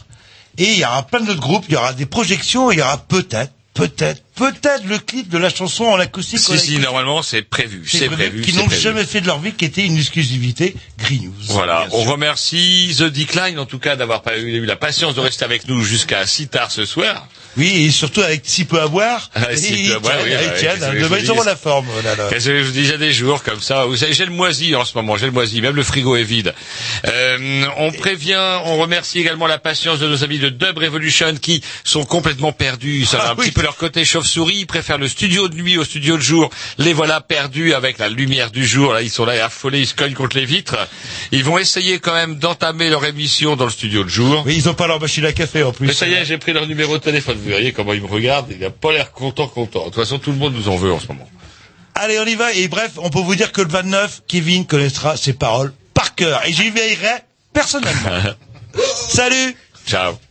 S1: Et il y aura plein d'autres groupes, il y aura des projections, il y aura peut-être, peut-être, peut-être le clip de la chanson en acoustique.
S2: Si, si, normalement, c'est prévu. C'est prévu.
S1: Qui n'ont jamais fait de leur vie, qui était une exclusivité Green News.
S2: Voilà, on remercie The Decline en tout cas d'avoir eu la patience de rester avec nous jusqu'à si tard ce soir.
S1: Oui, et surtout avec si peu à boire.
S2: Ah, si peu à boire, oui,
S1: demain, ils auront la forme. oh là là.
S2: Je vous dis, j'ai des jours comme ça. Vous savez, j'ai le moisi en ce moment, j'ai le moisi. Même le frigo est vide. Euh, on prévient, on remercie également la patience de nos amis de Dub Revolution qui sont complètement perdus. Ça
S1: Ah
S2: va un petit peu leur côté chauve-souris. Ils préfèrent le studio de nuit au studio de jour. Les voilà perdus avec la lumière du jour. Là, ils sont là affolés, ils se cognent contre les vitres. Ils vont essayer quand même d'entamer leur émission dans le studio de jour.
S1: Oui, ils ont pas leur machine à café en plus.
S2: Mais ça y est, j'ai pris leur numéro de téléphone. Vous voyez comment ils me regardent. Il n'a pas l'air content, content. De toute façon, tout le monde nous en veut en ce moment.
S1: Allez, on y va. Et bref, on peut vous dire que le 29, Kevin connaîtra ses paroles par cœur. Et j'y veillerai personnellement. Salut
S2: Ciao.